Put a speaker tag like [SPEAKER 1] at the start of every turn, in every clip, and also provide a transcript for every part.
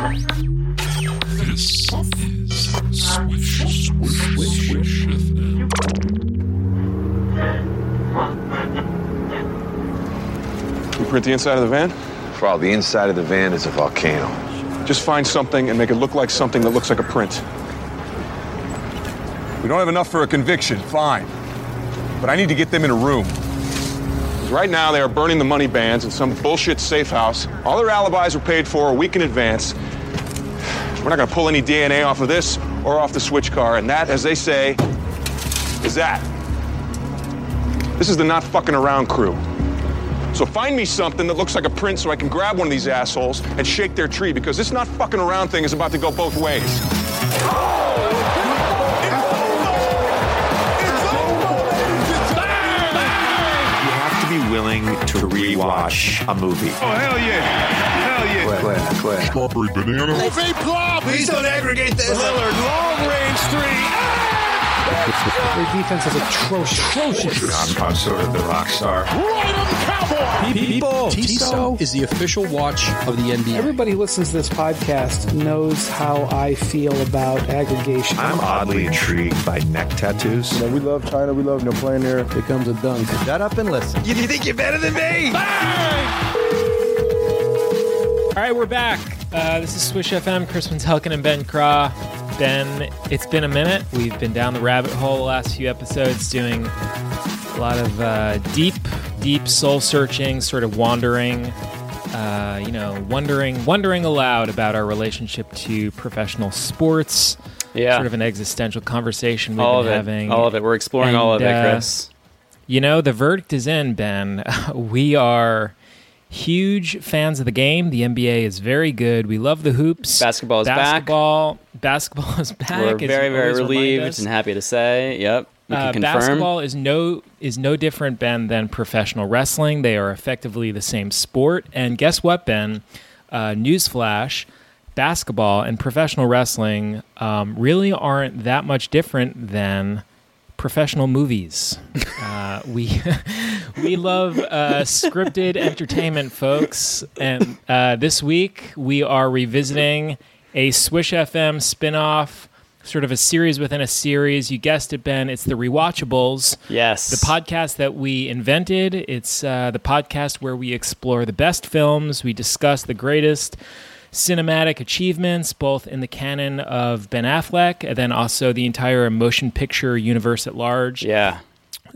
[SPEAKER 1] This is Swish, Swish, Swish FM.
[SPEAKER 2] You print the inside of the van?
[SPEAKER 3] Well, the inside of the van is a volcano.
[SPEAKER 2] Just find something and make it look like something that looks like a print. We don't have enough for a conviction, fine. But I need to get them in a room. 'Cause Right now, they are burning the money bands in some bullshit safe house. All their alibis were paid for a week in advance. We're not gonna pull any DNA off of this or off the switch car, and that, as they say, is that. This is the not fucking around crew. So find me something that looks like a print so I can grab one of these assholes and shake their tree because this not fucking around thing is about to go both ways.
[SPEAKER 4] You have to be willing to rewatch a movie.
[SPEAKER 2] Oh, hell yeah. Hell yeah.
[SPEAKER 3] Claire, Claire.
[SPEAKER 1] Strawberry banana.
[SPEAKER 5] Please don't aggregate this. Lillard, long range three.
[SPEAKER 6] Their defense is atrocious.
[SPEAKER 4] I'm, I'm sort of the rock star.
[SPEAKER 6] People,
[SPEAKER 7] Tissot is the official watch of the NBA.
[SPEAKER 6] Everybody who listens to this podcast knows how I feel about aggregation.
[SPEAKER 4] I'm oddly intrigued by neck tattoos.
[SPEAKER 8] You know, we love China. We love no know, playing there.
[SPEAKER 7] Here comes a dunk.
[SPEAKER 5] Shut up and listen. You, you think you're better than me? Ah!
[SPEAKER 9] All right, we're back. Uh, this is Swish FM. Chris Wendelken and Ben Craw. Ben, it's been a minute. We've been down the rabbit hole the last few episodes, doing a lot of uh, deep, deep soul searching, sort of wandering, uh, you know, wondering, wondering aloud about our relationship to professional sports.
[SPEAKER 10] Yeah.
[SPEAKER 9] Sort of an existential conversation we've
[SPEAKER 10] all
[SPEAKER 9] been
[SPEAKER 10] of it.
[SPEAKER 9] having.
[SPEAKER 10] All of it. We're exploring all of
[SPEAKER 9] And,
[SPEAKER 10] it,
[SPEAKER 9] uh,
[SPEAKER 10] Chris.
[SPEAKER 9] You know, the verdict is in, Ben. We are huge fans of the game. The NBA is very good. We love the hoops.
[SPEAKER 10] Basketball is back.
[SPEAKER 9] basketball, Basketball is back.
[SPEAKER 10] We're very, very relieved and happy to say. Yep.
[SPEAKER 9] Uh, basketball is no is no different, Ben, than professional wrestling. They are effectively the same sport. And guess what, Ben? Uh, newsflash: basketball and professional wrestling um, really aren't that much different than professional movies. Uh, we we love uh, scripted entertainment, folks. And uh, this week we are revisiting a Swish FM spin-off, sort of a series within a series. You guessed it, Ben. It's the Rewatchables.
[SPEAKER 10] Yes.
[SPEAKER 9] The podcast that we invented. It's uh, the podcast where we explore the best films. We discuss the greatest cinematic achievements, both in the canon of Ben Affleck and then also the entire motion picture universe at large.
[SPEAKER 10] Yeah.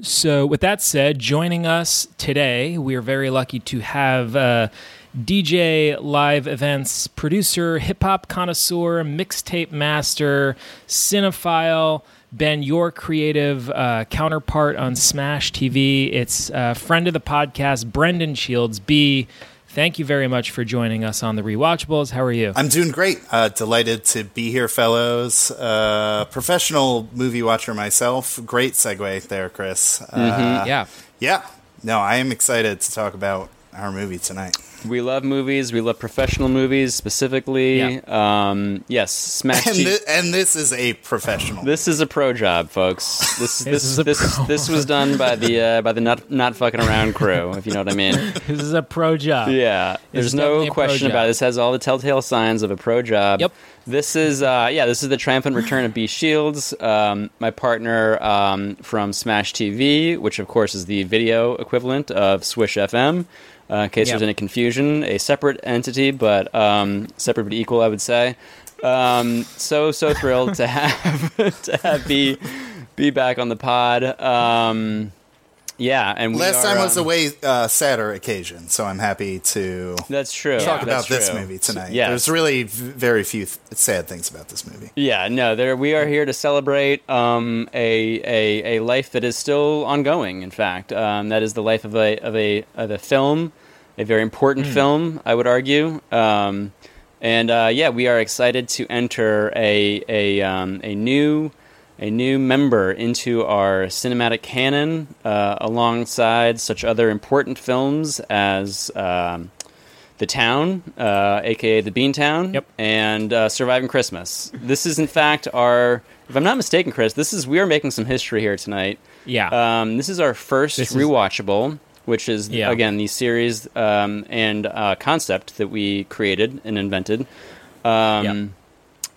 [SPEAKER 9] So, with that said, joining us today, we are very lucky to have uh, DJ live events producer, hip hop connoisseur, mixtape master, cinephile. Ben, your creative uh, counterpart on Smash TV. It's uh, friend of the podcast, Brendan Shields. B, thank you very much for joining us on the Rewatchables. How are you?
[SPEAKER 5] I'm doing great. Uh, delighted to be here, fellows. Uh, professional movie watcher myself. Great segue there, Chris. Uh,
[SPEAKER 9] yeah.
[SPEAKER 5] yeah. No, I am excited to talk about our movie tonight.
[SPEAKER 10] We love movies. We love professional movies specifically.
[SPEAKER 9] Yeah.
[SPEAKER 10] Um, yes. Smash
[SPEAKER 5] And,
[SPEAKER 10] T-
[SPEAKER 5] thi- and this is a professional.
[SPEAKER 10] This is a pro job, folks. This
[SPEAKER 9] This
[SPEAKER 10] this
[SPEAKER 9] is a
[SPEAKER 10] this
[SPEAKER 9] pro.
[SPEAKER 10] this was done by the uh, by the not not fucking around crew, if you know what I mean.
[SPEAKER 9] This is a pro job.
[SPEAKER 10] Yeah,
[SPEAKER 9] It's
[SPEAKER 10] there's no question about it. This has all the telltale signs of a pro job.
[SPEAKER 9] Yep.
[SPEAKER 10] This is uh, yeah, this is the triumphant return of B Shields, um, my partner um, from Smash TV, which of course is the video equivalent of Swish FM. Uh, in case
[SPEAKER 9] Yep.
[SPEAKER 10] there's any confusion, a separate entity, but um, separate but equal, I would say. Um, so so thrilled to have to have be be back on the pod. Um, yeah, and we
[SPEAKER 5] Last
[SPEAKER 10] are,
[SPEAKER 5] time was a
[SPEAKER 10] um,
[SPEAKER 5] way uh, sadder occasion, so I'm happy to
[SPEAKER 10] That's true.
[SPEAKER 5] talk about this
[SPEAKER 10] true.
[SPEAKER 5] movie tonight.
[SPEAKER 10] Yeah,
[SPEAKER 5] There's really very few th- sad things about this movie.
[SPEAKER 10] Yeah, no, there we are here to celebrate um, a, a a life that is still ongoing. In fact, um, that is the life of a of a of a film, a very important film, I would argue. Um, and uh, yeah, we are excited to enter a a um, a new a new member into our cinematic canon, uh, alongside such other important films as. Um, the Town, uh, aka the Beantown,
[SPEAKER 9] Yep.
[SPEAKER 10] and uh, Surviving Christmas. This is, in fact, our. If I'm not mistaken, Chris, this is we are making some history here tonight.
[SPEAKER 9] Yeah.
[SPEAKER 10] Um, this is our first
[SPEAKER 9] This is-
[SPEAKER 10] rewatchable, which is
[SPEAKER 9] Yeah.
[SPEAKER 10] again the series um, and uh, concept that we created and invented. um,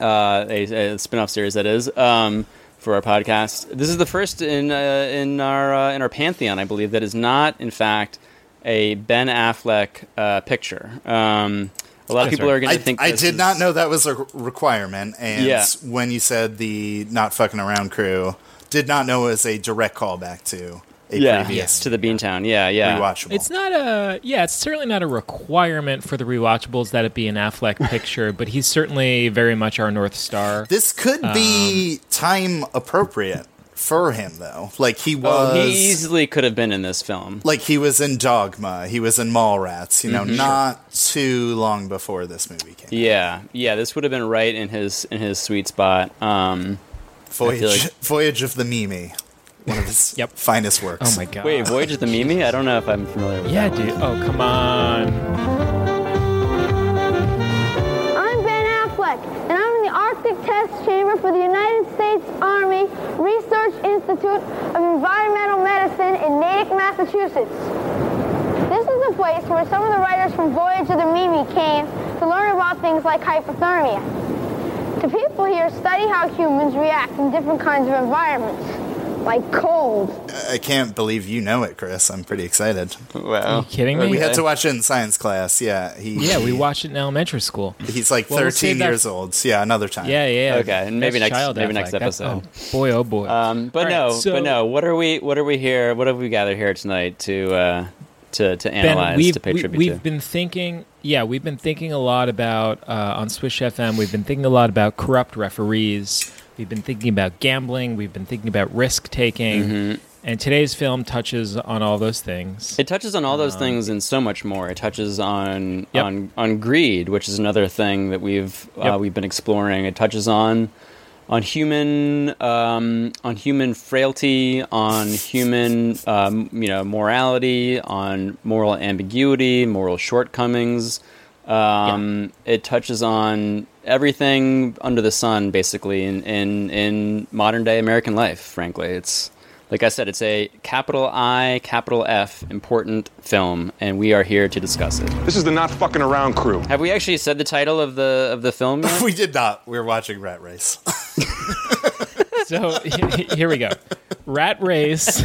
[SPEAKER 10] uh, a, a spin-off series that is um, for our podcast. This is the first in uh, in our uh, in our pantheon, I believe, that is not in fact a Ben Affleck uh, picture. Um, a lot of people are going
[SPEAKER 5] I,
[SPEAKER 10] to think
[SPEAKER 5] I
[SPEAKER 10] this
[SPEAKER 5] did
[SPEAKER 10] is-
[SPEAKER 5] not know that was a requirement, and
[SPEAKER 10] Yeah.
[SPEAKER 5] when you said the not fucking around crew, did not know it was a direct callback to a
[SPEAKER 10] Yeah,
[SPEAKER 5] previous
[SPEAKER 10] to the Beantown. Yeah, yeah.
[SPEAKER 5] rewatchable.
[SPEAKER 9] It's not a yeah. It's certainly not a requirement for the rewatchables that it be an Affleck picture, but he's certainly very much our north star.
[SPEAKER 5] this could be time appropriate for him, though. Like he was.
[SPEAKER 10] Oh, he easily could have been in this film.
[SPEAKER 5] like he was in Dogma, he was in Mallrats. You know,
[SPEAKER 10] Mm-hmm.
[SPEAKER 5] not too long before this movie came.
[SPEAKER 10] Yeah, yeah. This would have been right in his in his sweet spot. Um,
[SPEAKER 5] Voyage,
[SPEAKER 10] like-
[SPEAKER 5] Voyage of the Mimi, one of his
[SPEAKER 9] Yep.
[SPEAKER 5] finest works.
[SPEAKER 9] Oh my god!
[SPEAKER 10] wait, Voyage of the Mimi? I don't know if I'm familiar with
[SPEAKER 9] Yeah,
[SPEAKER 10] that. one.
[SPEAKER 9] dude. Oh come on.
[SPEAKER 11] I'm Ben Affleck, and I'm in the Arctic Test Chamber for the United States Army Research Institute of Environmental Medicine in Natick, Massachusetts. This is a place where some of the writers from Voyage of the Mimi came to learn about things like hypothermia. The people here study how humans react in different kinds of environments, like cold.
[SPEAKER 5] I can't believe you know it, Chris. I'm pretty excited.
[SPEAKER 10] Wow.
[SPEAKER 9] you kidding me?
[SPEAKER 5] We had to watch it in science class. Yeah, he.
[SPEAKER 9] Yeah, we watched it in elementary school.
[SPEAKER 5] He's like
[SPEAKER 9] Well, we'll
[SPEAKER 5] 13
[SPEAKER 9] save that-
[SPEAKER 5] years old. Yeah, another time.
[SPEAKER 9] Yeah, yeah. yeah.
[SPEAKER 10] Okay, and maybe next-
[SPEAKER 9] child
[SPEAKER 10] maybe next
[SPEAKER 9] That's-
[SPEAKER 10] episode.
[SPEAKER 9] oh, boy, oh boy.
[SPEAKER 10] Um, but
[SPEAKER 9] All right,
[SPEAKER 10] no,
[SPEAKER 9] so-
[SPEAKER 10] but no. What are we? What are we here? What have we gathered here tonight to uh, to to
[SPEAKER 9] Ben,
[SPEAKER 10] analyze
[SPEAKER 9] we've,
[SPEAKER 10] to pay
[SPEAKER 9] we,
[SPEAKER 10] tribute
[SPEAKER 9] we've
[SPEAKER 10] to?
[SPEAKER 9] been thinking, yeah, we've been thinking a lot about uh, on Swish FM. We've been thinking a lot about corrupt referees. We've been thinking about gambling. We've been thinking about risk taking.
[SPEAKER 10] Mm-hmm.
[SPEAKER 9] And today's film touches on all those things.
[SPEAKER 10] It touches on all those things and so much more. It touches on
[SPEAKER 9] Yep.
[SPEAKER 10] on on greed, which is another thing that we've uh, we've been exploring. It touches on on human um, on human frailty, on human um, you know morality, on moral ambiguity, moral shortcomings. Um, It touches on everything under the sun, basically, in, in in modern day American life. Frankly, it's like I said, it's a capital I, capital F important film, and we are here to discuss it.
[SPEAKER 2] This is the not fucking around crew.
[SPEAKER 10] Have we actually said the title of the of the film yet?
[SPEAKER 5] We did not. We were watching Rat Race.
[SPEAKER 9] So here we go. Rat Race.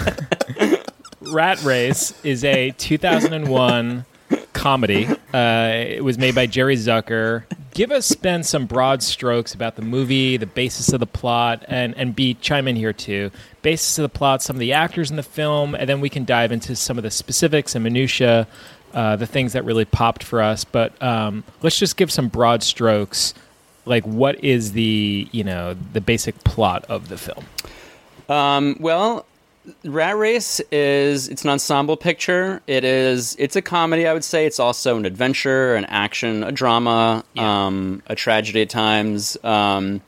[SPEAKER 9] Rat Race is a 2001 comedy. Uh, it was made by Jerry Zucker. Give us, Ben, some broad strokes about the movie, the basis of the plot, and, and B, chime in here too. Basis of the plot, some of the actors in the film, and then we can dive into some of the specifics and minutia, uh, the things that really popped for us. But um, let's just give some broad strokes. Like, what is the you know the basic plot of the film?
[SPEAKER 10] Um, well, Rat Race is it's an ensemble picture. It is it's a comedy. I would say it's also an adventure, an action, a drama, um, a tragedy at times. Um,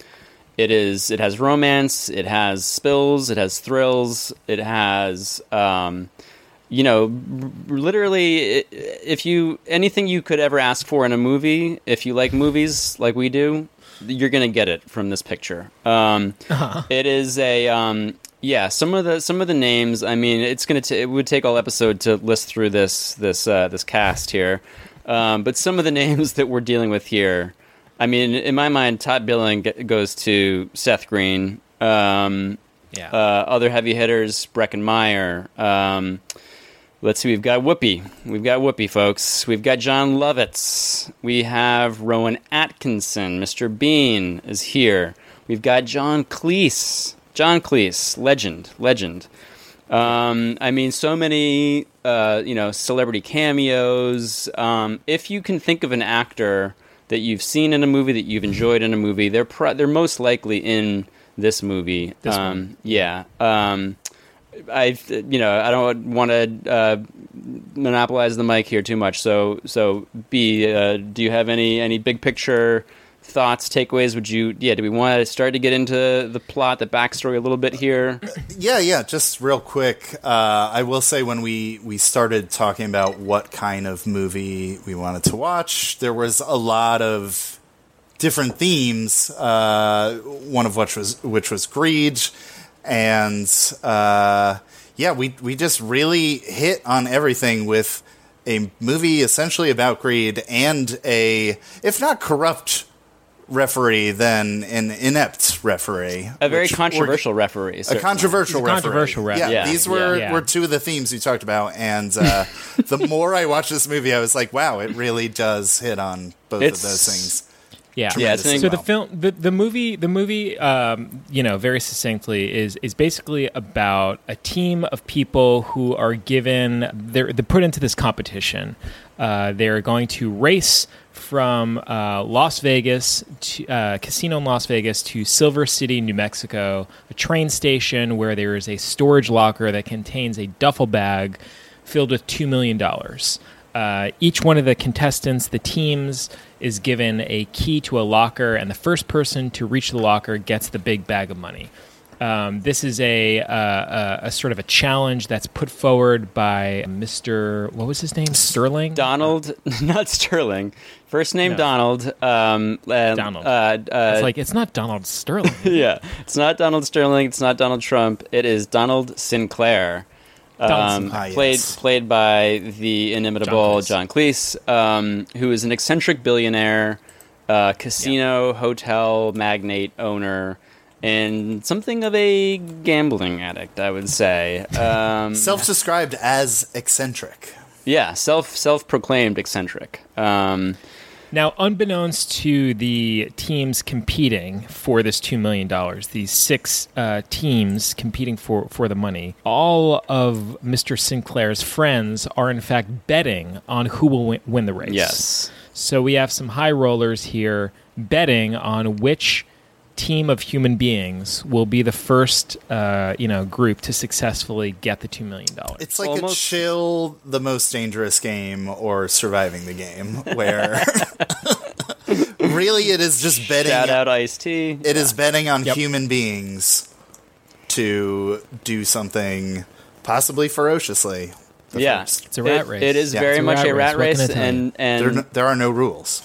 [SPEAKER 10] it is it has romance. It has spills. It has thrills. It has. Um, you know, r- literally, if you anything you could ever ask for in a movie, if you like movies like we do, you're gonna get it from this picture. Um, It is a um, yeah. Some of the some of the names. I mean, it's gonna t- it would take all episode to list through this this uh, this cast here, um, but some of the names that we're dealing with here. I mean, in my mind, top billing g- goes to Seth Green. Um,
[SPEAKER 9] Yeah.
[SPEAKER 10] uh, other heavy hitters, Breckin Meyer. Um, let's see, we've got Whoopi. We've got Whoopi, folks. We've got Jon Lovitz. We have Rowan Atkinson. Mr. Bean is here. We've got John Cleese. John Cleese, legend, legend. Um, I mean, so many, uh, you know, celebrity cameos. Um, if you can think of an actor that you've seen in a movie that you've enjoyed in a movie, they're pro- they're most likely in this movie.
[SPEAKER 9] This
[SPEAKER 10] um,
[SPEAKER 9] one.
[SPEAKER 10] Yeah. Um, I, you know, I don't want to uh, monopolize the mic here too much. So, so B, uh, do you have any any big picture thoughts, takeaways? Would you, yeah, do we want to start to get into the plot, the backstory a little bit here?
[SPEAKER 5] Yeah, yeah. Just real quick, uh, I will say when we we started talking about what kind of movie we wanted to watch, there was a lot of different themes. Uh, one of which was which was greed, and uh, yeah, we we just really hit on everything with a movie essentially about greed and a if not corrupt referee than an inept referee.
[SPEAKER 10] A very
[SPEAKER 5] which- or-
[SPEAKER 10] controversial referee.
[SPEAKER 5] a controversial
[SPEAKER 9] He's a
[SPEAKER 5] referee.
[SPEAKER 9] controversial ref.
[SPEAKER 5] Yeah,
[SPEAKER 10] Yeah,
[SPEAKER 5] these were,
[SPEAKER 9] yeah.
[SPEAKER 5] were two of the themes you talked about, and uh, the more I watched this movie, I was like, "Wow, it really does hit on both
[SPEAKER 10] It's-
[SPEAKER 5] of those things."
[SPEAKER 9] Yeah,
[SPEAKER 10] Yeah, it's an-
[SPEAKER 9] so the film, the, the movie, the movie, um, you know, very succinctly is is basically about a team of people who are given they're they're put into this competition. Uh, they're going to race from uh, Las Vegas to uh, casino in Las Vegas to Silver City, New Mexico, a train station where there is a storage locker that contains a duffel bag filled with two million dollars. Uh, each one of the contestants, the teams, is given a key to a locker, and the first person to reach the locker gets the big bag of money. Um, this is a, uh, a a sort of a challenge that's put forward by Mr. What was his name? Sterling.
[SPEAKER 10] Donald, not Sterling. First name
[SPEAKER 9] No.
[SPEAKER 10] Donald. Um, uh,
[SPEAKER 9] Donald.
[SPEAKER 10] Uh, uh,
[SPEAKER 9] It's like it's not Donald Sterling.
[SPEAKER 10] yeah, it's not Donald Sterling. It's not Donald Trump. It is Donald Sinclair. Um,
[SPEAKER 5] Ah,
[SPEAKER 10] played
[SPEAKER 5] yes.
[SPEAKER 10] played by the inimitable
[SPEAKER 9] John
[SPEAKER 10] John Cleese, um, who is an eccentric billionaire, uh, casino hotel magnate owner, and something of a gambling addict. I would say. Um,
[SPEAKER 5] Self-described as eccentric.
[SPEAKER 10] yeah, self self proclaimed eccentric. Um,
[SPEAKER 9] Now, unbeknownst to the teams competing for this $2 million, these six uh, teams competing for, for the money, all of Mr. Sinclair's friends are, in fact, betting on who will win, win the race.
[SPEAKER 10] yes.
[SPEAKER 9] So we have some high rollers here betting on which team of human beings will be the first, uh, you know, group to successfully get the $2 million.
[SPEAKER 5] It's like a chill, the most dangerous game, or surviving the game, where really it is just betting.
[SPEAKER 10] Shout out Ice T.
[SPEAKER 5] It is betting on
[SPEAKER 9] Yep.
[SPEAKER 5] human beings to do something possibly ferociously. the
[SPEAKER 10] Yeah,
[SPEAKER 5] first.
[SPEAKER 9] It's a rat
[SPEAKER 10] It-
[SPEAKER 9] race.
[SPEAKER 10] It is
[SPEAKER 5] Yeah.
[SPEAKER 10] very
[SPEAKER 9] a
[SPEAKER 10] much
[SPEAKER 9] rat
[SPEAKER 10] a rat
[SPEAKER 9] race.
[SPEAKER 10] Race,
[SPEAKER 9] can I tell
[SPEAKER 10] and and
[SPEAKER 5] There, no- there are no rules.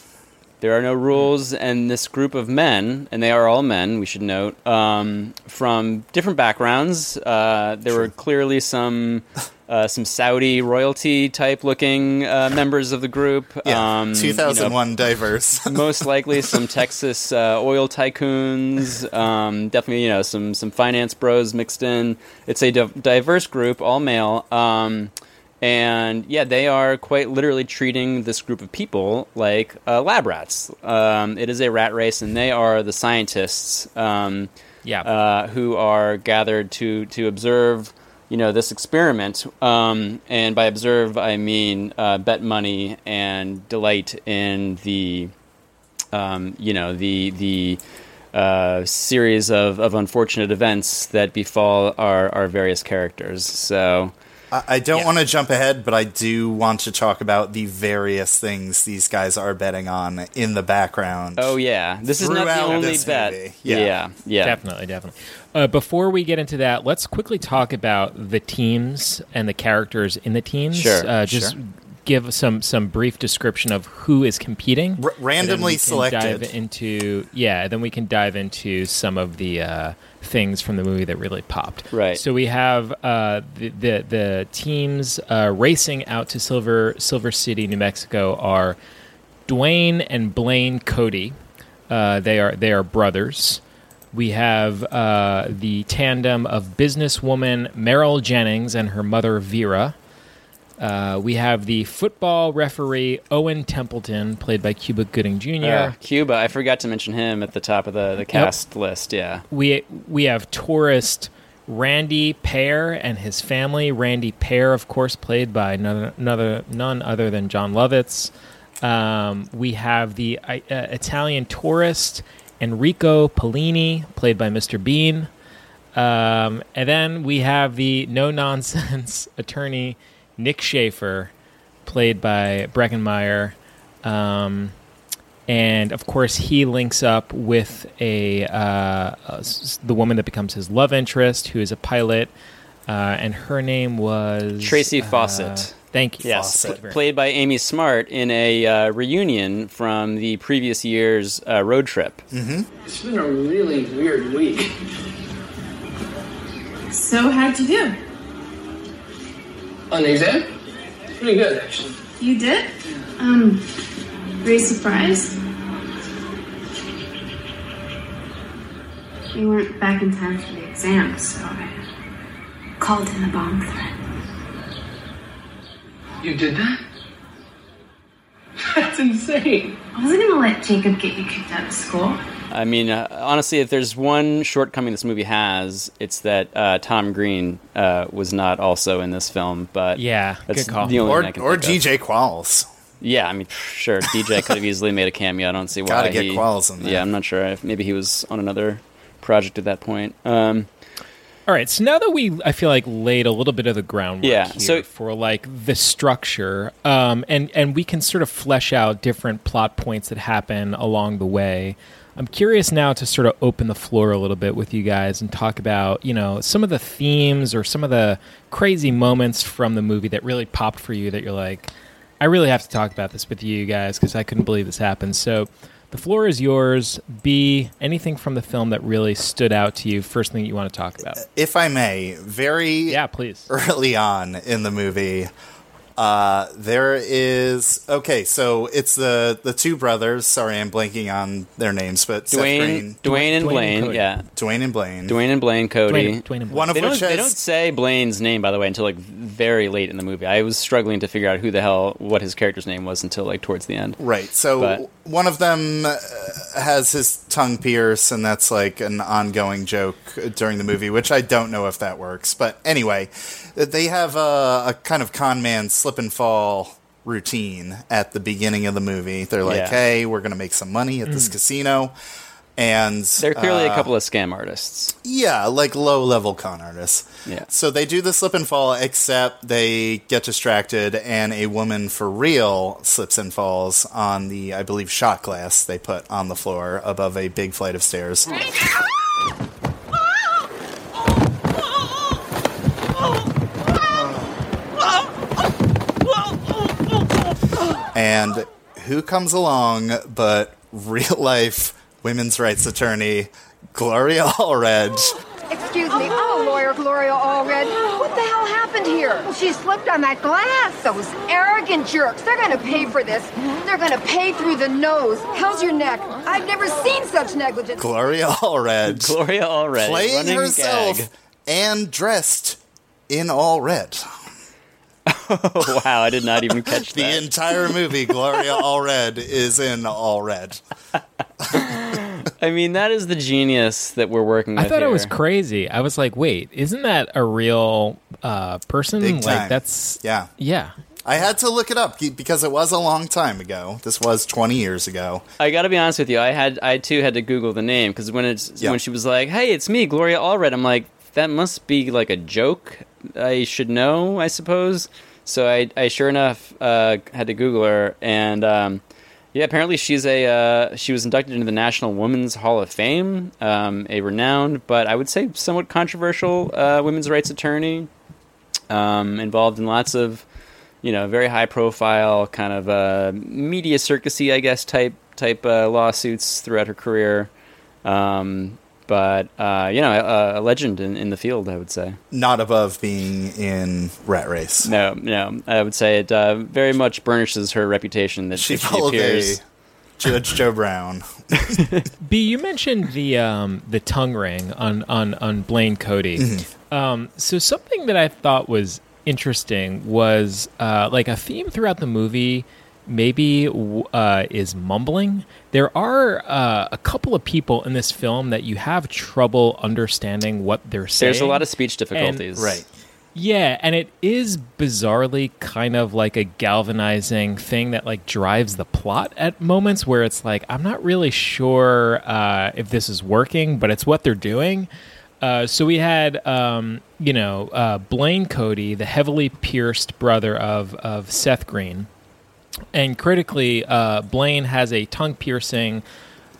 [SPEAKER 10] There are no rules, and this group of men, and they are all men, we should note, um, from different backgrounds. Uh, there were clearly some uh, some Saudi royalty type looking uh, members of the group.
[SPEAKER 5] Yeah,
[SPEAKER 10] um, you know,
[SPEAKER 5] 2001 diverse.
[SPEAKER 10] most likely some Texas uh, oil tycoons. Um, definitely, you know, some some finance bros mixed in. It's a div- diverse group, all male. Um, and yeah, they are quite literally treating this group of people like uh, lab rats. Um, it is a rat race, and they are the scientists um,
[SPEAKER 9] yeah.
[SPEAKER 10] uh, who are gathered to to observe, you know, this experiment. Um, and by observe, I mean uh, bet money and delight in the, um, you know, the the uh, series of, of unfortunate events that befall our, our various characters. So.
[SPEAKER 5] I, I don't
[SPEAKER 9] Yeah.
[SPEAKER 5] want to jump ahead, but I do want to talk about the various things these guys are betting on in the background.
[SPEAKER 10] Oh yeah, this is not the only bet. Yeah,
[SPEAKER 5] Yeah.
[SPEAKER 10] yeah,
[SPEAKER 9] Definitely, definitely. Uh, before we get into that, let's quickly talk about the teams and the characters in the teams.
[SPEAKER 10] Sure,
[SPEAKER 9] Uh, just
[SPEAKER 5] sure.
[SPEAKER 9] give some some brief description of who is competing.
[SPEAKER 5] R-
[SPEAKER 9] and then
[SPEAKER 5] randomly
[SPEAKER 9] we can
[SPEAKER 5] selected.
[SPEAKER 9] Dive into yeah, then we can dive into some of the uh, things from the movie that really popped.
[SPEAKER 10] Right.
[SPEAKER 9] So we have uh, the, the the teams uh, racing out to Silver Silver City, New Mexico, are Dwayne and Blaine Cody. Uh, they are they are brothers. We have uh, the tandem of businesswoman Meryl Jennings and her mother Vera. Uh, we have the football referee Owen Templeton, played by Cuba Gooding Jr.
[SPEAKER 10] Uh, Cuba. I forgot to mention him at the top of the, the cast list. Yeah.
[SPEAKER 9] we we have tourist Randy Pear and his family. Randy Pear, of course, played by none, another, none other than Jon Lovitz. Um, we have the uh, Italian tourist Enrico Polini, played by Mr. Bean. Um, and then we have the no nonsense attorney Nick Schaefer, played by Breckin Meyer. Um, and of course, he links up with a, uh, uh, s- the woman that becomes his love interest, who is a pilot, uh, and her name was
[SPEAKER 10] Tracy
[SPEAKER 9] uh,
[SPEAKER 10] Fawcett.
[SPEAKER 9] thank you.
[SPEAKER 10] Yes,
[SPEAKER 9] Thank you very
[SPEAKER 10] played by Amy Smart in a uh, reunion from the previous year's uh, road trip.
[SPEAKER 12] It's been a really weird week.
[SPEAKER 13] So, how'd you do?
[SPEAKER 12] On the exam? Pretty good, actually.
[SPEAKER 13] You did? Um, were you surprised? You weren't back in time for the exam, so I called in a bomb threat.
[SPEAKER 12] You did that? That's insane.
[SPEAKER 13] I wasn't gonna let Jacob get you kicked out of school.
[SPEAKER 10] I mean, uh, honestly, if there's one shortcoming this movie has, it's that uh, Tom Green uh, was not also in this film. But
[SPEAKER 9] Yeah,
[SPEAKER 10] that's
[SPEAKER 9] good call.
[SPEAKER 10] the only
[SPEAKER 5] Or,
[SPEAKER 10] thing I can
[SPEAKER 5] or
[SPEAKER 10] think of.
[SPEAKER 5] DJ Qualls.
[SPEAKER 10] Yeah, I mean, sure, DJ could have easily made a cameo. I don't see why.
[SPEAKER 5] Gotta get
[SPEAKER 10] he,
[SPEAKER 5] Qualls in there.
[SPEAKER 10] Yeah, I'm not sure. If maybe he was on another project at that point. Um,
[SPEAKER 9] All right, so now that we, I feel like laid a little bit of the groundwork
[SPEAKER 10] Yeah,
[SPEAKER 9] here
[SPEAKER 10] so-
[SPEAKER 9] for like the structure, um, and and we can sort of flesh out different plot points that happen along the way. I'm curious now to sort of open the floor a little bit with you guys and talk about you know some of the themes or some of the crazy moments from the movie that really popped for you that you're like, I really have to talk about this with you guys because I couldn't believe this happened. So. The floor is yours. B, anything from the film that really stood out to you? First thing you want to talk about?
[SPEAKER 5] If I may, very
[SPEAKER 9] Yeah, please.
[SPEAKER 5] early on in the movie, uh, there is okay. So it's the the two brothers. Sorry, I'm blanking on their names, but Seth
[SPEAKER 10] Dwayne,
[SPEAKER 5] Green,
[SPEAKER 10] Dwayne and
[SPEAKER 9] Dwayne
[SPEAKER 10] Blaine,
[SPEAKER 9] Cody.
[SPEAKER 10] yeah,
[SPEAKER 5] Dwayne and Blaine.
[SPEAKER 10] Dwayne and Blaine, Cody.
[SPEAKER 9] Dwayne, Dwayne and
[SPEAKER 5] One of
[SPEAKER 10] They don't,
[SPEAKER 5] which
[SPEAKER 10] they don't say Blaine's name, by the way, until like very late in the movie. I was struggling to figure out who the hell what his character's name was until like towards the end.
[SPEAKER 5] Right. So
[SPEAKER 10] But-
[SPEAKER 5] one of them uh, has his tongue pierced, and that's like an ongoing joke during the movie, which I don't know if that works. But anyway, they have a, a kind of con man slip and fall routine at the beginning of the movie. They're like,
[SPEAKER 10] Yeah.
[SPEAKER 5] "Hey, we're going to make some money at this casino." And
[SPEAKER 10] They're clearly a
[SPEAKER 5] uh,
[SPEAKER 10] couple of scam artists.
[SPEAKER 5] yeah, like low level con artists.
[SPEAKER 10] Yeah.
[SPEAKER 5] So they do the slip and fall, except they get distracted, and a woman for real slips and falls on the, I believe, shot glass they put on the floor above a big flight of stairs. And who comes along but real life women's rights attorney Gloria Allred?
[SPEAKER 14] Excuse me, I'm a lawyer, Gloria Allred. What the hell happened here? She slipped on that glass. Those arrogant jerks. They're gonna pay for this. They're gonna pay through the nose. How's your neck? I've never seen such negligence.
[SPEAKER 5] Gloria Allred
[SPEAKER 10] Gloria Allred
[SPEAKER 5] playing
[SPEAKER 10] running
[SPEAKER 5] herself
[SPEAKER 10] gag.
[SPEAKER 5] and dressed in all red.
[SPEAKER 10] Wow, I did not even catch
[SPEAKER 5] The
[SPEAKER 10] that.
[SPEAKER 5] entire movie, Gloria Allred is in all red.
[SPEAKER 10] I mean, that is the genius that we're working with.
[SPEAKER 9] I thought it was crazy. I was like, wait, isn't that a real uh, person?
[SPEAKER 5] Big
[SPEAKER 9] like
[SPEAKER 5] time.
[SPEAKER 9] that's
[SPEAKER 5] Yeah.
[SPEAKER 9] yeah.
[SPEAKER 5] I had to look it up because it was a long time ago. This was 20 years ago.
[SPEAKER 10] I got to be honest with you. I had, I too had to Google the name because when it's
[SPEAKER 5] Yeah.
[SPEAKER 10] when she was like, "Hey, it's me, Gloria Allred," I'm like, that must be like a joke. I should know, I suppose. So I, I sure enough uh, had to Google her, and um, yeah, apparently she's a uh, she was inducted into the National Women's Hall of Fame, um, a renowned but I would say somewhat controversial uh, women's rights attorney, um, involved in lots of you know very high profile kind of uh, media circusy, I guess type type uh, lawsuits throughout her career. Um, but uh, you know, a, a legend in, in the field, I would say.
[SPEAKER 5] Not above being in Rat Race.
[SPEAKER 10] No, no, I would say it uh, very much burnishes her reputation that
[SPEAKER 5] She
[SPEAKER 10] if she appears.
[SPEAKER 5] Judge Joe Brown.
[SPEAKER 9] B, you mentioned the um, the tongue ring on on on Blaine Cody.
[SPEAKER 5] Mm-hmm.
[SPEAKER 9] Um, so something that I thought was interesting was uh, like a theme throughout the movie. Maybe uh, is mumbling. There are uh, a couple of people in this film that you have trouble understanding what they're saying.
[SPEAKER 10] There's a lot of speech
[SPEAKER 9] And-
[SPEAKER 10] difficulties.
[SPEAKER 5] Right.
[SPEAKER 9] Yeah, and it is bizarrely kind of like a galvanizing thing that like drives the plot at moments where it's like I'm not really sure uh, if this is working, but it's what they're doing. Uh, so we had, um, you know, uh, Blaine Cody, the heavily pierced brother of of Seth Green, and critically, uh, Blaine has a tongue piercing.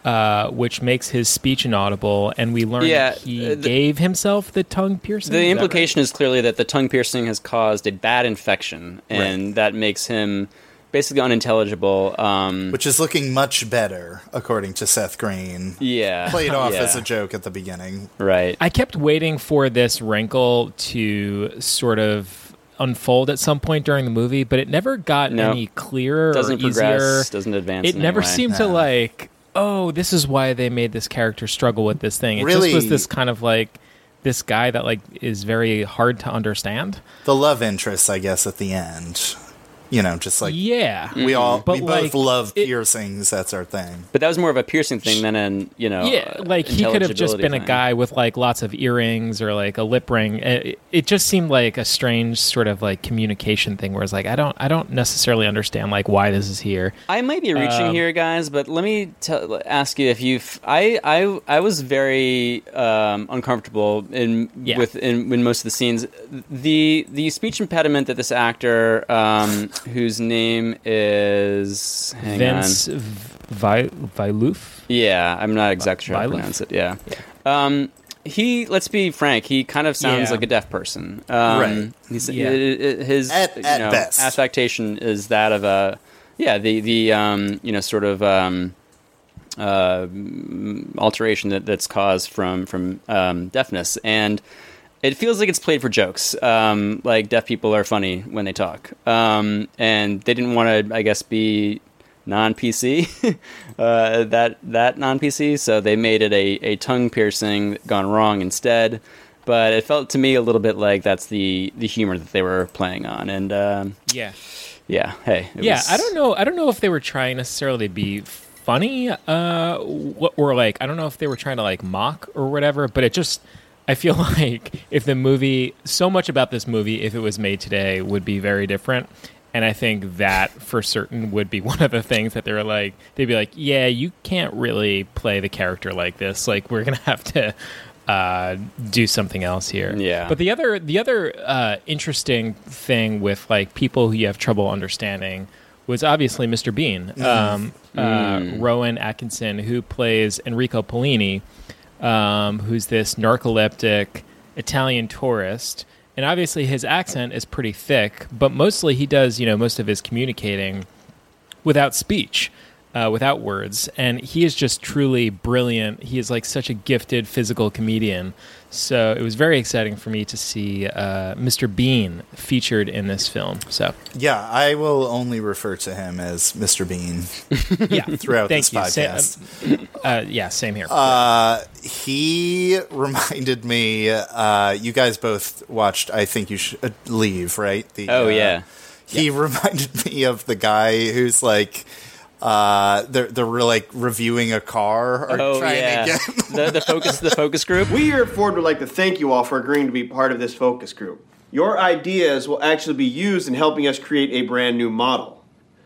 [SPEAKER 9] Uh, which makes his speech inaudible, and we learn
[SPEAKER 10] Yeah,
[SPEAKER 9] that he
[SPEAKER 10] uh, the-
[SPEAKER 9] gave himself the tongue piercing.
[SPEAKER 10] The
[SPEAKER 9] Is that right?
[SPEAKER 10] implication is clearly that the tongue piercing has caused a bad infection, and that makes him basically unintelligible. Um,
[SPEAKER 5] Which is looking much better, according to Seth Green.
[SPEAKER 10] yeah,
[SPEAKER 5] Played off
[SPEAKER 10] yeah.
[SPEAKER 5] as a joke at the beginning.
[SPEAKER 10] right.
[SPEAKER 9] I kept waiting for this wrinkle to sort of unfold at some point during the movie, but it never got
[SPEAKER 10] No.
[SPEAKER 9] any clearer
[SPEAKER 10] doesn't
[SPEAKER 9] or easier.
[SPEAKER 10] progress, doesn't advance.
[SPEAKER 9] It
[SPEAKER 10] in
[SPEAKER 9] never
[SPEAKER 10] any way.
[SPEAKER 9] seemed to like oh, this is why they made this character struggle with this thing. It
[SPEAKER 5] Really?
[SPEAKER 9] just was this kind of like this guy that like is very hard to understand.
[SPEAKER 5] The love interest, I guess, at the end. You know, just like
[SPEAKER 9] yeah,
[SPEAKER 5] we all
[SPEAKER 9] But
[SPEAKER 5] we both
[SPEAKER 9] like,
[SPEAKER 5] love piercings. That's our thing.
[SPEAKER 10] But that was more of a piercing thing than an you know.
[SPEAKER 9] yeah,
[SPEAKER 10] uh,
[SPEAKER 9] like he could have just
[SPEAKER 10] intelligibility
[SPEAKER 9] been a guy with like lots of earrings or like a lip ring. It, it just seemed like a strange sort of like communication thing. Where it's like I don't, I don't necessarily understand like why this is here.
[SPEAKER 10] I might be reaching
[SPEAKER 9] Um,
[SPEAKER 10] here, guys, but let me tell, ask you if you've. I I I was very um, uncomfortable in
[SPEAKER 9] Yeah.
[SPEAKER 10] with in, in most of the scenes. The the speech impediment that this actor, um, whose name is hang
[SPEAKER 9] Vince
[SPEAKER 10] on.
[SPEAKER 9] Vi- Vieluf.
[SPEAKER 10] Yeah, I'm not exactly sure how to pronounce it. Yeah. Um, he, let's be frank, he kind of sounds
[SPEAKER 9] Yeah.
[SPEAKER 10] like a deaf person. Um,
[SPEAKER 5] Right.
[SPEAKER 10] He's,
[SPEAKER 9] Yeah.
[SPEAKER 10] i- i- his
[SPEAKER 5] At-
[SPEAKER 10] you
[SPEAKER 5] at
[SPEAKER 10] know,
[SPEAKER 5] best.
[SPEAKER 10] affectation is that of a, yeah, the the um, you know sort of um, uh, alteration that, that's caused from from um, deafness, and it feels like it's played for jokes. Um, like deaf people are funny when they talk, um, and they didn't want to, I guess, be non PC, uh, that that non PC. So they made it a, a tongue piercing gone wrong instead. But it felt to me a little bit like that's the the humor that they were playing on, and um,
[SPEAKER 9] Yeah.
[SPEAKER 10] yeah, hey,
[SPEAKER 9] yeah,
[SPEAKER 10] was-
[SPEAKER 9] I don't know. I don't know if they were trying necessarily to be funny, uh, wh- or like I don't know if they were trying to like mock or whatever. But it just, I feel like if the movie, so much about this movie, if it was made today, would be very different. And I think that for certain would be one of the things that they're like, they'd be like, yeah, you can't really play the character like this. Like we're gonna have to uh, do something else here.
[SPEAKER 10] Yeah.
[SPEAKER 9] But the other the other uh, interesting thing with like people who you have trouble understanding was obviously Mr. Bean, um, uh, Rowan Atkinson, who plays Enrico Polini, um, who's this narcoleptic Italian tourist. And obviously his accent is pretty thick, but mostly he does, you know, most of his communicating without speech, uh, without words. And he is just truly brilliant. He is like such a gifted physical comedian. So it was very exciting for me to see uh, Mr. Bean featured in this film. So
[SPEAKER 5] Yeah, I will only refer to him as Mr. Bean
[SPEAKER 9] yeah,
[SPEAKER 5] throughout
[SPEAKER 9] thank
[SPEAKER 5] this
[SPEAKER 9] you. Sa-
[SPEAKER 5] podcast.
[SPEAKER 9] uh, yeah, same here.
[SPEAKER 5] Uh, he reminded me. Uh, you guys both watched. I think you should leave, right? The,
[SPEAKER 10] Oh,
[SPEAKER 5] uh,
[SPEAKER 10] yeah.
[SPEAKER 5] He reminded me of the guy who's like, uh, they're they're like reviewing a car or
[SPEAKER 10] Oh
[SPEAKER 5] trying
[SPEAKER 10] yeah,
[SPEAKER 5] to get.
[SPEAKER 10] the the focus the focus group.
[SPEAKER 15] We here at Ford would like to thank you all for agreeing to be part of this focus group. Your ideas will actually be used in helping us create a brand new model.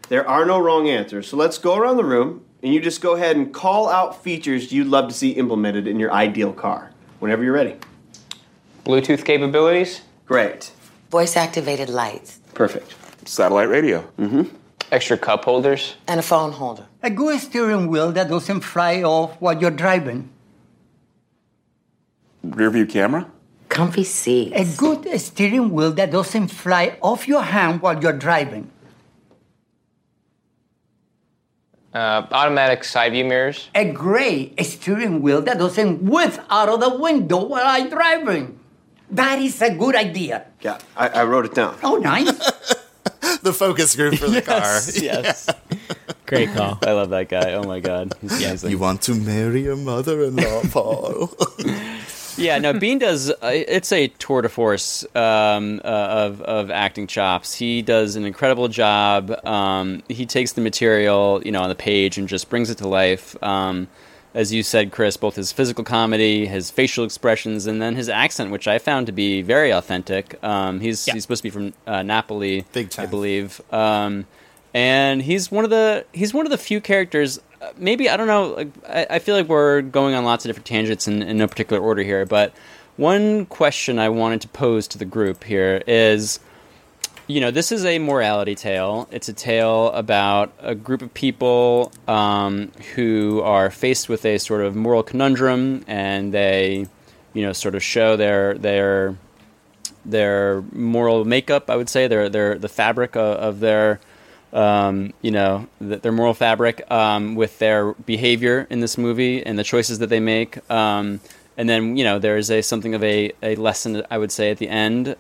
[SPEAKER 15] There are no wrong answers, so let's go around the room and you just go ahead and call out features you'd love to see implemented in your ideal car. Whenever you're ready.
[SPEAKER 16] Bluetooth capabilities?
[SPEAKER 15] Great.
[SPEAKER 17] Voice activated lights.
[SPEAKER 15] Perfect.
[SPEAKER 16] Satellite radio. Mm-hmm. Extra cup holders?
[SPEAKER 17] And a phone holder.
[SPEAKER 18] A good steering wheel that doesn't fly off while you're driving.
[SPEAKER 16] Rear view camera?
[SPEAKER 17] Comfy seats.
[SPEAKER 18] A good steering wheel that doesn't fly off your hand while you're driving.
[SPEAKER 16] Uh, automatic side view mirrors?
[SPEAKER 18] A gray steering wheel that doesn't whiz out of the window while I'm driving. That is a good idea.
[SPEAKER 15] Yeah, I, I wrote it down.
[SPEAKER 18] Oh, nice.
[SPEAKER 5] the focus group for the
[SPEAKER 10] Yes,
[SPEAKER 5] car.
[SPEAKER 10] yes.
[SPEAKER 9] Great call.
[SPEAKER 10] I love that guy. Oh my god, he's amazing.
[SPEAKER 5] You want to marry your mother-in-law, Paul?
[SPEAKER 10] yeah, no, Bean does. Uh, it's a tour de force um, uh, of of acting chops. He does an incredible job. Um, he takes the material, you know, on the page and just brings it to life. Um, as you said, Chris, both his physical comedy, his facial expressions, and then his accent, which I found to be very authentic. Um, he's he's supposed to be from uh, Napoli,
[SPEAKER 5] Big time.
[SPEAKER 10] I believe. Um, and he's one of the he's one of the few characters. uh, Maybe I don't know. Like, I, I feel like we're going on lots of different tangents in, in no particular order here. But one question I wanted to pose to the group here is, you know, this is a morality tale. It's a tale about a group of people um, who are faced with a sort of moral conundrum, and they, you know, sort of show their their their moral makeup. I would say their their the fabric of, of their um, you know th- their moral fabric um, with their behavior in this movie and the choices that they make. Um, and then you know there is a something of a, a lesson I would say at the end.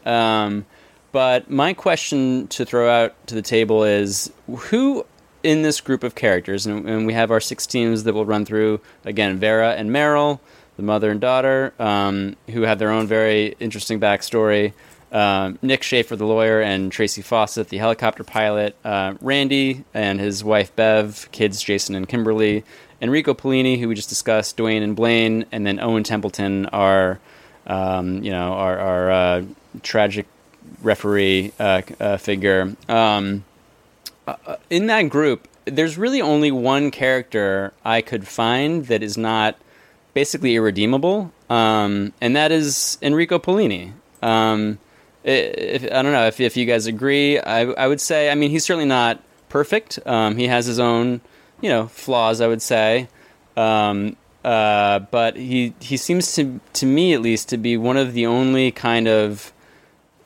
[SPEAKER 10] But my question to throw out to the table is who in this group of characters, and, and we have our six teams that we'll run through again: Vera and Meryl, the mother and daughter, um, who have their own very interesting backstory. Um, Nick Schaefer, the lawyer, and Tracy Fawcett, the helicopter pilot. Uh, Randy and his wife Bev, kids Jason and Kimberly. Enrico Polini, who we just discussed, Dwayne and Blaine, and then Owen Templeton, our, um, you know, our, our uh, tragic referee uh, uh, figure. Um, uh, in that group, there's really only one character I could find that is not basically irredeemable, um, and that is Enrico Polini. Um, if, I don't know if, if you guys agree. I, I would say, I mean, he's certainly not perfect. Um, he has his own, you know, flaws. I would say, um, uh, but he he seems to to me at least to be one of the only kind of,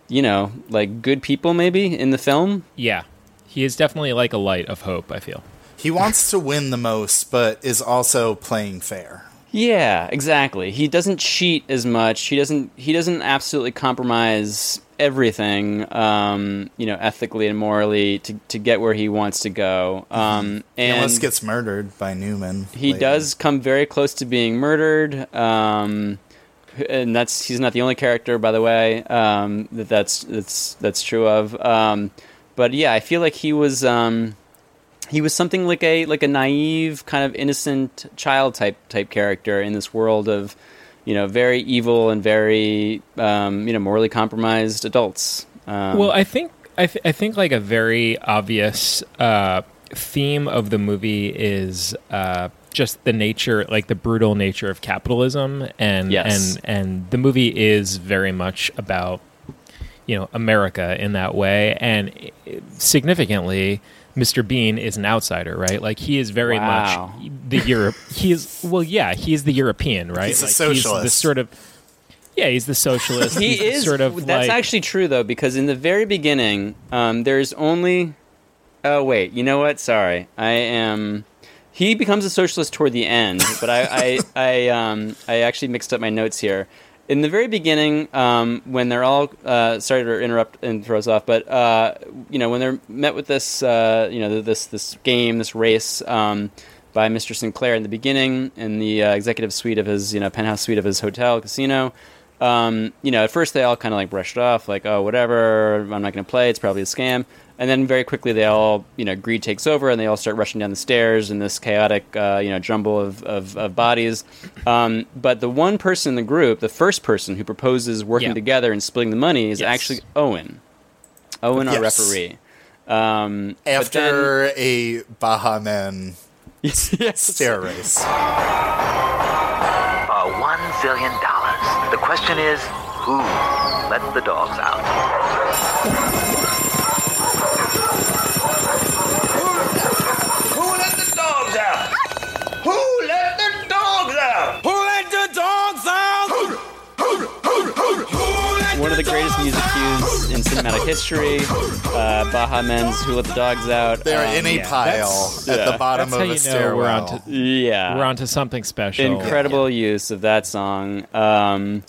[SPEAKER 10] you know, like good people maybe in the film.
[SPEAKER 9] Yeah, he is definitely like a light of hope. I feel
[SPEAKER 5] He wants to win the most, but is also playing fair.
[SPEAKER 10] Yeah, exactly. He doesn't cheat as much. He doesn't. He doesn't absolutely compromise everything, um, you know, ethically and morally to, to get where he wants to go. Um,
[SPEAKER 5] He
[SPEAKER 10] and
[SPEAKER 5] almost gets murdered by Newman.
[SPEAKER 10] he
[SPEAKER 5] later.
[SPEAKER 10] does come very close to being murdered. Um, and that's he's not the only character, by the way, um, that that's that's that's true of. Um, but yeah, I feel like he was um, he was something like a like a naive, kind of innocent child type type character in this world of you know very evil and very um, you know morally compromised adults. Um,
[SPEAKER 9] well, I think I, th- I think like a very obvious uh, theme of the movie is uh, just the nature, like the brutal nature of capitalism, and
[SPEAKER 10] Yes.
[SPEAKER 9] and and the movie is very much about you know America in that way, and significantly. Mr. Bean is an outsider, right? Like he is very
[SPEAKER 10] Wow.
[SPEAKER 9] much the Europe. He is well, yeah, he is the European, right?
[SPEAKER 5] He's a socialist.
[SPEAKER 9] He's the sort of yeah, he's the socialist.
[SPEAKER 10] he
[SPEAKER 9] He's
[SPEAKER 10] is
[SPEAKER 9] sort of
[SPEAKER 10] that's
[SPEAKER 9] like,
[SPEAKER 10] actually true though because in the very beginning um, there's only oh wait you know what sorry i am he becomes a socialist toward the end but i i i, um, I actually mixed up my notes here in the very beginning um, when they're all uh, sorry to interrupt and throw us off but uh, you know when they're met with this uh, you know this this game this race um, by Mr. Sinclair in the beginning in the uh, executive suite of his, you know, penthouse suite of his hotel casino. Um, you know, at first they all kind of like brushed it off, like, oh, whatever, I'm not going to play, it's probably a scam. And then very quickly they all, you know, greed takes over and they all start rushing down the stairs in this chaotic, uh, you know, jumble of, of, of bodies. Um, but the one person in the group, the first person who proposes working
[SPEAKER 9] Yeah.
[SPEAKER 10] together and splitting the money is
[SPEAKER 9] Yes.
[SPEAKER 10] actually Owen. Owen, our referee. Um, but then-
[SPEAKER 5] After a Baha Men stair race.
[SPEAKER 19] Uh, one zillion dollars. The question is, who let the dogs out?
[SPEAKER 10] Of the greatest music cues in cinematic history. Uh, Baha Men's "Who Let the Dogs Out."
[SPEAKER 5] They're
[SPEAKER 10] Um,
[SPEAKER 5] in a
[SPEAKER 10] yeah,
[SPEAKER 5] pile
[SPEAKER 10] that's-
[SPEAKER 5] at
[SPEAKER 10] yeah.
[SPEAKER 5] the bottom
[SPEAKER 9] That's
[SPEAKER 5] of
[SPEAKER 9] how
[SPEAKER 5] a
[SPEAKER 9] you know
[SPEAKER 5] stairwell.
[SPEAKER 9] we're onto
[SPEAKER 10] Yeah,
[SPEAKER 9] we're onto something special.
[SPEAKER 10] incredible use of that song. Um,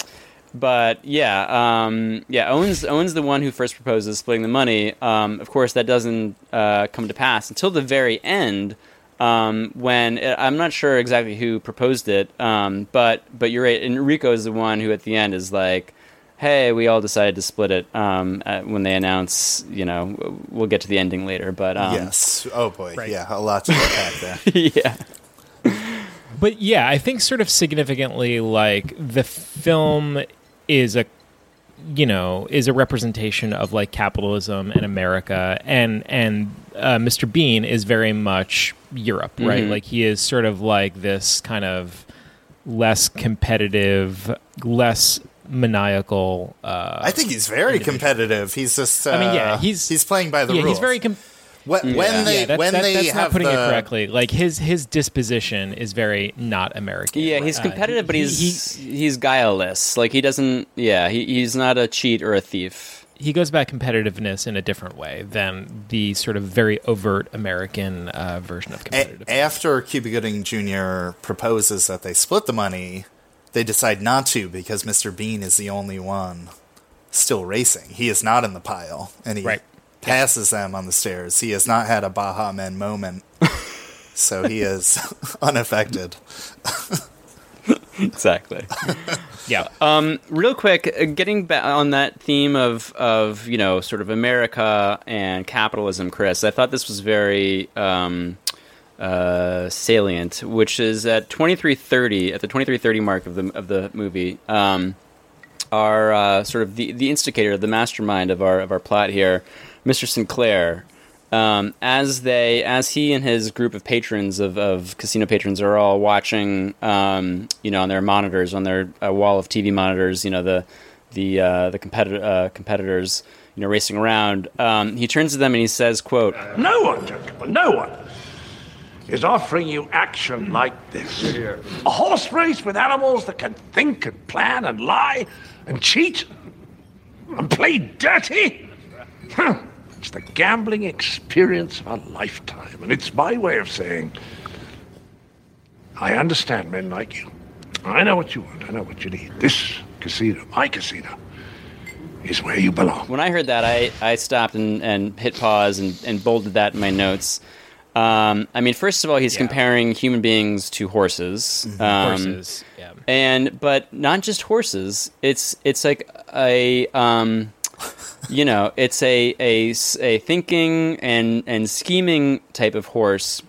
[SPEAKER 10] but yeah, um, yeah. Owen's Owen's the one who first proposes splitting the money. Um, of course, that doesn't uh, come to pass until the very end. Um, when uh, I'm not sure exactly who proposed it, um, but but you're right. Enrico is the one who at the end is like, "Hey, we all decided to split it." Um, uh, when they announce, you know, we'll get to the ending later. But um,
[SPEAKER 5] yes. Oh boy.
[SPEAKER 9] Right.
[SPEAKER 5] Yeah, a lot to unpack there.
[SPEAKER 10] yeah.
[SPEAKER 9] But yeah, I think sort of significantly, like the film is a you know is a representation of like capitalism and America, and and uh, Mr. Bean is very much Europe, right?
[SPEAKER 10] Mhm.
[SPEAKER 9] Like he is sort of like this kind of less competitive, less maniacal. Uh,
[SPEAKER 5] I think he's very competitive. He's just. Uh,
[SPEAKER 9] I mean, yeah, he's
[SPEAKER 5] he's playing by the
[SPEAKER 9] yeah,
[SPEAKER 5] rules.
[SPEAKER 9] he's very. Com-
[SPEAKER 5] when, when they
[SPEAKER 9] yeah, that's,
[SPEAKER 5] when
[SPEAKER 9] that-
[SPEAKER 5] they
[SPEAKER 9] that's
[SPEAKER 5] have
[SPEAKER 9] not putting
[SPEAKER 5] the,
[SPEAKER 9] it correctly. Like his his disposition is very not American.
[SPEAKER 10] Yeah, he's
[SPEAKER 9] Uh,
[SPEAKER 10] competitive,
[SPEAKER 9] he-
[SPEAKER 10] but
[SPEAKER 9] he-
[SPEAKER 10] he's he's guileless. Like he doesn't. Yeah, he, he's not a cheat or a thief.
[SPEAKER 9] he goes about competitiveness in a different way than the sort of very overt American uh, version of
[SPEAKER 5] A-
[SPEAKER 9] competitive.
[SPEAKER 5] after Cuba Gooding Jr. proposes that they split the money, they decide not to because Mr. Bean is the only one still racing. He is not in the pile, and he
[SPEAKER 9] Right.
[SPEAKER 5] passes them on the stairs. He has not had a Baha Men moment, so he is unaffected.
[SPEAKER 10] exactly. yeah. Um, real quick, uh, getting back on that theme of of you know sort of America and capitalism, Chris. I thought this was very um, uh, salient, which is at twenty three thirty at the twenty three thirty mark of the of the movie. Um, our uh, sort of the the instigator, the mastermind of our of our plot here, Mr. Sinclair. Um, as they, as he and his group of patrons of, of casino patrons are all watching, um, you know, on their monitors, on their uh, wall of TV monitors, you know, the the uh, the competitor uh, competitors, you know, racing around. Um, he turns to them and he says, "quote
[SPEAKER 20] No one, gentlemen, no one is offering you action like this. A horse race with animals that can think and plan and lie and cheat and play dirty. It's the gambling experience of a lifetime, and it's my way of saying, I understand men like you. I know what you want. I know what you need. This casino, my casino, is where you belong.
[SPEAKER 10] When I heard that, I, I stopped and, and hit pause and, and bolded that in my notes. Um, I mean, first of all, he's comparing human beings to horses. Um,
[SPEAKER 9] Horses, yeah.
[SPEAKER 10] And but not just horses. It's it's like a um, you know, it's a, a a thinking and and scheming type of horse.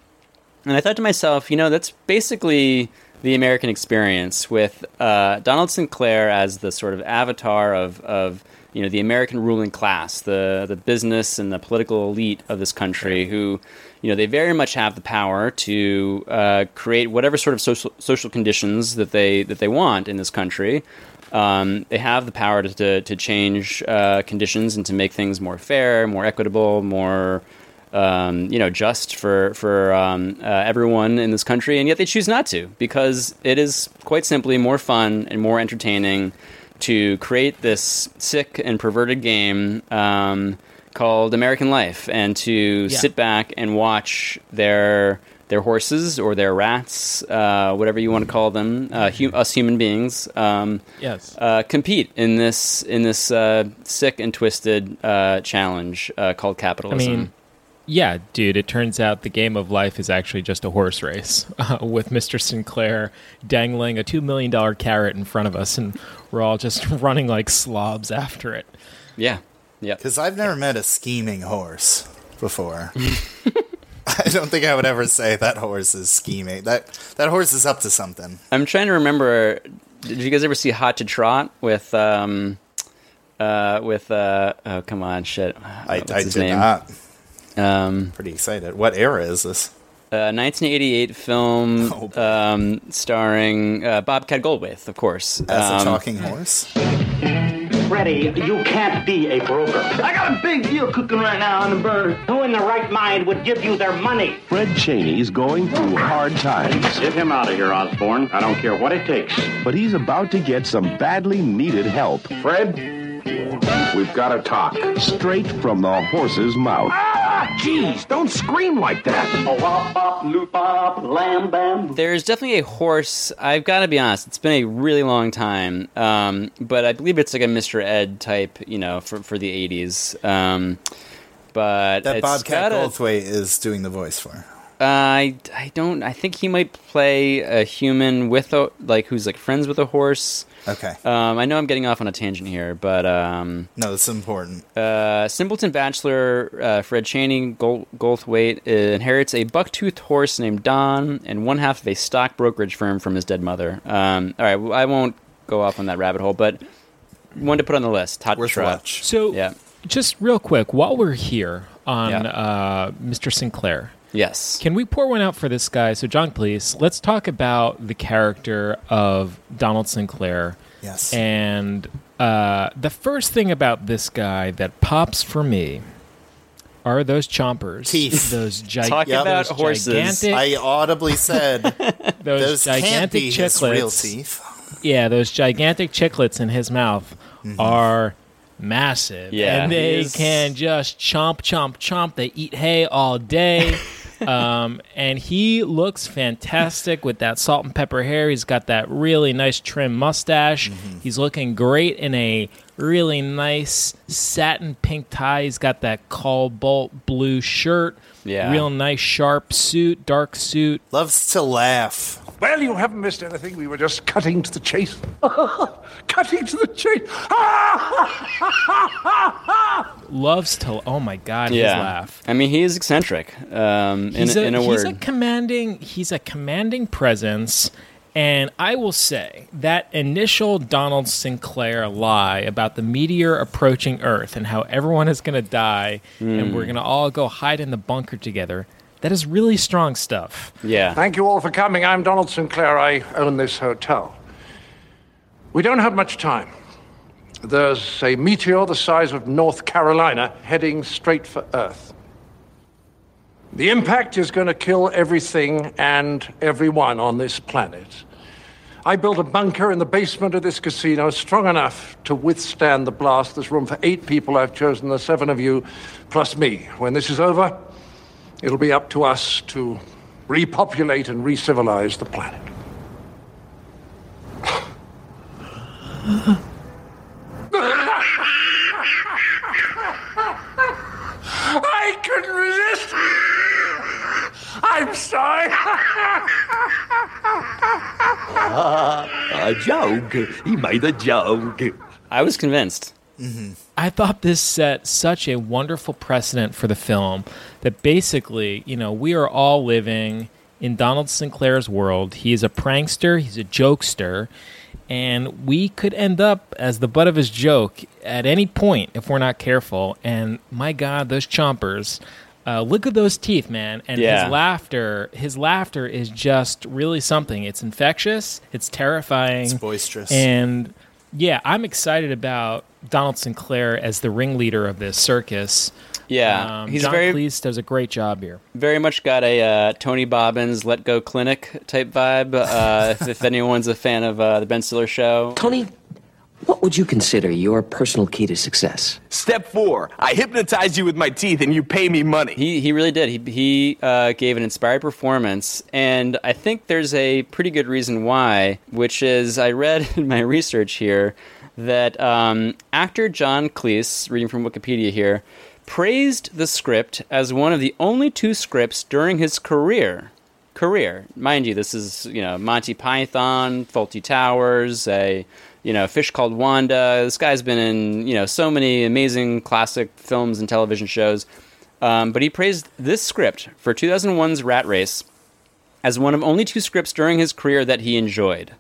[SPEAKER 10] And I thought to myself, you know, that's basically the American experience with uh, Donald Sinclair as the sort of avatar of, of you know the American ruling class, the the business and the political elite of this country, who you know they very much have the power to uh, create whatever sort of social social conditions that they that they want in this country. Um, they have the power to to, to change uh, conditions and to make things more fair, more equitable, more um, you know, just for for um, uh, everyone in this country, and yet they choose not to because it is quite simply more fun and more entertaining to create this sick and perverted game um, called American Life, and to
[SPEAKER 9] Yeah.
[SPEAKER 10] sit back and watch their their horses or their rats, uh, whatever you want to call them, uh, hu- us human beings, um,
[SPEAKER 9] Yes.
[SPEAKER 10] uh, compete in this in this uh, sick and twisted uh, challenge uh, called
[SPEAKER 9] I
[SPEAKER 10] capitalism.
[SPEAKER 9] mean, yeah, dude, it turns out the game of life is actually just a horse race uh, with Mr. Sinclair dangling a $2 million carrot in front of us, and we're all just running like slobs after it.
[SPEAKER 10] Yeah. Yeah.
[SPEAKER 5] Because I've never met a scheming horse before. I don't think I would ever say that horse is scheming. That that horse is up to something.
[SPEAKER 10] I'm trying to remember. Did you guys ever see Hot to Trot with um, uh, with uh, oh come on shit?
[SPEAKER 5] I,
[SPEAKER 10] What's
[SPEAKER 5] I
[SPEAKER 10] his
[SPEAKER 5] did
[SPEAKER 10] name?
[SPEAKER 5] not.
[SPEAKER 10] Um,
[SPEAKER 5] Pretty excited. What era is this?
[SPEAKER 10] uh, 1988 film
[SPEAKER 5] Oh,
[SPEAKER 10] um, starring uh, Bobcat Goldthwait, of course.
[SPEAKER 5] As
[SPEAKER 10] Um,
[SPEAKER 5] a talking horse?
[SPEAKER 21] Freddie, you can't be a broker. I got a big deal cooking right now on the burner. Who in the right mind would give you their money?
[SPEAKER 22] Fred Cheney's going through hard times.
[SPEAKER 21] Get him out of here, Osborne. I don't care what it takes.
[SPEAKER 22] But he's about to get some badly needed help.
[SPEAKER 21] Fred,
[SPEAKER 22] we've got to talk. Straight from the horse's mouth.
[SPEAKER 21] Ah, jeez, don't scream like that. Oh, wop, bop, loop, bop, lamb, bam.
[SPEAKER 10] There's definitely a horse. I've got to be honest; it's been a really long time, um, but I believe it's like a Mr. Ed type, you know, for for the '80s. Um, but
[SPEAKER 5] That
[SPEAKER 10] it's
[SPEAKER 5] Bobcat
[SPEAKER 10] got a-
[SPEAKER 5] Goldthwait is doing the voice for.
[SPEAKER 10] Uh, I, I don't. I think he might play a human with a like who's like friends with a horse.
[SPEAKER 5] Okay.
[SPEAKER 10] Um, I know I'm getting off on a tangent here, but um,
[SPEAKER 5] No, it's important.
[SPEAKER 10] uh, simpleton bachelor uh, Fred Channing Gold, Goldthwait uh, inherits a buck-toothed horse named Don and one half of a stock brokerage firm from his dead mother. Um, all right, well, I won't go off on that rabbit hole, but one to put on the list. Hot
[SPEAKER 5] Worth
[SPEAKER 10] trot.
[SPEAKER 5] watch.
[SPEAKER 9] So,
[SPEAKER 10] Yeah.
[SPEAKER 9] just real quick, while we're here on
[SPEAKER 10] Yeah.
[SPEAKER 9] uh, Mr. Sinclair,
[SPEAKER 10] Yes.
[SPEAKER 9] can we pour one out for this guy? So, John, please, let's talk about the character of Donald Sinclair.
[SPEAKER 5] Yes.
[SPEAKER 9] And uh, the first thing about this guy that pops for me are those chompers.
[SPEAKER 5] Teeth.
[SPEAKER 9] Those, gi-
[SPEAKER 10] Talk
[SPEAKER 9] those
[SPEAKER 10] about horses.
[SPEAKER 9] gigantic,
[SPEAKER 5] I audibly said
[SPEAKER 9] those,
[SPEAKER 5] those can't
[SPEAKER 9] gigantic
[SPEAKER 5] be his
[SPEAKER 9] chiclets.
[SPEAKER 5] real teeth.
[SPEAKER 9] Yeah, those gigantic chiclets in his mouth are massive.
[SPEAKER 10] Yeah,
[SPEAKER 9] and they
[SPEAKER 10] is-
[SPEAKER 9] can just chomp, chomp, chomp. They eat hay all day. um, and he looks fantastic with that salt and pepper hair. He's got that really nice trim mustache. He's looking great in a really nice satin pink tie. He's got that cobalt blue shirt.
[SPEAKER 10] Yeah.
[SPEAKER 9] Real nice sharp suit, dark suit.
[SPEAKER 5] Loves to laugh.
[SPEAKER 20] Well, you haven't missed anything. We were just cutting to the chase. cutting to the chase.
[SPEAKER 9] Loves to. Oh my God, his
[SPEAKER 10] yeah.
[SPEAKER 9] laugh.
[SPEAKER 10] I mean, he is eccentric. Um,
[SPEAKER 9] He's
[SPEAKER 10] in,
[SPEAKER 9] a,
[SPEAKER 10] in a
[SPEAKER 9] he's
[SPEAKER 10] word.
[SPEAKER 9] a commanding. He's a commanding presence. And I will say that initial Donald Sinclair lie about the meteor approaching Earth and how everyone is going to die and
[SPEAKER 10] Hmm.
[SPEAKER 9] we're going to all go hide in the bunker together. That is really strong stuff.
[SPEAKER 10] Yeah.
[SPEAKER 20] Thank you all for coming. I'm Donald Sinclair. I own this hotel. We don't have much time. There's a meteor the size of North Carolina heading straight for Earth. The impact is going to kill everything and everyone on this planet. I built a bunker in the basement of this casino strong enough to withstand the blast. There's room for eight people. I've chosen the seven of you, plus me. When this is over, it'll be up to us to repopulate and re-civilize the planet. I couldn't resist. I'm sorry.
[SPEAKER 23] a joke. He made a joke.
[SPEAKER 10] I was convinced. Mm-hmm.
[SPEAKER 9] I thought this set such a wonderful precedent for the film that basically, you know, we are all living in Donald Sinclair's world. He is a prankster, he's a jokester, and we could end up as the butt of his joke at any point if we're not careful. And my God, those chompers. Uh, look at those teeth, man! And
[SPEAKER 10] Yeah.
[SPEAKER 9] his laughter, his laughter is just really something. It's infectious. It's terrifying.
[SPEAKER 5] It's boisterous.
[SPEAKER 9] And yeah, I'm excited about Donald Sinclair as the ringleader of this circus.
[SPEAKER 10] Yeah,
[SPEAKER 9] um,
[SPEAKER 10] he's
[SPEAKER 9] John
[SPEAKER 10] very-
[SPEAKER 9] Cleese does a great job here.
[SPEAKER 10] Very much got a uh, Tony Bobbins Let Go Clinic type vibe. Uh, if, if anyone's a fan of uh, the Ben Stiller show,
[SPEAKER 23] Tony, what would you consider your personal key to success?
[SPEAKER 24] Step four, I hypnotize you with my teeth and you pay me money.
[SPEAKER 10] He, he really did. He, he uh, gave an inspired performance, and I think there's a pretty good reason why, which is I read in my research here that um, actor John Cleese, reading from Wikipedia here, praised the script as one of the only two scripts during his career. Career, mind you, this is you know Monty Python, Fawlty Towers, a you know Fish Called Wanda. This guy's been in you know so many amazing classic films and television shows. Um, but he praised this script for 2001's Rat Race as one of only two scripts during his career that he enjoyed.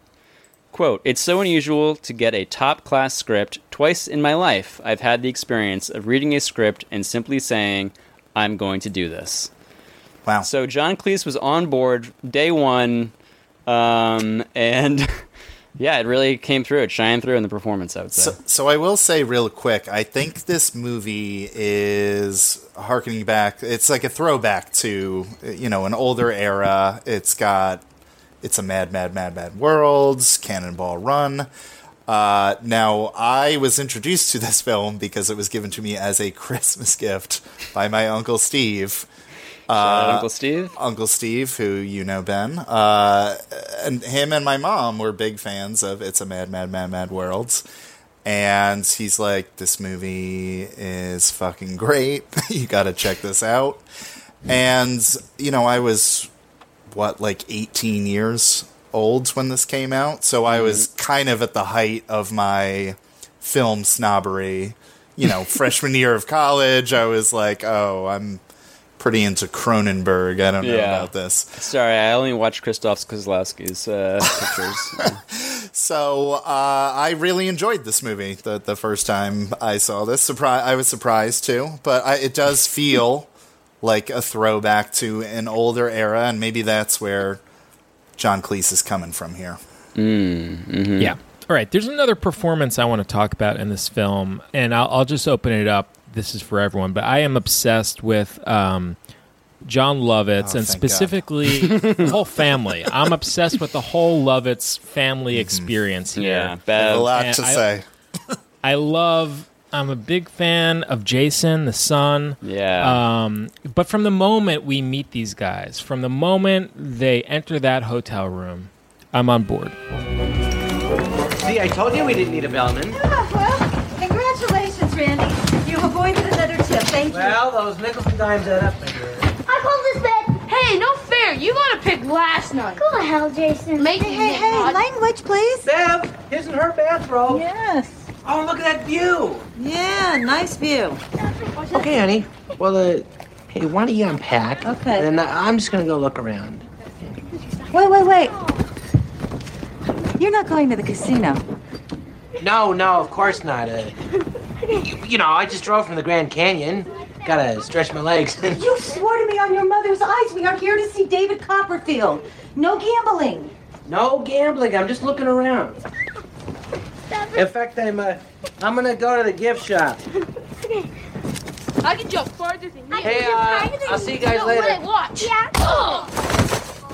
[SPEAKER 10] Quote, It's so unusual to get a top class script. Twice in my life, I've had the experience of reading a script and simply saying, I'm going to do this.
[SPEAKER 5] Wow.
[SPEAKER 10] So John Cleese was on board day one, um, and yeah, it really came through. It shined through in the performance, I would say.
[SPEAKER 5] So, so I will say real quick, I think this movie is harkening back. It's like a throwback to you know an older era. It's got it's a mad, mad, mad, mad worlds, Cannonball Run. Uh, now I was introduced to this film because it was given to me as a Christmas gift by my uncle Steve. Uh,
[SPEAKER 10] Uncle Steve.
[SPEAKER 5] Uncle Steve, who you know, Ben, uh, and him and my mom were big fans of "It's a Mad, Mad, Mad, Mad World," and he's like, "This movie is fucking great. you got to check this out." And you know, I was what like 18 years old when this came out, so I was kind of at the height of my film snobbery. You know, freshman year of college, I was like, "Oh, I'm." Pretty into Cronenberg. I don't know
[SPEAKER 10] Yeah.
[SPEAKER 5] about this.
[SPEAKER 10] Sorry, I only watched Krzysztof Kieślowski's uh, pictures.
[SPEAKER 5] So uh, I really enjoyed this movie the the first time I saw this. Surprise! I was surprised too, but I, it does feel like a throwback to an older era, and maybe that's where John Cleese is coming from here.
[SPEAKER 10] mm,
[SPEAKER 9] Yeah. All right. There's another performance I want to talk about in this film, and I'll, I'll just open it up. This is for everyone, but I am obsessed with um, Jon Lovitz
[SPEAKER 5] Oh,
[SPEAKER 9] and
[SPEAKER 5] thank
[SPEAKER 9] specifically the whole family. I'm obsessed with the whole Lovitz family
[SPEAKER 5] Mm-hmm.
[SPEAKER 9] experience here.
[SPEAKER 10] Yeah, Bev.
[SPEAKER 5] A lot
[SPEAKER 9] And
[SPEAKER 5] to
[SPEAKER 9] I-
[SPEAKER 5] say.
[SPEAKER 9] I love. I'm a big fan of Jason, the son.
[SPEAKER 10] Yeah.
[SPEAKER 9] Um, but from the moment we meet these guys, from the moment they enter that hotel room, I'm on board.
[SPEAKER 21] See, I told you we didn't need a bellman.
[SPEAKER 14] well, think
[SPEAKER 25] Randy. You've avoided another tip. Thank you.
[SPEAKER 26] Well, those nickels and dimes add up, my dear.
[SPEAKER 11] I called this bed. Hey, no fair. You got to pick last night. Go to hell, Jason. Make
[SPEAKER 25] Hey, hey, hey, language, please.
[SPEAKER 26] Bev, isn't her bathrobe?
[SPEAKER 25] Yes.
[SPEAKER 26] Oh, look at that view.
[SPEAKER 25] Yeah, nice view.
[SPEAKER 26] Okay, honey. Well, uh, hey, why don't you unpack?
[SPEAKER 25] Okay.
[SPEAKER 26] And I'm just gonna go look around.
[SPEAKER 25] Wait, wait, wait. You're not going to the casino.
[SPEAKER 26] No, no, of course not. Uh, you know, I just drove from the Grand Canyon. Gotta stretch my legs.
[SPEAKER 25] You swore to me on your mother's eyes we are here to see David Copperfield. No gambling.
[SPEAKER 26] no gambling. I'm just looking around. In fact, I'm uh, I'm gonna go to the gift shop.
[SPEAKER 11] I can jump farther than you.
[SPEAKER 26] Hey, uh, I'll see you guys later.
[SPEAKER 11] Wait, watch. Yeah.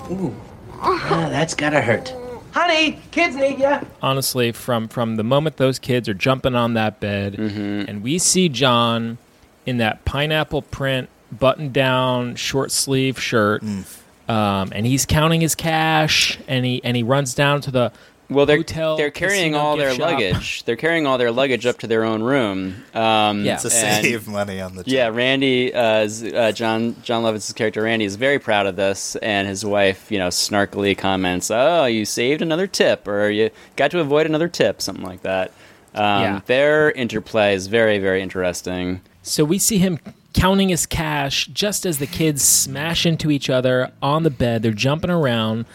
[SPEAKER 26] Ooh, ah, that's gotta hurt. Honey, kids need you.
[SPEAKER 9] honestly from from the moment those kids are jumping on that bed
[SPEAKER 10] Mm-hmm.
[SPEAKER 9] and we see Jon in that pineapple print button down short sleeve shirt um, and he's counting his cash and he and he runs down to the
[SPEAKER 10] Well, they're
[SPEAKER 9] hotel
[SPEAKER 10] they're carrying
[SPEAKER 9] casino
[SPEAKER 10] all their
[SPEAKER 9] shop.
[SPEAKER 10] luggage. They're carrying all their luggage up to their own room. Um,
[SPEAKER 9] Yeah.
[SPEAKER 5] to
[SPEAKER 10] and-
[SPEAKER 5] save money on the trip.
[SPEAKER 10] Yeah, Randy, uh, is- uh, Jon Jon Lovitz's character Randy is very proud of this, and his wife, you know, snarkily comments, "Oh, you saved another tip, or you got to avoid another tip, something like that." Um,
[SPEAKER 9] Yeah.
[SPEAKER 10] Their interplay is very, very interesting.
[SPEAKER 9] So we see him counting his cash just as the kids smash into each other on the bed. They're jumping around,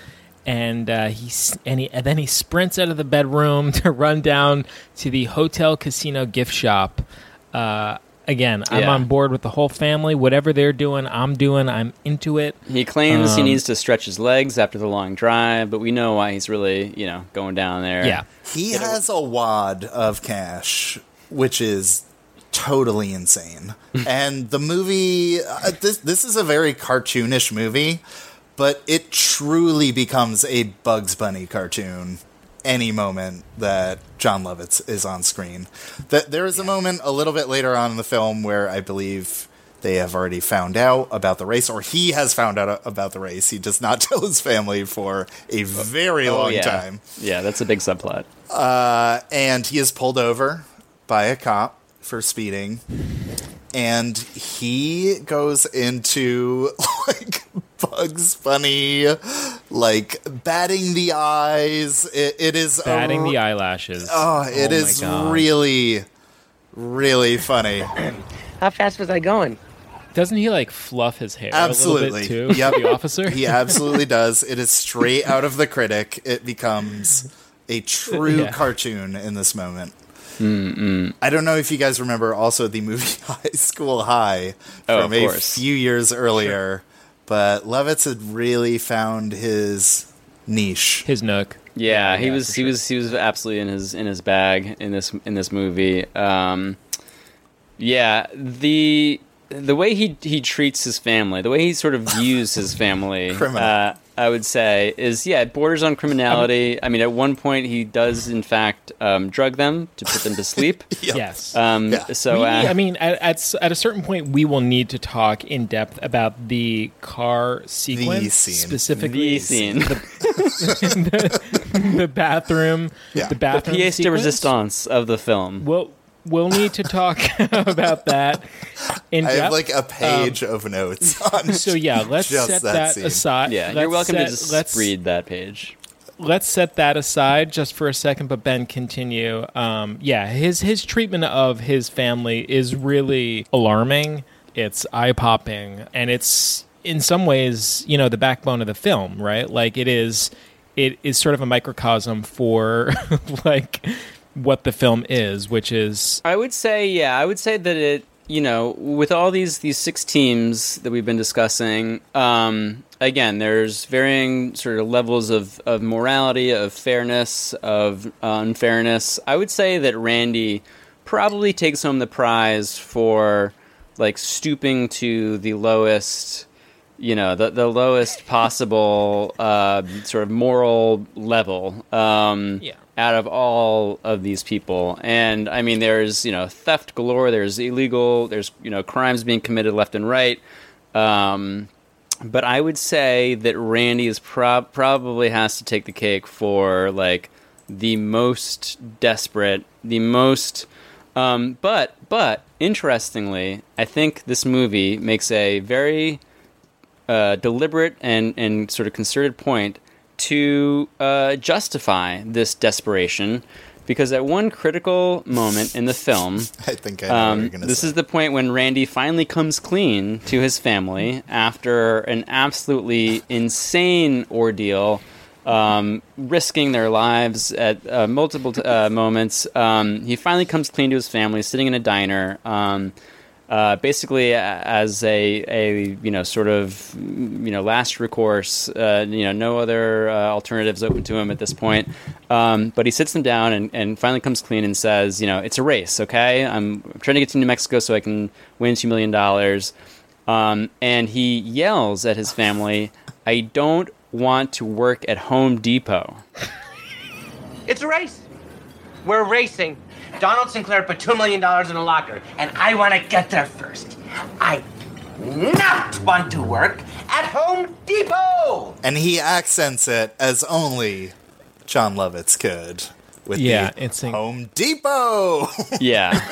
[SPEAKER 9] and uh, he's and, he, and then he sprints out of the bedroom to run down to the hotel casino gift shop. Uh, again, I'm
[SPEAKER 10] Yeah.
[SPEAKER 9] on board with the whole family. Whatever they're doing, I'm doing. I'm into it.
[SPEAKER 10] He claims he
[SPEAKER 9] Um,
[SPEAKER 10] needs to stretch his legs after the long drive, but we know why he's really, you know, going down there.
[SPEAKER 9] Yeah.
[SPEAKER 5] He has a wad of cash, which is totally insane. and the movie, uh, this this is a very cartoonish movie, but it truly becomes a Bugs Bunny cartoon any moment that Jon Lovitz is on screen. That there is a moment a little bit later on in the film where I believe they have already found out about the race, or he has found out about the race. He does not tell his family for a very
[SPEAKER 10] Oh,
[SPEAKER 5] long
[SPEAKER 10] yeah.
[SPEAKER 5] time.
[SPEAKER 10] Yeah, that's a big subplot.
[SPEAKER 5] Uh, and he is pulled over by a cop for speeding. And he goes into like Bugs Bunny, like batting the eyes. It, it is a
[SPEAKER 9] Batting
[SPEAKER 5] r-
[SPEAKER 9] the eyelashes.
[SPEAKER 5] Ah, oh, it
[SPEAKER 9] my
[SPEAKER 5] is really, really funny.
[SPEAKER 26] How fast was I going?
[SPEAKER 9] Doesn't he like fluff his hair
[SPEAKER 5] Absolutely.
[SPEAKER 9] a little bit too?
[SPEAKER 5] Yep.
[SPEAKER 9] The officer.
[SPEAKER 5] He absolutely does. It is straight out of the critic. It becomes a true
[SPEAKER 9] Yeah.
[SPEAKER 5] cartoon in this moment.
[SPEAKER 10] Mm-mm.
[SPEAKER 5] I don't know if you guys remember also the movie High School High
[SPEAKER 10] Oh,
[SPEAKER 5] from
[SPEAKER 10] of
[SPEAKER 5] a few years earlier, but Lovitz had really found his niche.
[SPEAKER 9] His nook.
[SPEAKER 10] Yeah, he
[SPEAKER 9] Yeah,
[SPEAKER 10] was
[SPEAKER 9] for
[SPEAKER 10] he
[SPEAKER 9] sure.
[SPEAKER 10] was he was absolutely in his in his bag in this in this movie. Um, yeah, the the way he he treats his family, the way he sort of views his family,
[SPEAKER 5] Criminal.
[SPEAKER 10] uh, I would say is yeah, it borders on criminality. I mean, at one point he does in fact um, drug them to put them to sleep.
[SPEAKER 9] Yes.
[SPEAKER 10] Um, So
[SPEAKER 9] We-
[SPEAKER 10] uh,
[SPEAKER 9] I mean, at, at at a certain point, we will need to talk in depth about the car sequence,
[SPEAKER 5] scene.
[SPEAKER 9] specifically
[SPEAKER 10] The scene.
[SPEAKER 9] the, the bathroom,
[SPEAKER 5] Yeah.
[SPEAKER 9] the
[SPEAKER 10] the
[SPEAKER 9] bathroom
[SPEAKER 10] pièce de
[SPEAKER 9] sequence.
[SPEAKER 10] resistance of the film.
[SPEAKER 9] We'll we'll need to talk about that in
[SPEAKER 5] I
[SPEAKER 9] depth.
[SPEAKER 5] have like a
[SPEAKER 9] Um,
[SPEAKER 5] page of notes on
[SPEAKER 9] so yeah, let's
[SPEAKER 5] just
[SPEAKER 9] set
[SPEAKER 5] that
[SPEAKER 9] that,
[SPEAKER 5] scene.
[SPEAKER 9] aside.
[SPEAKER 10] Yeah,
[SPEAKER 9] Let's
[SPEAKER 10] you're welcome
[SPEAKER 9] set-
[SPEAKER 10] to just
[SPEAKER 9] let's,
[SPEAKER 10] read that page.
[SPEAKER 9] let's set that aside just for a second but ben continue um, yeah his his treatment of his family is really alarming it's eye-popping and it's in some ways you know the backbone of the film right like it is it is sort of a microcosm for like what the film is which is
[SPEAKER 10] I would say, yeah, I would say that it, you know, with all these these six teams that we've been discussing, um, again, there's varying sort of levels of of morality, of fairness, of uh, unfairness. I would say that Randy probably takes home the prize for like stooping to the lowest you know the the lowest possible uh, sort of moral level um,
[SPEAKER 9] Yeah.
[SPEAKER 10] Out of all of these people. And I mean, there's you know theft galore. There's illegal. There's you know crimes being committed left and right. Um, but I would say that Randy is prob- probably has to take the cake for like the most desperate, the most Um, but but interestingly, I think this movie makes a very uh, deliberate and and sort of concerted point to uh, justify this desperation. Because at one critical moment in the film,
[SPEAKER 5] I think I
[SPEAKER 10] um, this
[SPEAKER 5] say.
[SPEAKER 10] is the point when Randy finally comes clean to his family after an absolutely insane ordeal, um, risking their lives at uh, multiple t- uh, moments. Um, he finally comes clean to his family, sitting in a diner. Uh, basically, as a, a you know sort of you know last recourse, uh, you know no other uh, alternatives open to him at this point. Um, but he sits them down and, and finally comes clean and says, you know, it's a race, okay? I'm trying to get to New Mexico so I can win two million dollars. Um, and he yells at his family, "I don't want to work at Home Depot."
[SPEAKER 26] It's a race. We're racing. Donald Sinclair put $2 million in a locker, and I want to get there first. I not want to work at Home Depot.
[SPEAKER 5] And he accents it as only Jon Lovitz could. With
[SPEAKER 9] Yeah,
[SPEAKER 5] the
[SPEAKER 9] it's in-
[SPEAKER 5] Home Depot.
[SPEAKER 10] yeah.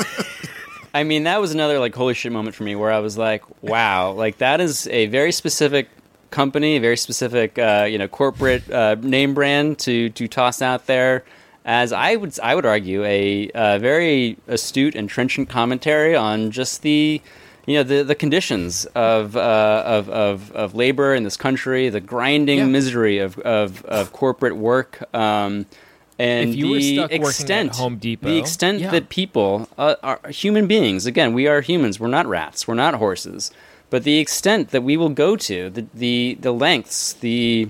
[SPEAKER 10] I mean, that was another like holy shit moment for me where I was like, wow, like that is a very specific company, very specific uh, you know corporate uh, name brand to to toss out there. As I would I would argue a, uh very astute and trenchant commentary on just the you know the the conditions of uh, of, of of labor in this country, the grinding
[SPEAKER 9] Yeah.
[SPEAKER 10] misery of, of of corporate work. Um, and
[SPEAKER 9] If you were
[SPEAKER 10] the
[SPEAKER 9] stuck working at
[SPEAKER 10] extent,
[SPEAKER 9] Home Depot,
[SPEAKER 10] the extent
[SPEAKER 9] yeah.
[SPEAKER 10] that people uh, are human beings. Again, we are humans. We're not rats. We're not horses. But the extent that we will go to, the the, the lengths, the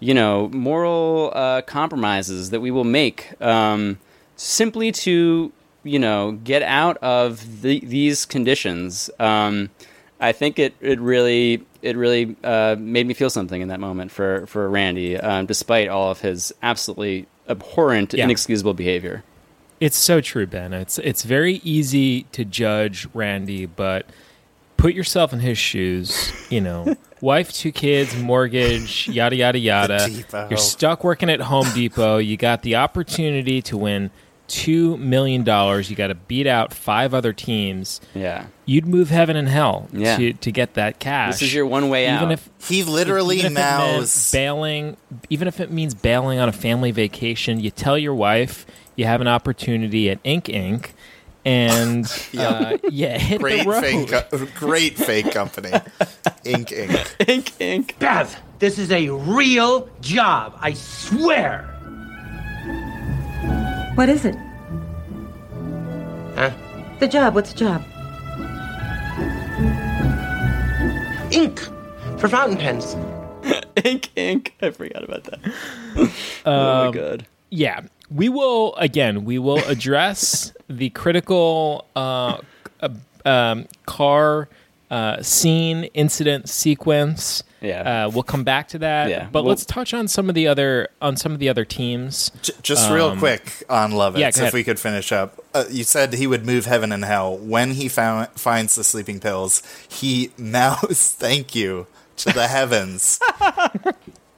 [SPEAKER 10] you know moral uh, compromises that we will make, um, simply to you know get out of the, these conditions. Um, I think it, it really it really uh, made me feel something in that moment for for Randy, um, despite all of his absolutely abhorrent,
[SPEAKER 9] Yeah.
[SPEAKER 10] inexcusable behavior.
[SPEAKER 9] It's so true, Ben. It's it's very easy to judge Randy, but put yourself in his shoes. You know, wife, two kids, mortgage, yada yada yada. You're stuck working at Home Depot. You got the opportunity to win two million dollars. You got to beat out five other teams.
[SPEAKER 10] Yeah.
[SPEAKER 9] You'd move heaven and hell
[SPEAKER 10] Yeah.
[SPEAKER 9] to to get that cash.
[SPEAKER 10] This is your one way
[SPEAKER 9] even
[SPEAKER 10] out.
[SPEAKER 9] If,
[SPEAKER 5] he literally
[SPEAKER 9] even if it meant
[SPEAKER 5] mows.
[SPEAKER 9] bailing. Even if it means bailing on a family vacation, you tell your wife you have an opportunity at Ink Inc. And uh, yeah, hit
[SPEAKER 5] great
[SPEAKER 9] the road.
[SPEAKER 5] fake, co- great fake company, Ink Ink.
[SPEAKER 10] Ink Ink.
[SPEAKER 26] Beth, this is a real job. I swear.
[SPEAKER 25] What is it?
[SPEAKER 26] Huh?
[SPEAKER 25] The job. What's the job?
[SPEAKER 26] Ink for fountain pens.
[SPEAKER 10] ink, ink. I forgot about that. oh my
[SPEAKER 9] Um,
[SPEAKER 10] god.
[SPEAKER 9] Yeah, we will again. We will address the critical uh, uh, um, car uh, scene incident sequence.
[SPEAKER 10] Yeah.
[SPEAKER 9] uh, we'll come back to that.
[SPEAKER 10] Yeah,
[SPEAKER 9] but
[SPEAKER 10] we'll-
[SPEAKER 9] let's touch on some of the other on some of the other teams.
[SPEAKER 5] J- Just real
[SPEAKER 9] Um,
[SPEAKER 5] quick on Lovitz,
[SPEAKER 9] yeah, go
[SPEAKER 5] if we could finish up. Uh, you said he would move heaven and hell. When he found, finds the sleeping pills, he mouths "thank you" to the heavens,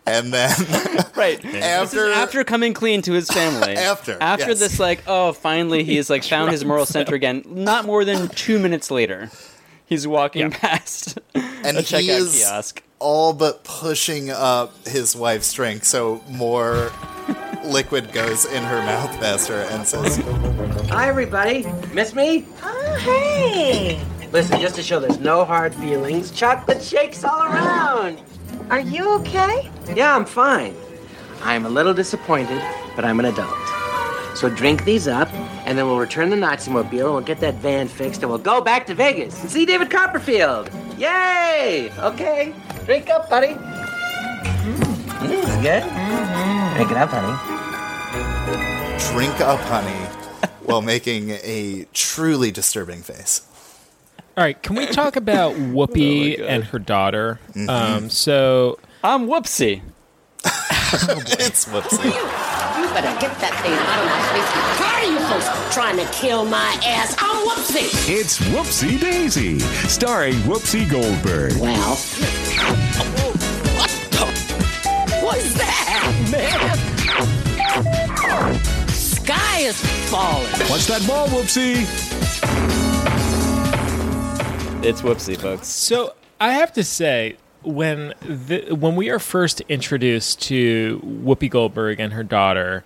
[SPEAKER 5] and then
[SPEAKER 10] Right.
[SPEAKER 5] After-
[SPEAKER 10] This is after coming clean to his family.
[SPEAKER 5] After,
[SPEAKER 10] After
[SPEAKER 5] yes.
[SPEAKER 10] this, like, oh, finally he's like found his moral center again. Not more than two minutes later, he's walking past
[SPEAKER 5] and
[SPEAKER 10] a
[SPEAKER 5] he
[SPEAKER 10] checkout
[SPEAKER 5] is
[SPEAKER 10] kiosk.
[SPEAKER 5] all but pushing up his wife's drink, so more liquid goes in her mouth faster, and says,
[SPEAKER 26] Hi, everybody. Miss me?
[SPEAKER 25] Oh, hey.
[SPEAKER 26] Listen, just to show there's no hard feelings, chocolate shakes all around.
[SPEAKER 25] Are you okay?
[SPEAKER 26] Yeah, I'm fine. I'm a little disappointed, but I'm an adult. So drink these up, and then we'll return the Nazi mobile, and we'll get that van fixed, and we'll go back to Vegas and see David Copperfield. Yay! Okay, drink up, buddy. Mm, this is good. Drink it up, honey.
[SPEAKER 5] "Drink up, honey," while making a truly disturbing face.
[SPEAKER 9] All right, can we talk about Whoopi and her daughter? Um, so
[SPEAKER 10] I'm Whoopsie.
[SPEAKER 5] it's Whoopsie.
[SPEAKER 27] You better get that thing out of my face. Tired are you folks trying to kill my ass. I'm Whoopsie.
[SPEAKER 28] It's Whoopsie Daisy, starring Whoopsie Goldberg.
[SPEAKER 27] Well, what the? What's that, man? Sky sky is falling.
[SPEAKER 28] Watch that ball, Whoopsie.
[SPEAKER 10] It's whoopsie, folks.
[SPEAKER 9] So I have to say, when the, when we are first introduced to Whoopi Goldberg and her daughter,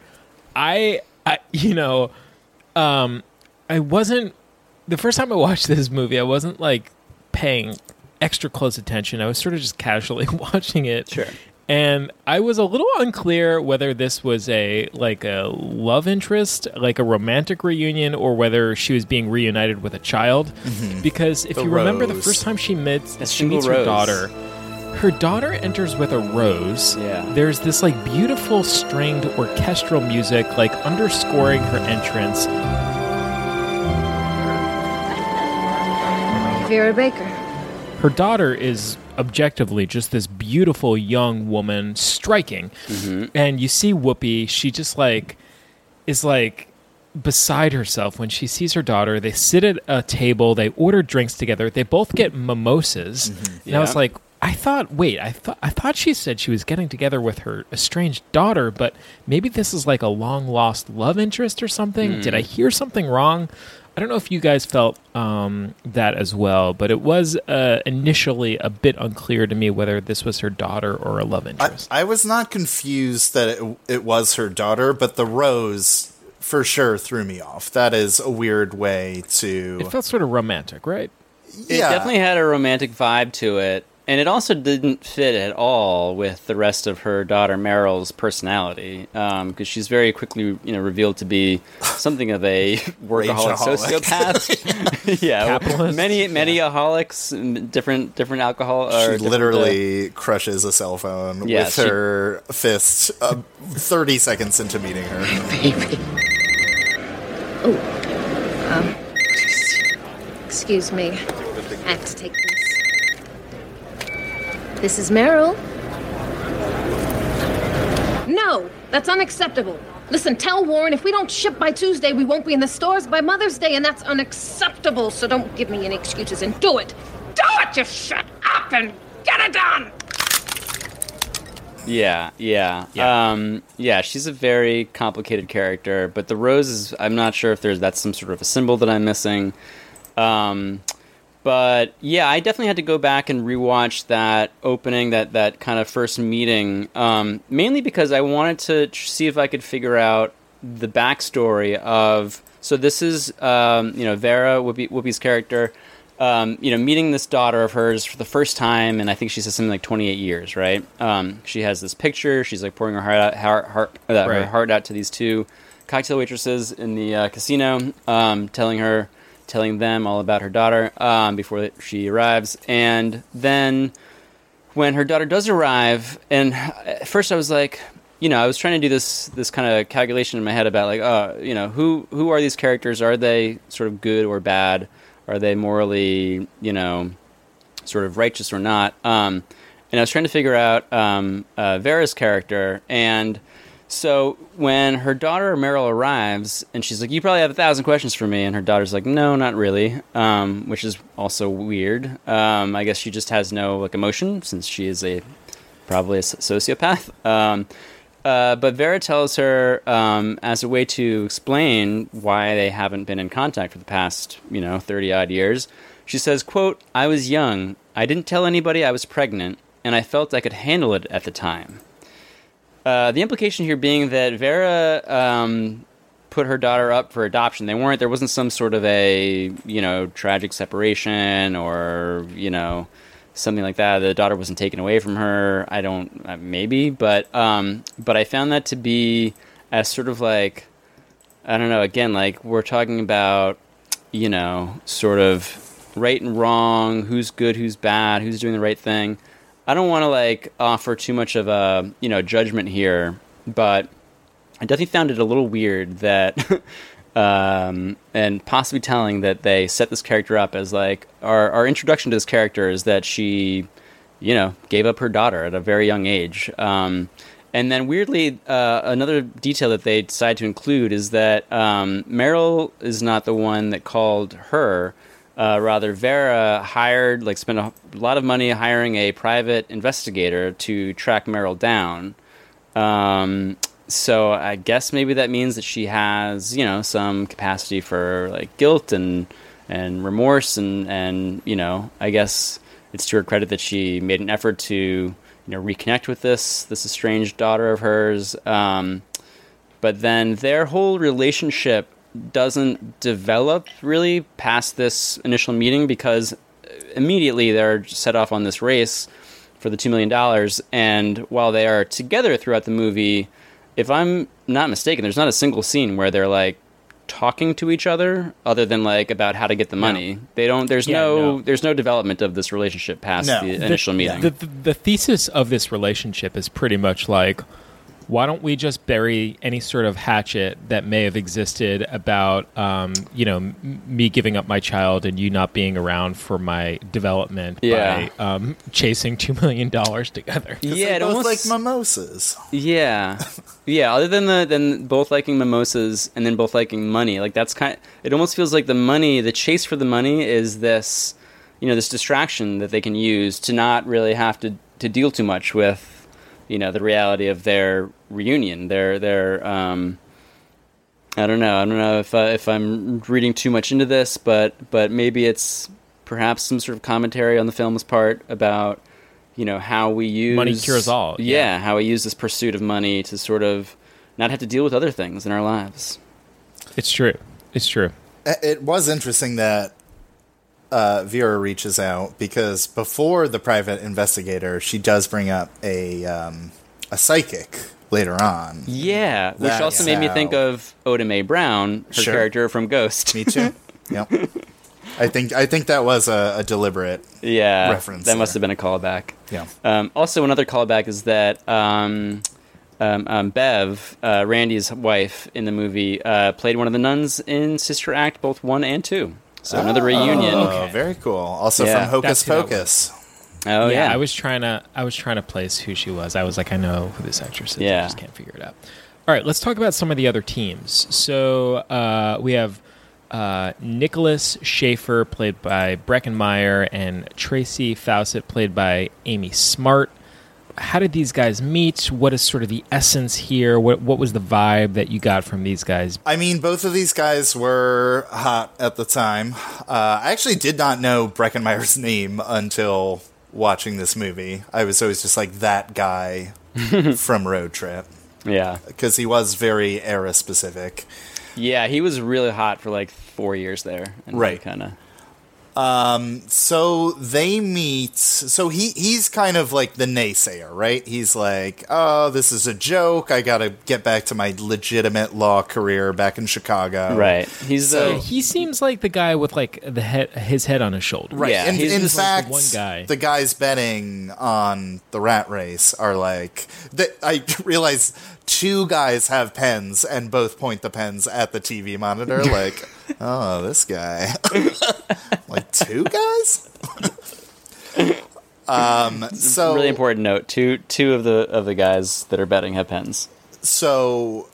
[SPEAKER 9] I, I you know, um, I wasn't the first time I watched this movie. I wasn't like paying extra close attention. I was sort of just casually watching it.
[SPEAKER 10] Sure.
[SPEAKER 9] And I was a little unclear whether this was a like a love interest, like a romantic reunion, or whether she was being reunited with a child.
[SPEAKER 5] Mhm.
[SPEAKER 9] Because if
[SPEAKER 5] The
[SPEAKER 9] you remember the first time she meets
[SPEAKER 10] A
[SPEAKER 9] she meets
[SPEAKER 10] single
[SPEAKER 9] her daughter, her daughter enters with a rose.
[SPEAKER 10] Yeah.
[SPEAKER 9] There's this like beautiful stringed orchestral music like underscoring her entrance.
[SPEAKER 11] Vera Baker.
[SPEAKER 9] Her daughter is objectively just this beautiful young woman, striking. Mm-hmm. And you see Whoopi, she just like is like beside herself when she sees her daughter. They sit at a table, they order drinks together, they both get mimosas. Mm-hmm. And I was like, I thought, wait, I thought I thought she said she was getting together with her estranged daughter, but maybe this is like a long lost love interest or something. Did I mm. hear something wrong? I don't know if you guys felt um, that as well, but it was uh, initially a bit unclear to me whether this was her daughter or a love
[SPEAKER 5] I,
[SPEAKER 9] interest.
[SPEAKER 5] I was not confused that it, it was her daughter, but the rose for sure threw me off. That is a weird way to.
[SPEAKER 9] it felt sort of romantic, right? Yeah.
[SPEAKER 10] It definitely had a romantic vibe to it, and it also didn't fit at all with the rest of her daughter Meryl's personality, because she's very quickly, you know, revealed to be something of a workaholic sociopath. yeah,
[SPEAKER 9] Capitalist.
[SPEAKER 10] many many aholics, different different alcohol.
[SPEAKER 5] She
[SPEAKER 10] different, uh,
[SPEAKER 5] literally crushes a cell phone
[SPEAKER 10] Yeah,
[SPEAKER 5] with
[SPEAKER 10] she-
[SPEAKER 5] her fist uh, 30 seconds into meeting her.
[SPEAKER 11] Baby, Um, excuse me. I have to take this. This is Meryl.
[SPEAKER 29] No, that's unacceptable. Listen, tell Warren if we don't ship by Tuesday, we won't be in the stores by Mother's Day, and that's unacceptable. So don't give me any excuses and do it. Do it! Just shut up and get it done!
[SPEAKER 10] Yeah, yeah, yeah. Um, yeah, she's a very complicated character, but the rose is. I'm not sure if there's that's some sort of a symbol that I'm missing. Um, but yeah, I definitely had to go back and rewatch that opening, that that kind of first meeting, um, mainly because I wanted to tr- see if I could figure out the backstory of. So this is, um, you know, Vera Whoopi, Whoopi's character. Um, you know, meeting this daughter of hers for the first time, and I think she says something like 28 years, right? Um, she has this picture. She's like pouring her heart out, heart, heart, uh, her heart out to these two cocktail waitresses in the uh, casino, um, telling her, telling them all about her daughter um, before she arrives, and then when her daughter does arrive, and at first I was like, you know, I was trying to do this this kind of calculation in my head about like, oh, you know, who who are these characters? Are they sort of good or bad? Are they morally, you know, sort of righteous or not? Um, and I was trying to figure out um, uh, Vera's character, and so when her daughter Meryl arrives, and she's like, "You probably have a thousand questions for me," and her daughter's like, "No, not really," um, which is also weird. Um, I guess she just has no like emotion since she is a probably a sociopath. Um, uh, but Vera tells her um, as a way to explain why they haven't been in contact for the past, you know, thirty odd years. She says, "quote I was young. I didn't tell anybody I was pregnant, and I felt I could handle it at the time." Uh, the implication here being that Vera um, put her daughter up for adoption. They weren't. There wasn't some sort of a you know tragic separation or you know something like that. The daughter wasn't taken away from her. I don't uh, maybe, but um, but I found that to be as sort of like I don't know. Again, like we're talking about you know sort of right and wrong, who's good, who's bad, who's doing the right thing. I don't want to like offer too much of a you know judgment here, but I definitely found it a little weird that, um, and possibly telling that they set this character up as like our our introduction to this character is that she, you know, gave up her daughter at a very young age. Um, and then weirdly, uh, another detail that they decide to include is that um, Meryl is not the one that called her. Uh, rather, Vera hired, like, spent a lot of money hiring a private investigator to track Meryl down. Um, so I guess maybe that means that she has, you know, some capacity for like guilt and and remorse and and you know, I guess it's to her credit that she made an effort to you know reconnect with this this estranged daughter of hers. Um, but then their whole relationship doesn't develop really past this initial meeting because immediately they're set off on this race for the $2 million. And while they are together throughout the movie, if I'm not mistaken, there's not a single scene where they're like talking to each other other than like about how to get the money. They don't there's
[SPEAKER 9] Yeah,
[SPEAKER 10] no,
[SPEAKER 9] no.
[SPEAKER 10] there's no development of this relationship past the initial meeting.
[SPEAKER 9] The, the, the thesis of this relationship is pretty much like, why don't we just bury any sort of hatchet that may have existed about, um, you know, m- me giving up my child and you not being around for my development
[SPEAKER 10] Yeah.
[SPEAKER 9] by um, chasing two million dollars together?
[SPEAKER 10] Yeah, it
[SPEAKER 5] both
[SPEAKER 10] almost
[SPEAKER 5] like mimosas.
[SPEAKER 10] Yeah, yeah. Other than the than both liking mimosas and then both liking money, like that's kind. it almost feels like the money, the chase for the money, is this, you know, this distraction that they can use to not really have to to deal too much with, you know, the reality of their reunion. Their their um. I don't know. I don't know if uh, if I'm reading too much into this, but but maybe it's perhaps some sort of commentary on the film's part about you know how we use
[SPEAKER 9] Money cures all,
[SPEAKER 10] Yeah, how we use this pursuit of money to sort of not have to deal with other things in our lives.
[SPEAKER 9] It's true. It's true.
[SPEAKER 5] It it was interesting that uh, Vera reaches out because before the private investigator, she does bring up a um, a psychic later on.
[SPEAKER 10] Yeah, which
[SPEAKER 5] That's
[SPEAKER 10] also made me think of Oda Mae Brown, her
[SPEAKER 5] Sure.
[SPEAKER 10] character from Ghost.
[SPEAKER 5] Me too. yep. I think I think that was a, a deliberate
[SPEAKER 10] yeah,
[SPEAKER 5] reference.
[SPEAKER 10] That must
[SPEAKER 5] there.
[SPEAKER 10] have been a callback.
[SPEAKER 5] Yeah.
[SPEAKER 10] Um, also, another callback is that um, um, um, Bev, uh, Randy's wife in the movie, uh, played one of the nuns in Sister Act, both one and two. So another reunion.
[SPEAKER 5] Oh, very cool. Also
[SPEAKER 10] Yeah.
[SPEAKER 5] from Hocus
[SPEAKER 9] That's who
[SPEAKER 5] Pocus.
[SPEAKER 10] Oh yeah,
[SPEAKER 9] I was trying to I was trying to place who she was. I was like, I know who this actress is. I
[SPEAKER 10] Yeah.
[SPEAKER 9] just can't figure it out. All right, let's talk about some of the other teams. So uh, we have uh, Nicholas Schaefer, played by Breckin Meyer, and Tracy Fawcett, played by Amy Smart. How did these guys meet? What is sort of the essence here? What what was the vibe that you got from these guys?
[SPEAKER 5] I mean, both of these guys were hot at the time. Uh, I actually did not know Breckin Meyer's name until watching this movie. I was always just like that guy from Road Trip
[SPEAKER 10] yeah,
[SPEAKER 5] because he was very era specific.
[SPEAKER 10] yeah. He was really hot for like four years there, and
[SPEAKER 5] Right.
[SPEAKER 10] Kind of.
[SPEAKER 5] Um, so they meet. So he he's kind of like the naysayer, right? He's like, "Oh, this is a joke. I got to get back to my legitimate law career back in Chicago."
[SPEAKER 10] Right. He's
[SPEAKER 5] So-
[SPEAKER 10] uh,
[SPEAKER 9] He seems like the guy with like the head, his head on his shoulder.
[SPEAKER 5] Right.
[SPEAKER 10] Yeah,
[SPEAKER 5] in
[SPEAKER 10] he's
[SPEAKER 5] in
[SPEAKER 9] just like
[SPEAKER 5] fact,
[SPEAKER 9] the one guy.
[SPEAKER 5] the guys betting on the rat race are like. That I realize two guys have pens and both point the pens at the TV monitor. Like, oh, this guy. like two guys. um. So
[SPEAKER 10] really important note. Two two of the of the guys that are betting have pens.
[SPEAKER 5] so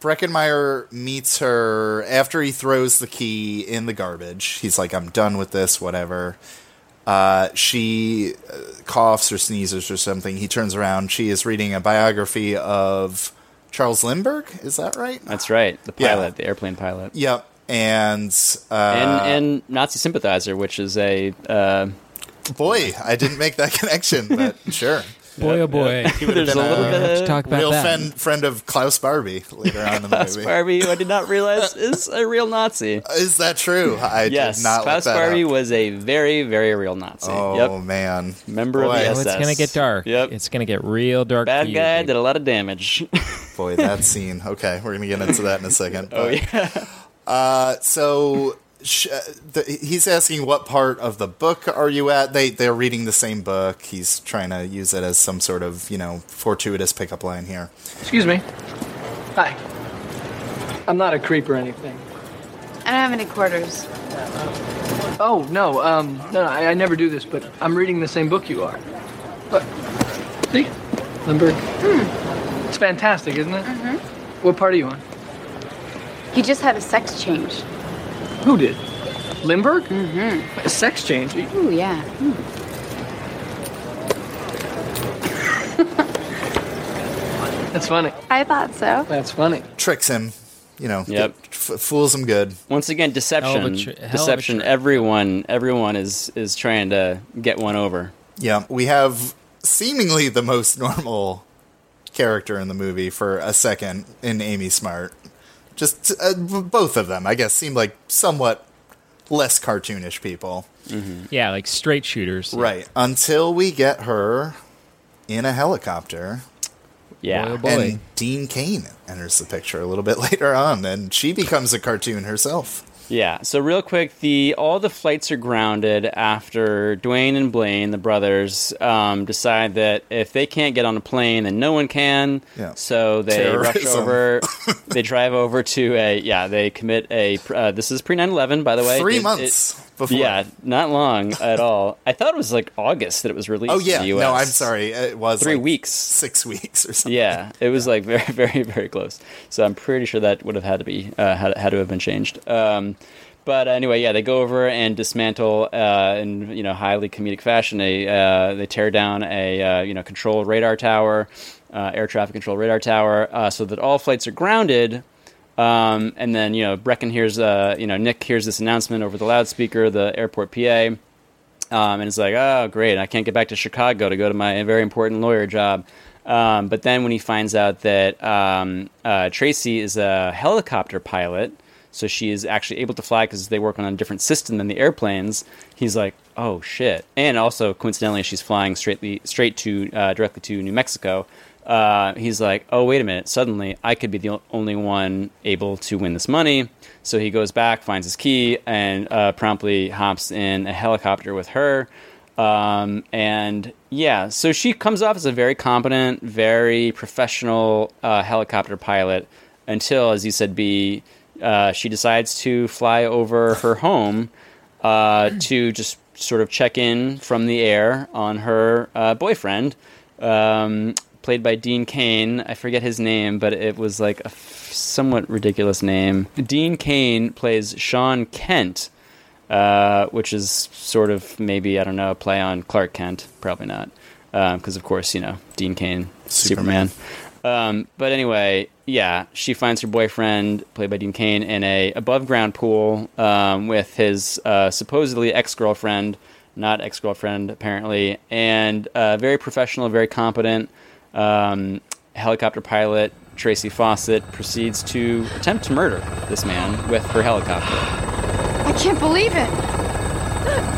[SPEAKER 5] Breckin Meyer meets her after he throws the key in the garbage. He's like, I'm done with this, whatever. Uh, she uh, coughs or sneezes or something. He turns around. She is reading a biography of Charles Lindbergh. Is that right?
[SPEAKER 10] That's right. The
[SPEAKER 5] Yeah.
[SPEAKER 10] pilot, the airplane pilot,
[SPEAKER 5] Yep. And uh,
[SPEAKER 10] and and Nazi sympathizer, which is a uh,
[SPEAKER 5] boy, I didn't make that connection, but sure.
[SPEAKER 9] Boy, oh boy.
[SPEAKER 5] He would have
[SPEAKER 10] There's
[SPEAKER 5] been
[SPEAKER 10] a little bit
[SPEAKER 9] Let's
[SPEAKER 10] of
[SPEAKER 9] talk about
[SPEAKER 5] real
[SPEAKER 9] that.
[SPEAKER 5] friend, friend of Klaus Barbie later on in the
[SPEAKER 10] Klaus
[SPEAKER 5] movie.
[SPEAKER 10] Barbie, who I did not realize is a real Nazi.
[SPEAKER 5] Is that true? I
[SPEAKER 10] yes,
[SPEAKER 5] did not
[SPEAKER 10] Klaus
[SPEAKER 5] look that
[SPEAKER 10] Barbie
[SPEAKER 5] up.
[SPEAKER 10] was a very, very real Nazi.
[SPEAKER 5] Oh
[SPEAKER 10] yep,
[SPEAKER 5] man,
[SPEAKER 10] member
[SPEAKER 5] Boy.
[SPEAKER 10] of the
[SPEAKER 9] Oh,
[SPEAKER 10] SS.
[SPEAKER 9] it's gonna get dark.
[SPEAKER 10] Yep,
[SPEAKER 9] It's gonna get real dark.
[SPEAKER 10] bad
[SPEAKER 9] for you,
[SPEAKER 10] guy
[SPEAKER 9] baby.
[SPEAKER 10] did a lot of damage.
[SPEAKER 5] boy, that scene. Okay, we're gonna get into that in a second.
[SPEAKER 10] oh yeah,
[SPEAKER 5] Uh, so sh- uh, the, he's asking what part of the book are you at? They they're reading the same book. He's trying to use it as some sort of you know fortuitous pickup line here.
[SPEAKER 30] Excuse me. Hi. I'm not a creep or anything.
[SPEAKER 31] I don't have any quarters.
[SPEAKER 30] Oh no, um, no, no I, I never do this, but I'm reading the same book you are. But see, Lindbergh. It's fantastic, isn't it?
[SPEAKER 31] Mm-hmm.
[SPEAKER 30] What part are you on?
[SPEAKER 31] He just had a sex change.
[SPEAKER 30] Who did? Lindbergh? Mm-hmm. A sex change?
[SPEAKER 31] Ooh, yeah. Hmm.
[SPEAKER 30] That's funny.
[SPEAKER 31] I thought so.
[SPEAKER 30] That's funny.
[SPEAKER 5] Tricks him, you know.
[SPEAKER 10] Yep.
[SPEAKER 5] f- fools him good.
[SPEAKER 10] Once again, deception.
[SPEAKER 9] tr- hell of a
[SPEAKER 10] deception.
[SPEAKER 9] trick.
[SPEAKER 10] Everyone, everyone is is trying to get one over.
[SPEAKER 5] Yeah, we have seemingly the most normal character in the movie for a second in Amy Smart. Just uh, both of them, I guess, seem like somewhat less cartoonish people.
[SPEAKER 9] Yeah, like straight shooters.
[SPEAKER 5] Right. Until we get her in a helicopter.
[SPEAKER 10] Yeah.
[SPEAKER 9] Boy, oh boy.
[SPEAKER 5] And Dean Cain enters the picture a little bit later on, and she becomes a cartoon herself.
[SPEAKER 10] Yeah. So real quick, the all the flights are grounded after Dwayne and Blaine, the brothers, um, decide that if they can't get on a plane, then no one can.
[SPEAKER 5] Yeah.
[SPEAKER 10] So they rush over. they drive over to a yeah. They commit a. Uh, this is pre 9/11, by the way.
[SPEAKER 5] Three
[SPEAKER 10] It-
[SPEAKER 5] months
[SPEAKER 10] it-
[SPEAKER 5] before.
[SPEAKER 10] Yeah, not long at all. I thought it was like August that it was released.
[SPEAKER 5] Oh
[SPEAKER 10] in
[SPEAKER 5] yeah,
[SPEAKER 10] the US.
[SPEAKER 5] no, I'm sorry. It was
[SPEAKER 10] Three
[SPEAKER 5] like
[SPEAKER 10] weeks.
[SPEAKER 5] six weeks or something.
[SPEAKER 10] Yeah, it was like very, very, very close. So I'm pretty sure that would have had to be uh, had, had to have been changed. Um, but anyway, yeah, they go over and dismantle uh, in you know highly comedic fashion. They uh, they tear down a uh, you know control radar tower, uh, air traffic control radar tower, uh, so that all flights are grounded. Um, and then you know Breckin hears uh, you know Nick hears this announcement over the loudspeaker, the airport PA. Um, and it's like, oh, great, I can't get back to Chicago to go to my very important lawyer job. Um, but then when he finds out that um, uh, Tracy is a helicopter pilot, so she is actually able to fly because they work on a different system than the airplanes, he's like, oh shit. And also, coincidentally, she's flying straightly, straight to uh, directly to New Mexico. Uh, he's like, oh, wait a minute, suddenly I could be the only one able to win this money. So he goes back, finds his key, and uh, promptly hops in a helicopter with her. Um, and yeah, so she comes off as a very competent, very professional uh, helicopter pilot until, as you said, B, uh, she decides to fly over her home uh, to just sort of check in from the air on her uh, boyfriend, um, played by Dean Cain. I forget his name, but it was like a f- somewhat ridiculous name. Dean Cain plays Sean Kent, uh, which is sort of maybe I don't know a play on Clark Kent. Probably not, because of course you know Dean Cain, Superman. Um, but anyway, yeah, she finds her boyfriend, played by Dean Cain, in a above ground pool um, with his uh, supposedly ex girlfriend, not ex girlfriend apparently, and uh, very professional, very competent um, helicopter pilot. Tracy Faucet proceeds to attempt to murder this man with her helicopter.
[SPEAKER 14] I can't believe it.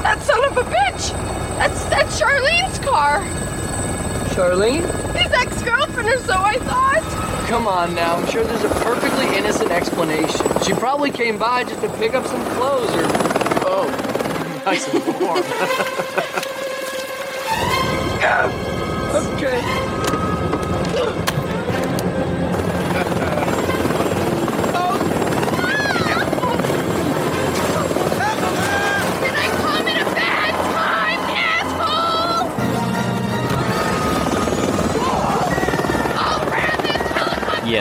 [SPEAKER 14] That son of a bitch. That's that's Charlene's car.
[SPEAKER 30] Charlene?
[SPEAKER 14] His ex-girlfriend, or so I thought.
[SPEAKER 30] Come on now. I'm sure there's a perfectly innocent explanation. She probably came by just to pick up some clothes or. Oh. Nice and warm. okay.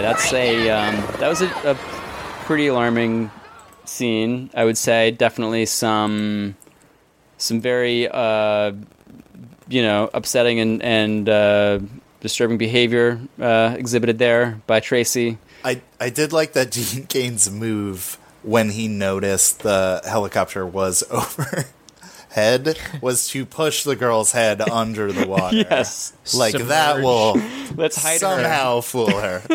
[SPEAKER 10] That's a um, that was a, a pretty alarming scene. I would say definitely some some very uh, you know upsetting and and uh, disturbing behavior uh, exhibited there by Tracy.
[SPEAKER 5] I I did like that Gene Cain's move when he noticed the helicopter was overhead was to push the girl's head under the water.
[SPEAKER 10] Yes.
[SPEAKER 5] like that will
[SPEAKER 10] Let's hide her.
[SPEAKER 5] somehow fool her.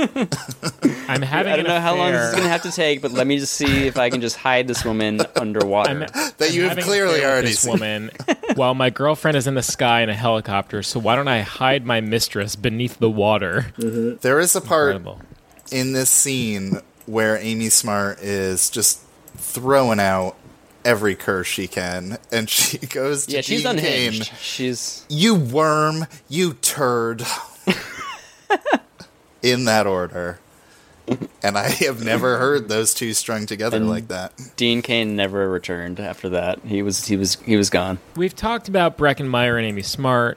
[SPEAKER 9] I'm having
[SPEAKER 10] I don't
[SPEAKER 9] an
[SPEAKER 10] know how long this is going to have to take, but let me just see if I can just hide this woman underwater.
[SPEAKER 5] that you have clearly
[SPEAKER 9] an affair with
[SPEAKER 5] already
[SPEAKER 9] this
[SPEAKER 5] seen.
[SPEAKER 9] woman while my girlfriend is in the sky in a helicopter. So why don't I hide my mistress beneath the water? Mm-hmm.
[SPEAKER 5] There is a part
[SPEAKER 9] Incredible.
[SPEAKER 5] in this scene where Amy Smart is just throwing out every curse she can, and she goes to
[SPEAKER 10] yeah, she's
[SPEAKER 5] Dean
[SPEAKER 10] unhinged.
[SPEAKER 5] Cain,
[SPEAKER 10] She's
[SPEAKER 5] you worm, you turd. in that order. And I have never heard those two strung together
[SPEAKER 10] And
[SPEAKER 5] like that.
[SPEAKER 10] Dean Cain never returned after that. He was he was he was gone.
[SPEAKER 9] We've talked about Breckin Meyer and Amy Smart.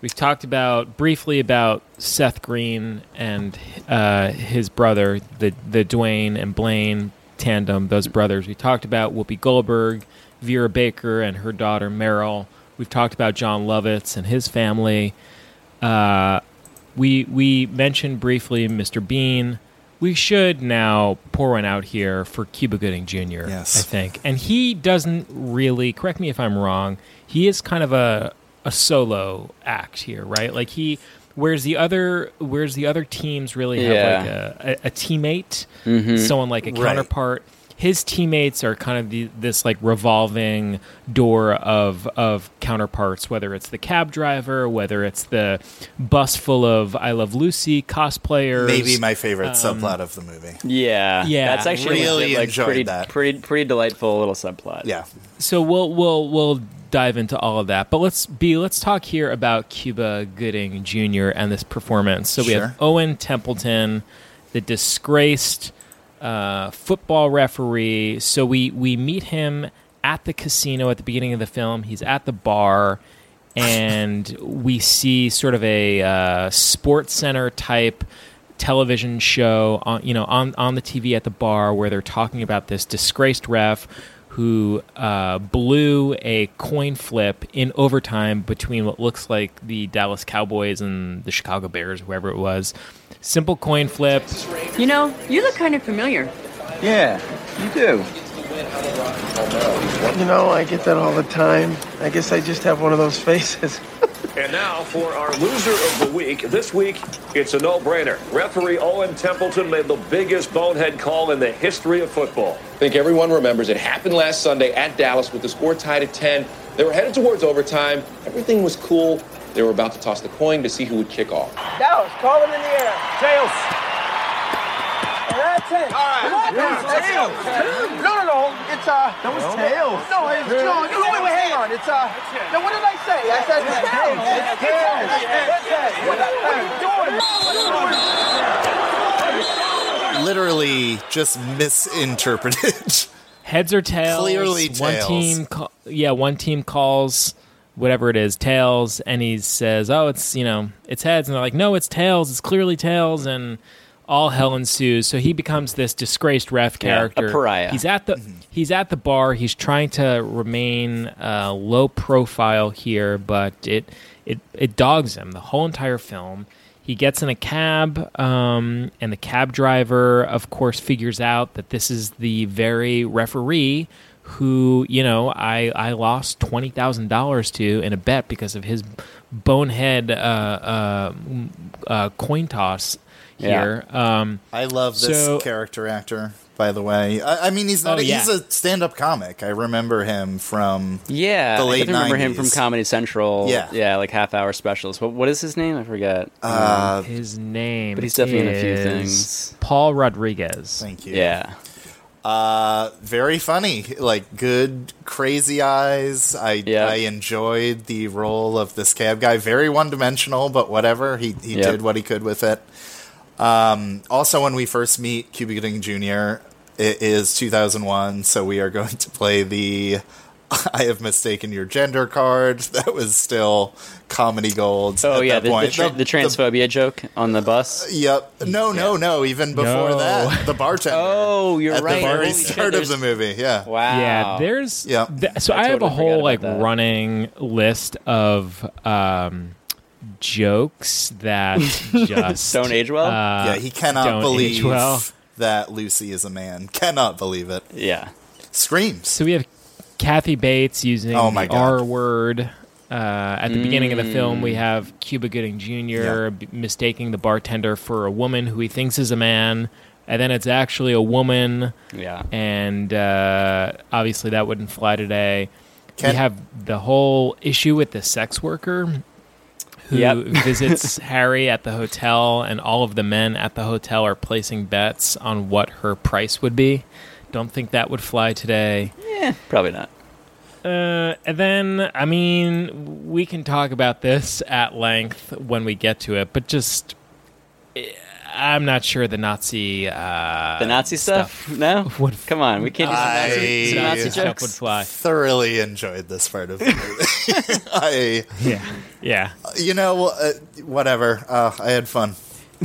[SPEAKER 9] We've talked about briefly about Seth Green and uh, his brother, the the Dwayne and Blaine tandem. Those brothers. We talked about Whoopi Goldberg, Vera Baker, and her daughter Meryl. We've talked about Jon Lovitz and his family. Uh, we we mentioned briefly Mr. Bean. We should now pour one out here for Cuba Gooding Jr.
[SPEAKER 5] Yes.
[SPEAKER 9] I think, and he doesn't really. Correct me if I'm wrong. He is kind of a a solo act here, right? Like he. Whereas the other, whereas the other teams really have
[SPEAKER 10] Yeah.
[SPEAKER 9] like a, a, a teammate,
[SPEAKER 10] Mhm.
[SPEAKER 9] someone like a
[SPEAKER 10] Right.
[SPEAKER 9] counterpart. His teammates are kind of the, this like revolving door of of counterparts, whether it's the cab driver, whether it's the bus full of I Love Lucy cosplayers.
[SPEAKER 5] Maybe my favorite
[SPEAKER 9] Um,
[SPEAKER 5] subplot of the movie.
[SPEAKER 10] Yeah,
[SPEAKER 9] Yeah.
[SPEAKER 10] That's actually
[SPEAKER 5] Really
[SPEAKER 10] legit, like
[SPEAKER 5] enjoyed
[SPEAKER 10] pretty,
[SPEAKER 5] that.
[SPEAKER 10] pretty, pretty delightful little subplot.
[SPEAKER 5] Yeah.
[SPEAKER 9] So we'll we'll we'll dive into all of that, but let's be let's talk here about Cuba Gooding Jr. and this performance. So we
[SPEAKER 5] Sure.
[SPEAKER 9] have Owen Templeton, the disgraced uh, football referee. So we we meet him at the casino at the beginning of the film. He's at the bar. And we see sort of a uh, sports center type television show on you know on on the TV at the bar where they're talking about this disgraced ref who uh, blew a coin flip in overtime between what looks like the Dallas Cowboys and the Chicago Bears, whoever it was. Simple coin flip.
[SPEAKER 32] You know, you look kind of familiar.
[SPEAKER 33] Yeah, you do.
[SPEAKER 34] You know, I get that all the time. I guess I just have one of those faces.
[SPEAKER 35] And now for our loser of the week. This week, it's a no-brainer. Referee Owen Templeton made the biggest bonehead call in the history of football.
[SPEAKER 36] I think everyone remembers it happened last Sunday at Dallas with the score tied at 10. They were headed towards overtime. Everything was cool. They were about to toss the coin to see who would kick off.
[SPEAKER 34] Dallas, call him in the air.
[SPEAKER 35] Tails.
[SPEAKER 34] That's it. All right. That's tails. No, no, no. It's uh. That was tails. No, it's no. No, wait, wait, hang on. It's uh. No, what did I say? I said tails. It's tails. It's tails. What are you doing?
[SPEAKER 5] Literally just misinterpreted.
[SPEAKER 9] Heads or tails?
[SPEAKER 5] Clearly tails.
[SPEAKER 9] One team, ca- yeah, one team calls whatever it is tails, and he says, "Oh, it's you know, it's heads," and they're like, "No, it's tails. It's clearly tails," and all hell ensues. So he becomes this disgraced ref
[SPEAKER 10] Yeah, a
[SPEAKER 9] character.
[SPEAKER 10] pariah.
[SPEAKER 9] He's at the he's at the bar. He's trying to remain uh, low profile here, but it it it dogs him the whole entire film. He gets in a cab, um, and the cab driver, of course, figures out that this is the very referee who, you know, I, I lost twenty thousand dollars to in a bet because of his bonehead uh, uh, uh, coin toss here. Um,
[SPEAKER 5] I love this
[SPEAKER 9] so-
[SPEAKER 5] character actor. By the way, I, I mean he's not.
[SPEAKER 9] Oh,
[SPEAKER 5] a,
[SPEAKER 9] yeah.
[SPEAKER 5] He's a stand-up comic. I remember him from
[SPEAKER 10] Yeah,
[SPEAKER 5] the
[SPEAKER 10] I
[SPEAKER 5] late
[SPEAKER 10] definitely remember him from Comedy Central.
[SPEAKER 5] Yeah.
[SPEAKER 10] yeah, like half hour specials. What what is his name? I forget.
[SPEAKER 5] Uh,
[SPEAKER 9] his name,
[SPEAKER 10] but he's definitely in a few things.
[SPEAKER 9] Paul Rodriguez.
[SPEAKER 5] Thank you.
[SPEAKER 10] Yeah,
[SPEAKER 5] Uh, very funny. Like good crazy eyes. I I enjoyed the role of this cab guy. Very one dimensional, but whatever. He he
[SPEAKER 10] Yep.
[SPEAKER 5] did what he could with it. Um, also, when we first meet Cuba Gooding Jr., it is 2001, so we are going to play the "I have mistaken your gender" card. That was still comedy gold.
[SPEAKER 10] Oh
[SPEAKER 5] at
[SPEAKER 10] yeah,
[SPEAKER 5] that
[SPEAKER 10] the, the, tra-
[SPEAKER 5] The-
[SPEAKER 10] the transphobia joke on the bus.
[SPEAKER 5] Yep. No, no, no. Even before
[SPEAKER 9] No.
[SPEAKER 5] that, the bartender.
[SPEAKER 10] Oh, you're
[SPEAKER 5] at
[SPEAKER 10] right.
[SPEAKER 5] the very
[SPEAKER 10] Holy shit,
[SPEAKER 5] start of the movie. Yeah.
[SPEAKER 10] Wow.
[SPEAKER 9] Yeah, there's
[SPEAKER 5] Yeah.
[SPEAKER 9] th- so
[SPEAKER 10] I
[SPEAKER 9] I, have a whole like
[SPEAKER 10] that.
[SPEAKER 9] running list of um, jokes that just
[SPEAKER 10] Don't age well?
[SPEAKER 9] uh,
[SPEAKER 5] yeah, he cannot
[SPEAKER 9] don't
[SPEAKER 5] believe
[SPEAKER 9] age well.
[SPEAKER 5] that Lucy is a man. Cannot believe it.
[SPEAKER 10] Yeah.
[SPEAKER 5] Screams.
[SPEAKER 9] So we have Kathy Bates using
[SPEAKER 5] Oh my
[SPEAKER 9] the
[SPEAKER 5] God.
[SPEAKER 9] R word. Uh, at the beginning of the film, we
[SPEAKER 10] Mm.
[SPEAKER 9] have Cuba Gooding Jr. b- mistaking the bartender for a woman who he thinks is a man, and then it's actually a woman.
[SPEAKER 10] Yeah.
[SPEAKER 9] And uh, obviously, that wouldn't fly today.
[SPEAKER 5] Can-
[SPEAKER 9] we have the whole issue with the sex worker who
[SPEAKER 10] Yep.
[SPEAKER 9] visits Harry at the hotel, and all of the men at the hotel are placing bets on what her price would be. Don't think that would fly today.
[SPEAKER 10] Yeah, probably not.
[SPEAKER 9] Uh, and then, I mean, we can talk about this at length when we get to it, but just. I'm not sure the Nazi. Uh,
[SPEAKER 10] The Nazi stuff? No,
[SPEAKER 9] would
[SPEAKER 10] come on, we can't do some Nazi, some Nazi
[SPEAKER 5] I
[SPEAKER 10] jokes.
[SPEAKER 9] would fly.
[SPEAKER 5] thoroughly enjoyed this part of the movie. I,
[SPEAKER 9] Yeah, yeah.
[SPEAKER 5] you know, uh, whatever. Uh, I had fun.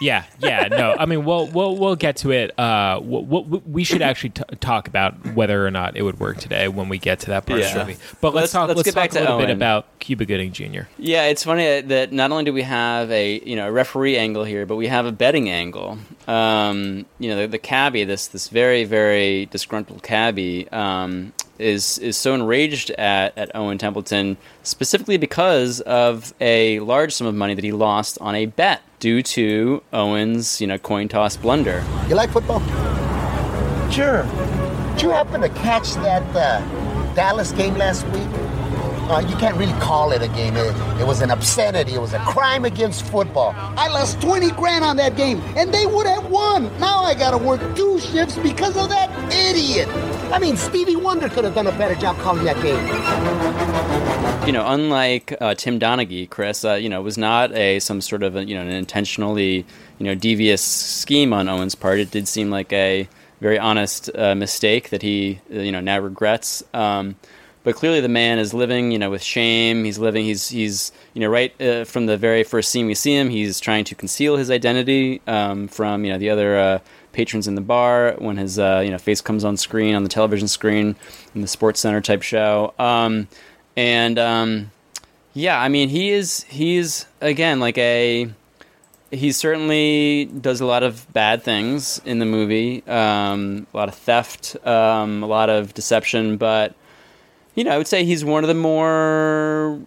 [SPEAKER 9] Yeah, yeah, no. I mean, we'll we'll we'll get to it. Uh, we'll, we'll, we should actually t- talk about whether or not it would work today when we get to that part
[SPEAKER 10] Yeah.
[SPEAKER 9] of the movie. But let's,
[SPEAKER 10] Let's-
[SPEAKER 9] talk.
[SPEAKER 10] let's
[SPEAKER 9] Let's,
[SPEAKER 10] get
[SPEAKER 9] talk
[SPEAKER 10] back
[SPEAKER 9] a little bit about Cuba Gooding Jr.
[SPEAKER 10] Yeah, it's funny that not only do we have a you know a referee angle here, but we have a betting angle. Um, you know, the, the cabbie, this this very very disgruntled cabbie, um, is is so enraged at at Owen Templeton specifically because of a large sum of money that he lost on a bet due to Owen's you know coin toss blunder.
[SPEAKER 34] You like football? Sure. Did you happen to catch that uh, Dallas game last week? Uh, you can't really call it a game. It, it was an obscenity. It was a crime against football.
[SPEAKER 37] I lost 20 grand on that game, and they would have won. Now I gotta work two shifts because of that idiot.
[SPEAKER 34] I mean, Stevie Wonder could have done a better job calling that game.
[SPEAKER 10] you know, unlike uh, Tim Donaghy, Chris, uh, you know, was not a some sort of a, you know an intentionally you know devious scheme on Owen's part. It did seem like a very honest uh, mistake that he uh, you know now regrets. Um, but clearly, the man is living you know with shame. He's living. He's he's you know right uh, from the very first scene we see him. He's trying to conceal his identity um, from you know the other. Uh, patrons in the bar when his uh, you know face comes on screen on the television screen in the sports center type show um, and um, yeah, I mean, he is he's again like a he certainly does a lot of bad things in the movie, um, a lot of theft, um, a lot of deception, but you know, I would say he's one of the more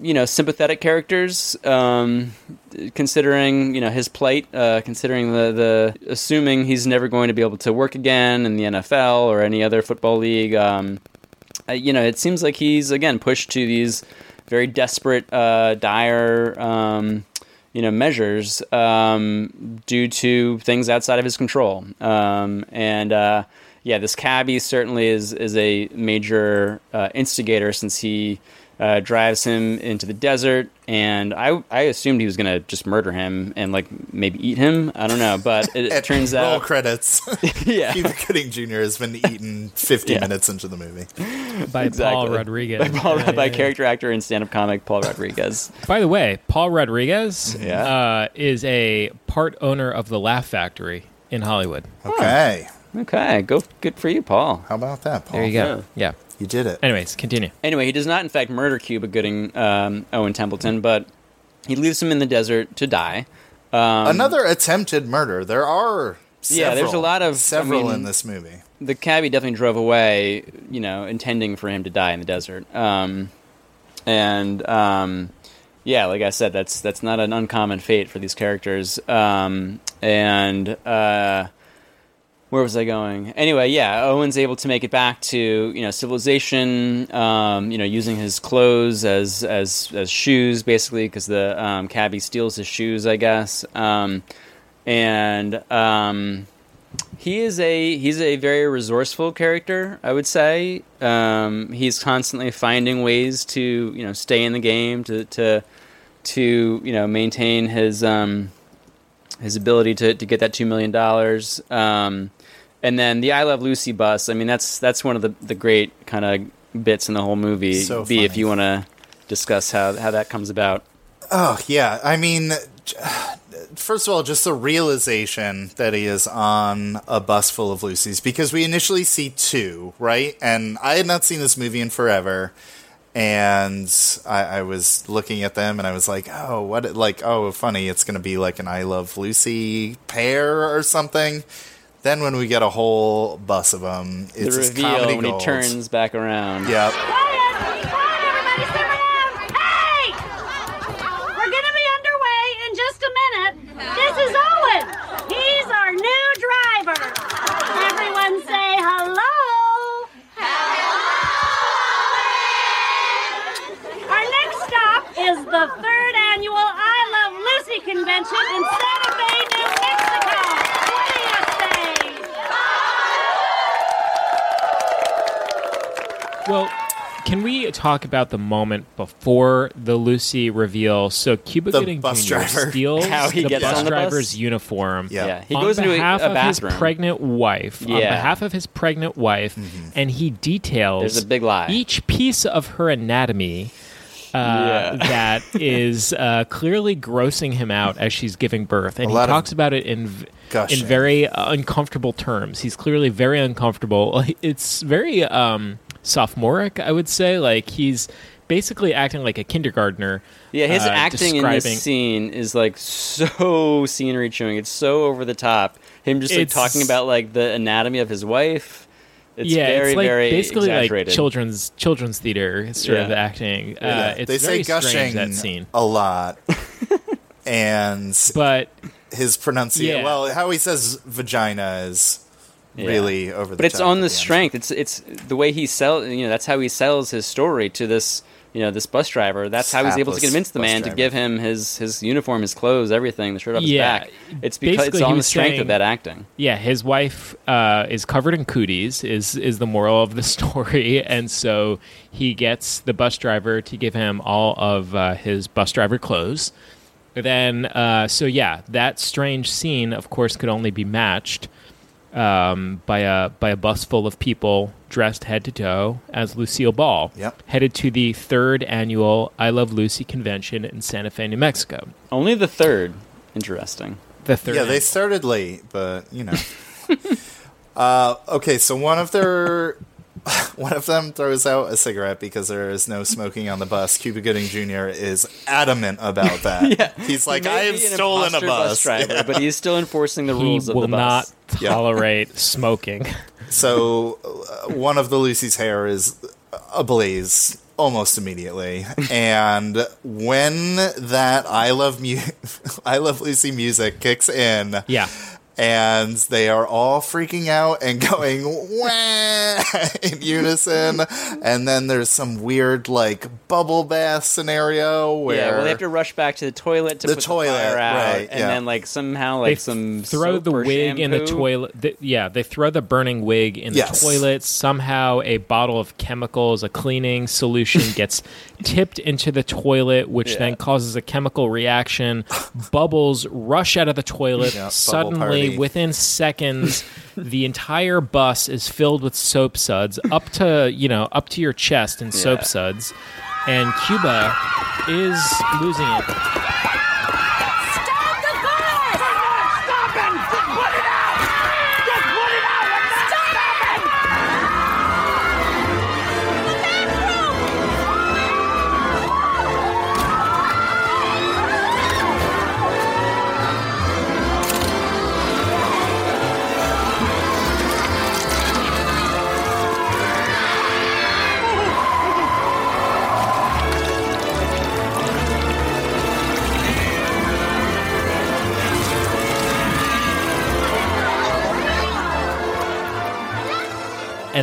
[SPEAKER 10] you know sympathetic characters, um, considering you know his plight, uh, considering the the assuming he's never going to be able to work again in the NFL or any other football league. Um, you know, it seems like he's again pushed to these very desperate, uh, dire, um, you know, measures um, due to things outside of his control. Um, and uh, yeah, this cabbie certainly is is a major uh, instigator since he. Uh, drives him into the desert, and I I assumed he was gonna just murder him and like maybe eat him. I don't know, but it,
[SPEAKER 5] And
[SPEAKER 10] turns
[SPEAKER 5] roll
[SPEAKER 10] out
[SPEAKER 5] credits.
[SPEAKER 10] yeah,
[SPEAKER 5] Cuba Gooding Jr. has been eaten 50
[SPEAKER 10] Yeah.
[SPEAKER 5] minutes into the movie.
[SPEAKER 9] By Paul Rodriguez.
[SPEAKER 10] By, Paul,
[SPEAKER 9] Yeah,
[SPEAKER 10] by
[SPEAKER 9] yeah, yeah.
[SPEAKER 10] character actor and stand-up comic Paul Rodriguez.
[SPEAKER 9] By the way, Paul Rodriguez
[SPEAKER 10] Yeah.
[SPEAKER 9] uh, is a part owner of the Laugh Factory in Hollywood.
[SPEAKER 5] Okay.
[SPEAKER 10] Okay, go good for you, Paul.
[SPEAKER 5] How about that, Paul?
[SPEAKER 9] There you go. Yeah.
[SPEAKER 5] You did it.
[SPEAKER 9] Anyways, continue.
[SPEAKER 10] Anyway, he does not, in fact, murder Cuba Gooding um, Owen Templeton, but he leaves him in the desert to die. Um,
[SPEAKER 5] Another attempted murder. There are
[SPEAKER 10] yeah, there's a lot of I
[SPEAKER 5] several
[SPEAKER 10] mean,
[SPEAKER 5] in this movie.
[SPEAKER 10] The cabbie definitely drove away, you know, intending for him to die in the desert. Um, and um, yeah, like I said, that's that's not an uncommon fate for these characters. Um, and uh, where was I going? Anyway, yeah, Owen's able to make it back to you know civilization. Um, you know, using his clothes as as as shoes, basically, because the um, cabbie steals his shoes, I guess. Um, and um, he is a he's a very resourceful character, I would say. Um, he's constantly finding ways to you know stay in the game to to to you know maintain his um, his ability to, to get that two million dollars. Um, and then the I Love Lucy bus. I mean, that's that's one of the the great kind of bits in the whole movie.
[SPEAKER 5] So
[SPEAKER 10] B, if you want to discuss how how that comes about.
[SPEAKER 5] Oh, yeah. I mean, first of all, just the realization that he is on a bus full of Lucy's because we initially see two, right? And I had not seen this movie in forever. And I, I was looking at them and I was like, oh, what? Like, oh, funny. It's going to be like an I Love Lucy pair or something. Then when we get a whole bus of them, it's
[SPEAKER 10] the reveal
[SPEAKER 5] comedy
[SPEAKER 10] when
[SPEAKER 5] gold.
[SPEAKER 10] he turns back around.
[SPEAKER 5] Yep.
[SPEAKER 11] We're gonna be underway in just a minute. This is Owen. He's our new driver. Everyone say hello. Hello! Our next stop is the third annual I Love Lucy convention in Santa
[SPEAKER 9] Well, can we talk about the moment before the Lucy reveal? So Cuba
[SPEAKER 5] The
[SPEAKER 9] Gooding
[SPEAKER 5] bus
[SPEAKER 9] Jr.
[SPEAKER 5] driver.
[SPEAKER 9] steals
[SPEAKER 10] How he
[SPEAKER 9] the
[SPEAKER 10] gets
[SPEAKER 9] bus
[SPEAKER 10] on the bus?
[SPEAKER 9] driver's uniform.
[SPEAKER 5] Yeah.
[SPEAKER 10] Yeah, he
[SPEAKER 9] on
[SPEAKER 10] goes into a-
[SPEAKER 9] behalf
[SPEAKER 10] a
[SPEAKER 9] of
[SPEAKER 10] bathroom.
[SPEAKER 9] his pregnant wife.
[SPEAKER 10] Yeah.
[SPEAKER 9] On behalf of his pregnant wife, and he details
[SPEAKER 10] There's a big lie.
[SPEAKER 9] each piece of her anatomy uh,
[SPEAKER 10] Yeah.
[SPEAKER 9] that is uh, clearly grossing him out as she's giving birth, and
[SPEAKER 5] A
[SPEAKER 9] he talks about it in v- in very uh, uncomfortable terms. He's clearly very uncomfortable. It's very um, sophomoric, I would say. Like he's basically acting like a kindergartner.
[SPEAKER 10] Yeah, his
[SPEAKER 9] uh,
[SPEAKER 10] acting in this scene is like so scenery chewing. It's so over the top. Him just like
[SPEAKER 9] It's-
[SPEAKER 10] talking about like the anatomy of his wife. It's
[SPEAKER 9] yeah,
[SPEAKER 10] very
[SPEAKER 9] it's like
[SPEAKER 10] very
[SPEAKER 9] basically like children's children's theater sort of
[SPEAKER 10] Yeah.
[SPEAKER 9] acting.
[SPEAKER 5] Yeah,
[SPEAKER 9] Uh, it's
[SPEAKER 5] they
[SPEAKER 9] very
[SPEAKER 5] say gushing
[SPEAKER 9] strange that scene.
[SPEAKER 5] a lot, and
[SPEAKER 9] but
[SPEAKER 5] his pronunciation.
[SPEAKER 10] Yeah.
[SPEAKER 5] Well, how he says vagina is
[SPEAKER 10] Yeah.
[SPEAKER 5] really over the.
[SPEAKER 10] But it's
[SPEAKER 5] top
[SPEAKER 10] on
[SPEAKER 5] at
[SPEAKER 10] the strength. It's it's the way he sells. You know, that's how he sells his story to this. You know, this bus driver. That's how he's able to convince the man
[SPEAKER 5] driver.
[SPEAKER 10] to give him his his uniform, his clothes, everything, the shirt off his
[SPEAKER 9] Yeah,
[SPEAKER 10] back. It's because it's
[SPEAKER 9] basically he
[SPEAKER 10] on the strength
[SPEAKER 9] saying-
[SPEAKER 10] of that acting.
[SPEAKER 9] Yeah, his wife uh, is covered in cooties. Is is the moral of the story, and so he gets the bus driver to give him all of uh, his bus driver clothes. Then, uh, so yeah, that strange scene, of course, could only be matched um, by a by a bus full of people dressed head to toe as Lucille Ball,
[SPEAKER 5] Yep.
[SPEAKER 9] headed to the third annual I Love Lucy convention in Santa Fe, New Mexico.
[SPEAKER 10] Only the third. Interesting.
[SPEAKER 9] The third.
[SPEAKER 5] Yeah, they started late, but you know. uh, okay, so one of their one of them throws out a cigarette because there is no smoking on the bus. Cuba Gooding Jr. is adamant about that.
[SPEAKER 10] Yeah.
[SPEAKER 5] He's like,
[SPEAKER 10] He
[SPEAKER 5] I
[SPEAKER 10] may
[SPEAKER 5] have
[SPEAKER 10] be
[SPEAKER 5] stolen a
[SPEAKER 10] imposter
[SPEAKER 5] bus.
[SPEAKER 10] driver,
[SPEAKER 5] Yeah.
[SPEAKER 10] but he's still enforcing the
[SPEAKER 9] he
[SPEAKER 10] rules of
[SPEAKER 9] will
[SPEAKER 10] the bus.
[SPEAKER 9] not
[SPEAKER 5] Yeah.
[SPEAKER 9] tolerate smoking.
[SPEAKER 5] So uh, one of the Lucy's hair is ablaze almost immediately, and when that I love mu- I love Lucy music kicks in,
[SPEAKER 9] Yeah.
[SPEAKER 5] And they are all freaking out and going wah in unison, and then there's some weird like bubble bath scenario where
[SPEAKER 10] yeah, well, they have to rush back to the toilet to
[SPEAKER 5] The
[SPEAKER 10] put
[SPEAKER 5] toilet,
[SPEAKER 10] the fire out,
[SPEAKER 5] right,
[SPEAKER 10] and
[SPEAKER 5] yeah.
[SPEAKER 10] then like somehow
[SPEAKER 9] They
[SPEAKER 10] like some
[SPEAKER 9] throw
[SPEAKER 10] soap
[SPEAKER 9] the
[SPEAKER 10] or
[SPEAKER 9] wig in the toilet. th- yeah, they throw the burning wig in the
[SPEAKER 5] Yes.
[SPEAKER 9] toilet. Somehow, a bottle of chemicals, a cleaning solution, gets tipped into the toilet, which
[SPEAKER 10] Yeah.
[SPEAKER 9] then causes a chemical reaction. Bubbles rush out of the toilet.
[SPEAKER 5] Yeah,
[SPEAKER 9] Suddenly, within seconds, the entire bus is filled with soap suds up to you know up to your chest in soap
[SPEAKER 10] Yeah.
[SPEAKER 9] suds, and Cuba is losing it.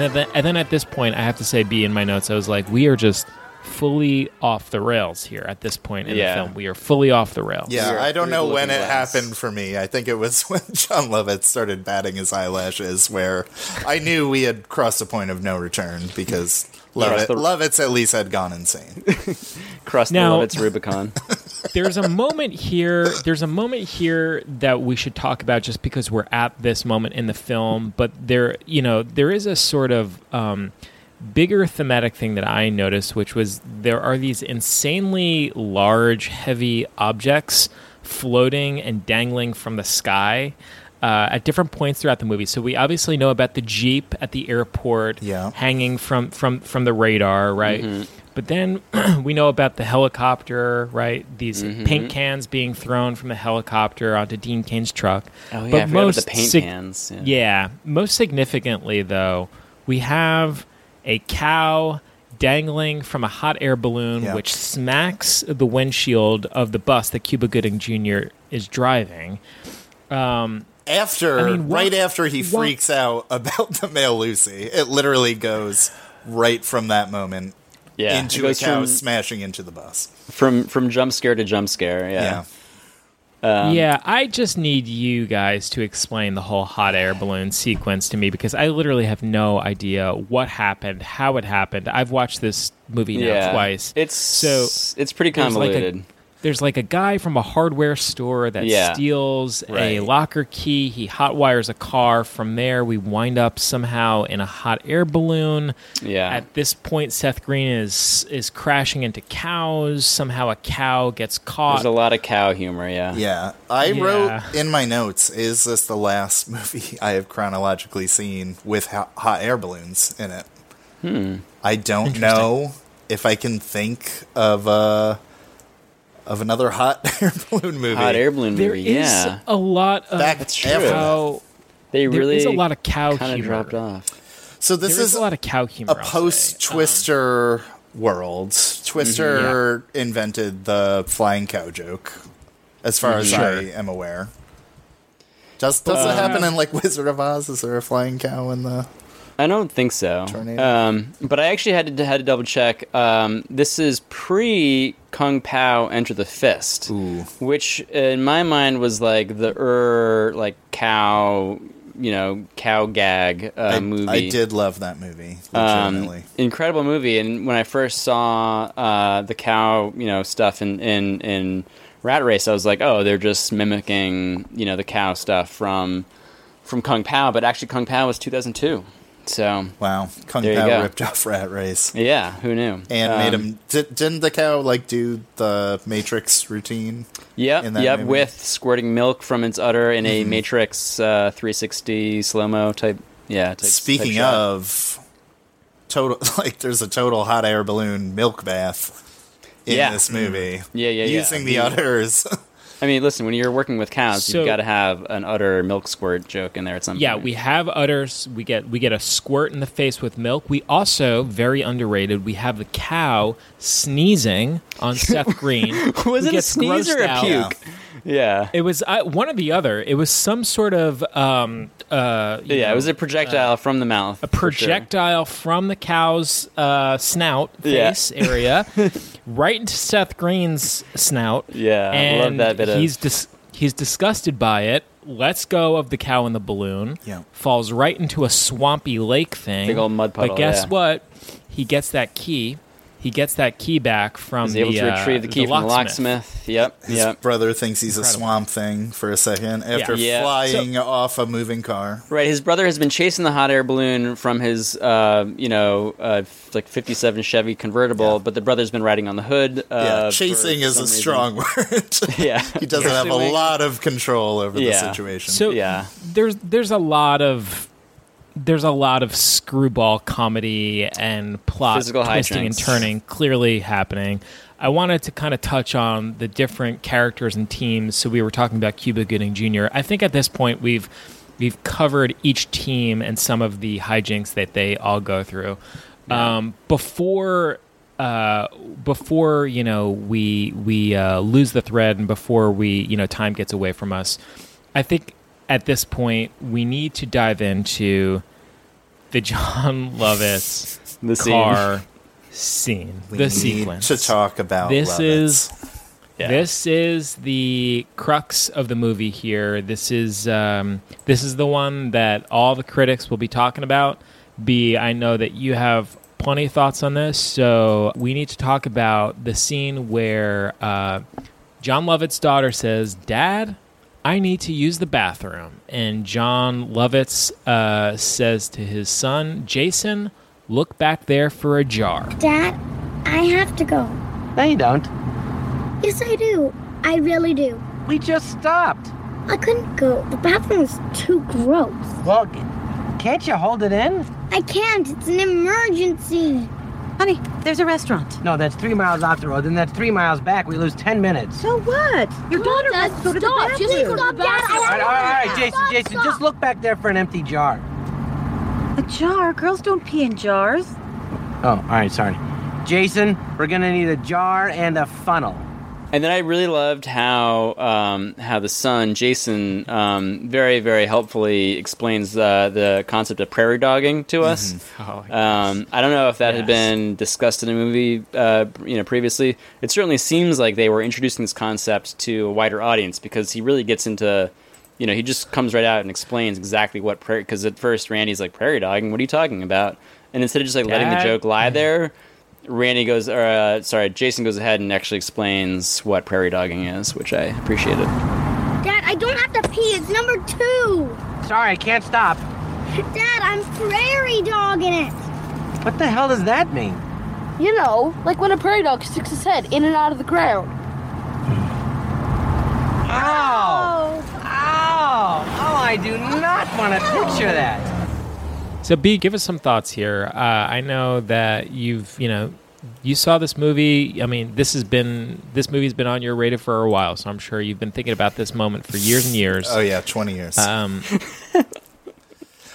[SPEAKER 9] And then, and then at this point, I have to say, B in my notes, I was like, we are just fully off the rails here at this point in
[SPEAKER 10] Yeah.
[SPEAKER 9] the film. We are fully off the rails.
[SPEAKER 5] Yeah,
[SPEAKER 10] You're
[SPEAKER 5] I don't know when it
[SPEAKER 10] glass.
[SPEAKER 5] happened for me. I think it was when Jon Lovitz started batting his eyelashes, where I knew we had crossed a point of no return because Lovitz,
[SPEAKER 10] the-
[SPEAKER 5] Lovitz's at least had gone insane.
[SPEAKER 10] Cross the
[SPEAKER 9] Now-
[SPEAKER 10] Lovitz's Rubicon.
[SPEAKER 9] there's a moment here there's a moment here that we should talk about just because we're at this moment in the film but there you know there is a sort of um, bigger thematic thing that i noticed which was there are these insanely large heavy objects floating and dangling from the sky uh, at different points throughout the movie. So we obviously know about the jeep at the airport,
[SPEAKER 5] Yeah.
[SPEAKER 9] hanging from from from the radar, right?
[SPEAKER 10] Mm-hmm.
[SPEAKER 9] But then we know about the helicopter, right? These
[SPEAKER 10] Mm-hmm.
[SPEAKER 9] paint cans being thrown from the helicopter onto Dean Cain's truck.
[SPEAKER 10] Oh yeah,
[SPEAKER 9] But
[SPEAKER 10] I forgot about the
[SPEAKER 9] most
[SPEAKER 10] paint
[SPEAKER 9] sig-
[SPEAKER 10] cans. Yeah.
[SPEAKER 9] Yeah, most significantly though, we have a cow dangling from a hot air balloon,
[SPEAKER 5] Yeah.
[SPEAKER 9] which smacks the windshield of the bus that Cuba Gooding Jr. is driving. Um,
[SPEAKER 5] After,
[SPEAKER 9] I mean, what-
[SPEAKER 5] right after he
[SPEAKER 9] what-
[SPEAKER 5] freaks out about the male Lucy, it literally goes right from that moment
[SPEAKER 10] Yeah,
[SPEAKER 5] into a
[SPEAKER 10] goes
[SPEAKER 5] cow
[SPEAKER 10] from-
[SPEAKER 5] smashing into the bus.
[SPEAKER 10] From from jump scare to jump scare. Yeah. Um,
[SPEAKER 9] yeah, I just need you guys to explain the whole hot air balloon sequence to me because I literally have no idea what happened, how it happened. I've watched this movie now
[SPEAKER 10] Yeah.
[SPEAKER 9] twice.
[SPEAKER 10] It's
[SPEAKER 9] so
[SPEAKER 10] it's pretty
[SPEAKER 9] there's like a-
[SPEAKER 10] convoluted.
[SPEAKER 9] There's like a guy from a hardware store that
[SPEAKER 10] Yeah.
[SPEAKER 9] steals a locker key. He hotwires a car. From there, we wind up somehow in a hot air balloon.
[SPEAKER 10] Yeah.
[SPEAKER 9] At this point, Seth Green is is crashing into cows. Somehow, a cow gets caught.
[SPEAKER 10] There's a lot of cow humor. Yeah.
[SPEAKER 5] Yeah. I
[SPEAKER 9] Yeah.
[SPEAKER 5] wrote in my notes, is this the last movie I have chronologically seen with hot air balloons in it?
[SPEAKER 10] Hmm.
[SPEAKER 5] I don't know if I can think of uh, of another hot air balloon movie.
[SPEAKER 10] Hot air balloon
[SPEAKER 9] There
[SPEAKER 10] movie.
[SPEAKER 9] is
[SPEAKER 10] yeah.
[SPEAKER 9] a lot of
[SPEAKER 5] Back
[SPEAKER 10] That's true.
[SPEAKER 9] cow.
[SPEAKER 10] They really
[SPEAKER 9] is a lot of cow
[SPEAKER 10] kind of
[SPEAKER 9] humor.
[SPEAKER 10] dropped off.
[SPEAKER 5] So this is
[SPEAKER 9] a lot of cow humor.
[SPEAKER 5] a
[SPEAKER 9] I'll say.
[SPEAKER 5] post Twister world. Twister
[SPEAKER 9] Mm-hmm.
[SPEAKER 5] invented the flying cow joke, as far as
[SPEAKER 9] Mhm.
[SPEAKER 5] I
[SPEAKER 9] Sure.
[SPEAKER 5] am aware. Does does
[SPEAKER 10] Uh,
[SPEAKER 5] it happen in like Wizard of Oz? Is there a flying cow in the?
[SPEAKER 10] I don't think so. Um, but I actually had to had to double check. Um, this is pre Kung Pow Enter the Fist, which in my mind was like the er like cow, you know, cow gag uh,
[SPEAKER 5] I,
[SPEAKER 10] movie.
[SPEAKER 5] I did love that movie.
[SPEAKER 10] Um,
[SPEAKER 5] Legitimately.
[SPEAKER 10] incredible movie. And when I first saw uh, the cow, you know, stuff in, in in Rat Race, I was like, oh, they're just mimicking, you know, the cow stuff from from Kung Pow. But actually, Kung Pow was 2002. So
[SPEAKER 5] wow, Kung
[SPEAKER 10] Pow
[SPEAKER 5] ripped off Rat Race.
[SPEAKER 10] Yeah, who knew?
[SPEAKER 5] And
[SPEAKER 10] Um,
[SPEAKER 5] made him. Did, didn't the cow like do the Matrix routine?
[SPEAKER 10] Yep, yep,
[SPEAKER 5] movie?
[SPEAKER 10] with squirting milk from its udder in a
[SPEAKER 5] Mhm.
[SPEAKER 10] Matrix uh, 360 slow mo type. Yeah. Type,
[SPEAKER 5] Speaking
[SPEAKER 10] type
[SPEAKER 5] of total, like there's a total hot air balloon milk bath in
[SPEAKER 10] Yeah.
[SPEAKER 5] this movie.
[SPEAKER 10] Yeah, yeah, yeah.
[SPEAKER 5] Using the
[SPEAKER 10] Yeah.
[SPEAKER 5] udders.
[SPEAKER 10] I mean, listen, when you're working with cows,
[SPEAKER 9] So-
[SPEAKER 10] you've got to have an utter milk squirt joke in there at some
[SPEAKER 9] Yeah,
[SPEAKER 10] point.
[SPEAKER 9] we have udders. We get we get a squirt in the face with milk. We also very underrated. We have the cow sneezing on Seth Green.
[SPEAKER 10] Was it a sneeze or a
[SPEAKER 9] out.
[SPEAKER 10] Puke? Yeah.
[SPEAKER 9] It was uh, one or the other. It was some sort of um uh
[SPEAKER 10] Yeah,
[SPEAKER 9] know,
[SPEAKER 10] it was a projectile from the mouth.
[SPEAKER 9] a
[SPEAKER 10] for sure.
[SPEAKER 9] projectile from the cow's uh, snout
[SPEAKER 10] Yeah.
[SPEAKER 9] face area right into Seth Green's snout.
[SPEAKER 10] Yeah, I love that bit of-
[SPEAKER 9] He's dis- he's disgusted by it. Lets go of the cow in the balloon.
[SPEAKER 5] Yeah.
[SPEAKER 9] Falls right into a swampy lake thing.
[SPEAKER 10] Big old mud puddle,
[SPEAKER 9] But guess
[SPEAKER 10] yeah.
[SPEAKER 9] what? He gets that key. He gets that key back from
[SPEAKER 10] He's
[SPEAKER 9] the
[SPEAKER 10] able to
[SPEAKER 9] uh,
[SPEAKER 10] retrieve the key from the locksmith. Yep,
[SPEAKER 5] His
[SPEAKER 10] yep.
[SPEAKER 5] brother thinks he's
[SPEAKER 9] Incredible.
[SPEAKER 5] a swamp thing for a second after
[SPEAKER 10] Yeah.
[SPEAKER 5] flying off a moving car.
[SPEAKER 10] Right, his brother has been chasing the hot air balloon from his, uh, you know, uh, like '57 Chevy convertible, but the brother's been riding on the hood. Uh,
[SPEAKER 5] yeah, chasing is a
[SPEAKER 10] reason.
[SPEAKER 5] strong word.
[SPEAKER 10] Yeah,
[SPEAKER 5] he doesn't have a lot of control over
[SPEAKER 10] Yeah.
[SPEAKER 5] the situation.
[SPEAKER 9] So
[SPEAKER 10] Yeah.
[SPEAKER 9] there's there's a lot of there's a lot of screwball comedy and plot
[SPEAKER 10] Physical
[SPEAKER 9] twisting and turning clearly happening. I wanted to kind of touch on the different characters and teams. So we were talking about Cuba Gooding Jr. I think at this point we've we've covered each team and some of the hijinks that they all go through. Um, before uh, before you know we we uh, lose the thread and before we you know time gets away from us, I think at this point we need to dive into the Jon Lovitz
[SPEAKER 10] The scene.
[SPEAKER 9] car scene,
[SPEAKER 5] we
[SPEAKER 9] the
[SPEAKER 5] need
[SPEAKER 9] sequence.
[SPEAKER 5] to talk about
[SPEAKER 9] this
[SPEAKER 5] Lovitz.
[SPEAKER 9] is
[SPEAKER 10] Yeah.
[SPEAKER 9] this is the crux of the movie here. This is um, this is the one that all the critics will be talking about. B, I know that you have plenty of thoughts on this, so we need to talk about the scene where uh, Jon Lovitz's daughter says, "Dad, I need to use the bathroom," and Jon Lovitz uh, says to his son, "Jason, look back there for a jar."
[SPEAKER 11] Dad, I have to go.
[SPEAKER 26] No, you don't.
[SPEAKER 11] Yes, I do. I really do.
[SPEAKER 26] We just stopped.
[SPEAKER 11] I couldn't go. The bathroom is too gross.
[SPEAKER 26] Well, can't you hold it in?
[SPEAKER 11] I can't. It's an emergency.
[SPEAKER 25] Honey, there's a restaurant.
[SPEAKER 26] No, that's three miles off the road, Then that's three miles back. We lose ten minutes.
[SPEAKER 25] So what? Your daughter
[SPEAKER 11] Dad,
[SPEAKER 25] has to go to
[SPEAKER 11] stop.
[SPEAKER 25] the
[SPEAKER 11] Just
[SPEAKER 25] bathroom.
[SPEAKER 11] stop, Dad. I
[SPEAKER 26] All right,
[SPEAKER 11] have
[SPEAKER 26] all right, all right, Jason,
[SPEAKER 11] Stop,
[SPEAKER 26] Jason,
[SPEAKER 11] stop.
[SPEAKER 26] just look back there for an empty jar.
[SPEAKER 25] A jar? Girls don't pee in jars.
[SPEAKER 26] Oh, all right, sorry. Jason, we're gonna need a jar and a funnel.
[SPEAKER 10] And then I really loved how um, how the son Jason um, very very helpfully explains uh, the concept of prairie dogging to us.
[SPEAKER 9] Oh,
[SPEAKER 10] Um, I don't know if that had been discussed in a movie, uh, you know, previously. It certainly seems like they were introducing this concept to a wider audience because he really gets into, you know, he just comes right out and explains exactly what prairie. Because at first Randy's like prairie dogging, what are you talking about? And instead of just like letting the joke lie there, Randy goes, or uh, sorry, Jason goes ahead and actually explains what prairie dogging is, which I appreciated.
[SPEAKER 11] Dad, I don't have to pee. It's number two.
[SPEAKER 26] Sorry, I can't stop.
[SPEAKER 11] Dad, I'm prairie dogging it.
[SPEAKER 26] What the hell does that mean?
[SPEAKER 38] You know, like when a prairie dog sticks his head in and out of the ground.
[SPEAKER 26] Ow! Ow! Oh, I do not want to picture that.
[SPEAKER 9] So, B, give us some thoughts here. Uh, I know that you've, you know, you saw this movie. I mean, this has been this movie's been on your radar for a while, so I'm sure you've been thinking about this moment for years and years.
[SPEAKER 5] Oh yeah, twenty years.
[SPEAKER 9] Um,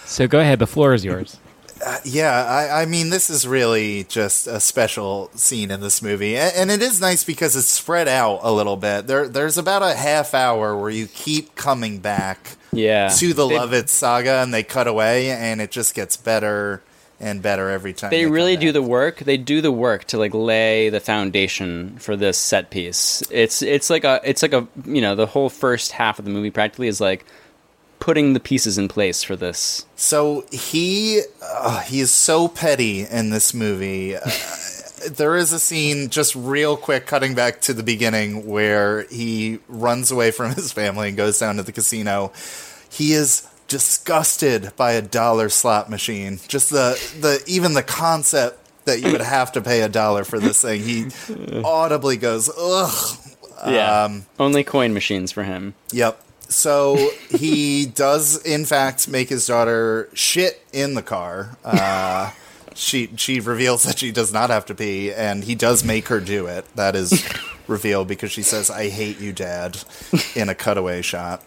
[SPEAKER 9] so go ahead. The floor is yours.
[SPEAKER 5] Uh, yeah, I, I mean, this is really just a special scene in this movie, and, and it is nice because it's spread out a little bit. There, there's about a half hour where you keep coming back,
[SPEAKER 10] Yeah.
[SPEAKER 5] to the
[SPEAKER 10] They-
[SPEAKER 5] Lovitz saga, and they cut away, and it just gets better and better every time.
[SPEAKER 10] They
[SPEAKER 5] come
[SPEAKER 10] really do the work. They do the work to like lay the foundation for this set piece. It's it's like a it's like a you know the whole first half of the movie practically is like putting the pieces in place for this.
[SPEAKER 5] So he uh, he is so petty in this movie. There is a scene, just real quick, cutting back to the beginning, where he runs away from his family and goes down to the casino. He is disgusted by a dollar slot machine. Just the the even the concept that you would have to pay a dollar for this thing. He audibly goes, ugh.
[SPEAKER 10] Yeah.
[SPEAKER 5] Um,
[SPEAKER 10] Only coin machines for him.
[SPEAKER 5] Yep. So he does, in fact, make his daughter shit in the car. Uh, she she reveals that she does not have to pee, and he does make her do it. That is revealed because she says, "I hate you, Dad," in a cutaway shot.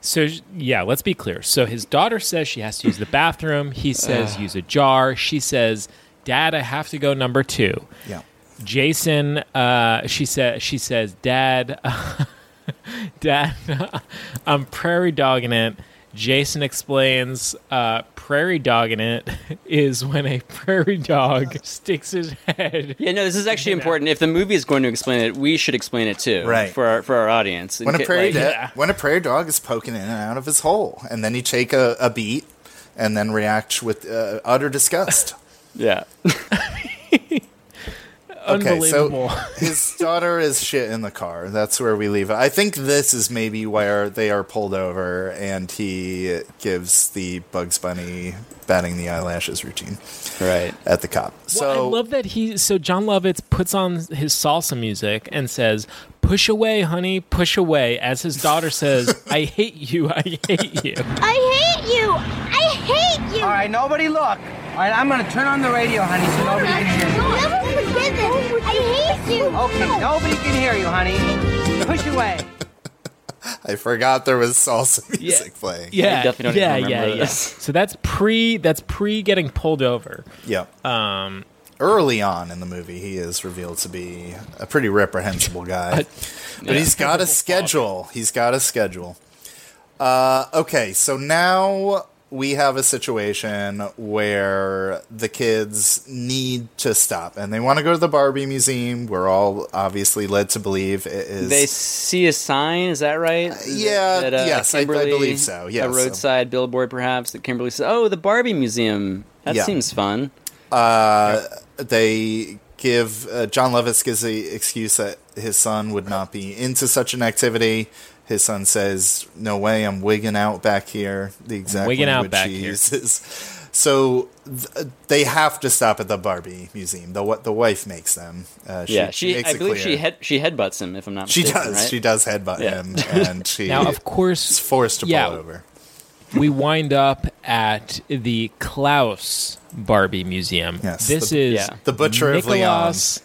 [SPEAKER 9] So yeah, let's be clear. So his daughter says she has to use the bathroom. He says use a jar. She says, "Dad, I have to go number two.
[SPEAKER 5] Yeah.
[SPEAKER 9] Jason, uh, she said, she says, "Dad, Dad, I'm prairie dogging it." Jason explains, uh, "Prairie dogging it is when a prairie dog sticks his head."
[SPEAKER 10] Yeah, no, this is actually important. If the movie is going to explain it, we should explain it too,
[SPEAKER 5] Right.
[SPEAKER 10] For our for our audience.
[SPEAKER 5] When a prairie
[SPEAKER 10] like-
[SPEAKER 5] da- when a prairie dog is poking in and out of his hole, and then you take a, a beat, and then react with uh, utter disgust.
[SPEAKER 10] Yeah.
[SPEAKER 5] Okay, so his daughter is shit in the car. That's where we leave it. I think this is maybe where they are pulled over, and he gives the Bugs Bunny batting the eyelashes routine.
[SPEAKER 10] Right
[SPEAKER 5] at the cop.
[SPEAKER 9] Well,
[SPEAKER 5] So
[SPEAKER 9] I love that he. So Jon Lovitz puts on his salsa music and says, "Push away, honey, push away." As his daughter says, "I hate you, I hate you."
[SPEAKER 11] I hate you. I hate you.
[SPEAKER 26] All right, nobody look. All right, I'm gonna turn on the radio, honey, so nobody can hear.
[SPEAKER 11] Never forget this. I hate you.
[SPEAKER 26] Okay, nobody can hear you, honey. Push away.
[SPEAKER 5] I forgot there was salsa music playing.
[SPEAKER 9] Yeah, yeah, yeah, yeah. So that's pre. That's pre getting pulled over.
[SPEAKER 5] Yeah.
[SPEAKER 9] Um,
[SPEAKER 5] Early on in the movie, he is revealed to be a pretty reprehensible guy, but
[SPEAKER 9] yeah.
[SPEAKER 5] he's got a schedule. He's got a schedule. Uh, okay, so now we have a situation where the kids need to stop, and they want to go to the Barbie Museum. We're all obviously led to believe it is.
[SPEAKER 10] They see a sign, is that right? Is
[SPEAKER 5] yeah,
[SPEAKER 10] that, uh,
[SPEAKER 5] yes, I- I believe so, yeah,
[SPEAKER 10] a
[SPEAKER 5] so-
[SPEAKER 10] roadside billboard, perhaps that Kimberly says, "Oh, the Barbie Museum. That
[SPEAKER 5] Yeah.
[SPEAKER 10] seems fun."
[SPEAKER 5] Uh, they give uh, Jon Lovitz gives the excuse that his son would not be into such an activity. His son says, "No way, I'm wigging out back here." The exact
[SPEAKER 9] Wigging out
[SPEAKER 5] language
[SPEAKER 9] back
[SPEAKER 5] he
[SPEAKER 9] here.
[SPEAKER 5] uses. So th- they have to stop at the Barbie museum. The what the wife makes them. Uh, she,
[SPEAKER 10] yeah, she.
[SPEAKER 5] makes
[SPEAKER 10] I
[SPEAKER 5] it
[SPEAKER 10] believe
[SPEAKER 5] clear.
[SPEAKER 10] she head she headbutts him, if I'm not
[SPEAKER 5] She
[SPEAKER 10] mistaken.
[SPEAKER 5] does.
[SPEAKER 10] right?
[SPEAKER 5] She does headbutt
[SPEAKER 10] Yeah.
[SPEAKER 5] him, and she
[SPEAKER 9] Now, of course,
[SPEAKER 5] is forced to pull over.
[SPEAKER 9] we wind up at the Klaus Barbie Museum.
[SPEAKER 5] Yes,
[SPEAKER 9] this
[SPEAKER 5] the-
[SPEAKER 9] is
[SPEAKER 5] yeah. The Butcher of
[SPEAKER 9] Nicholas,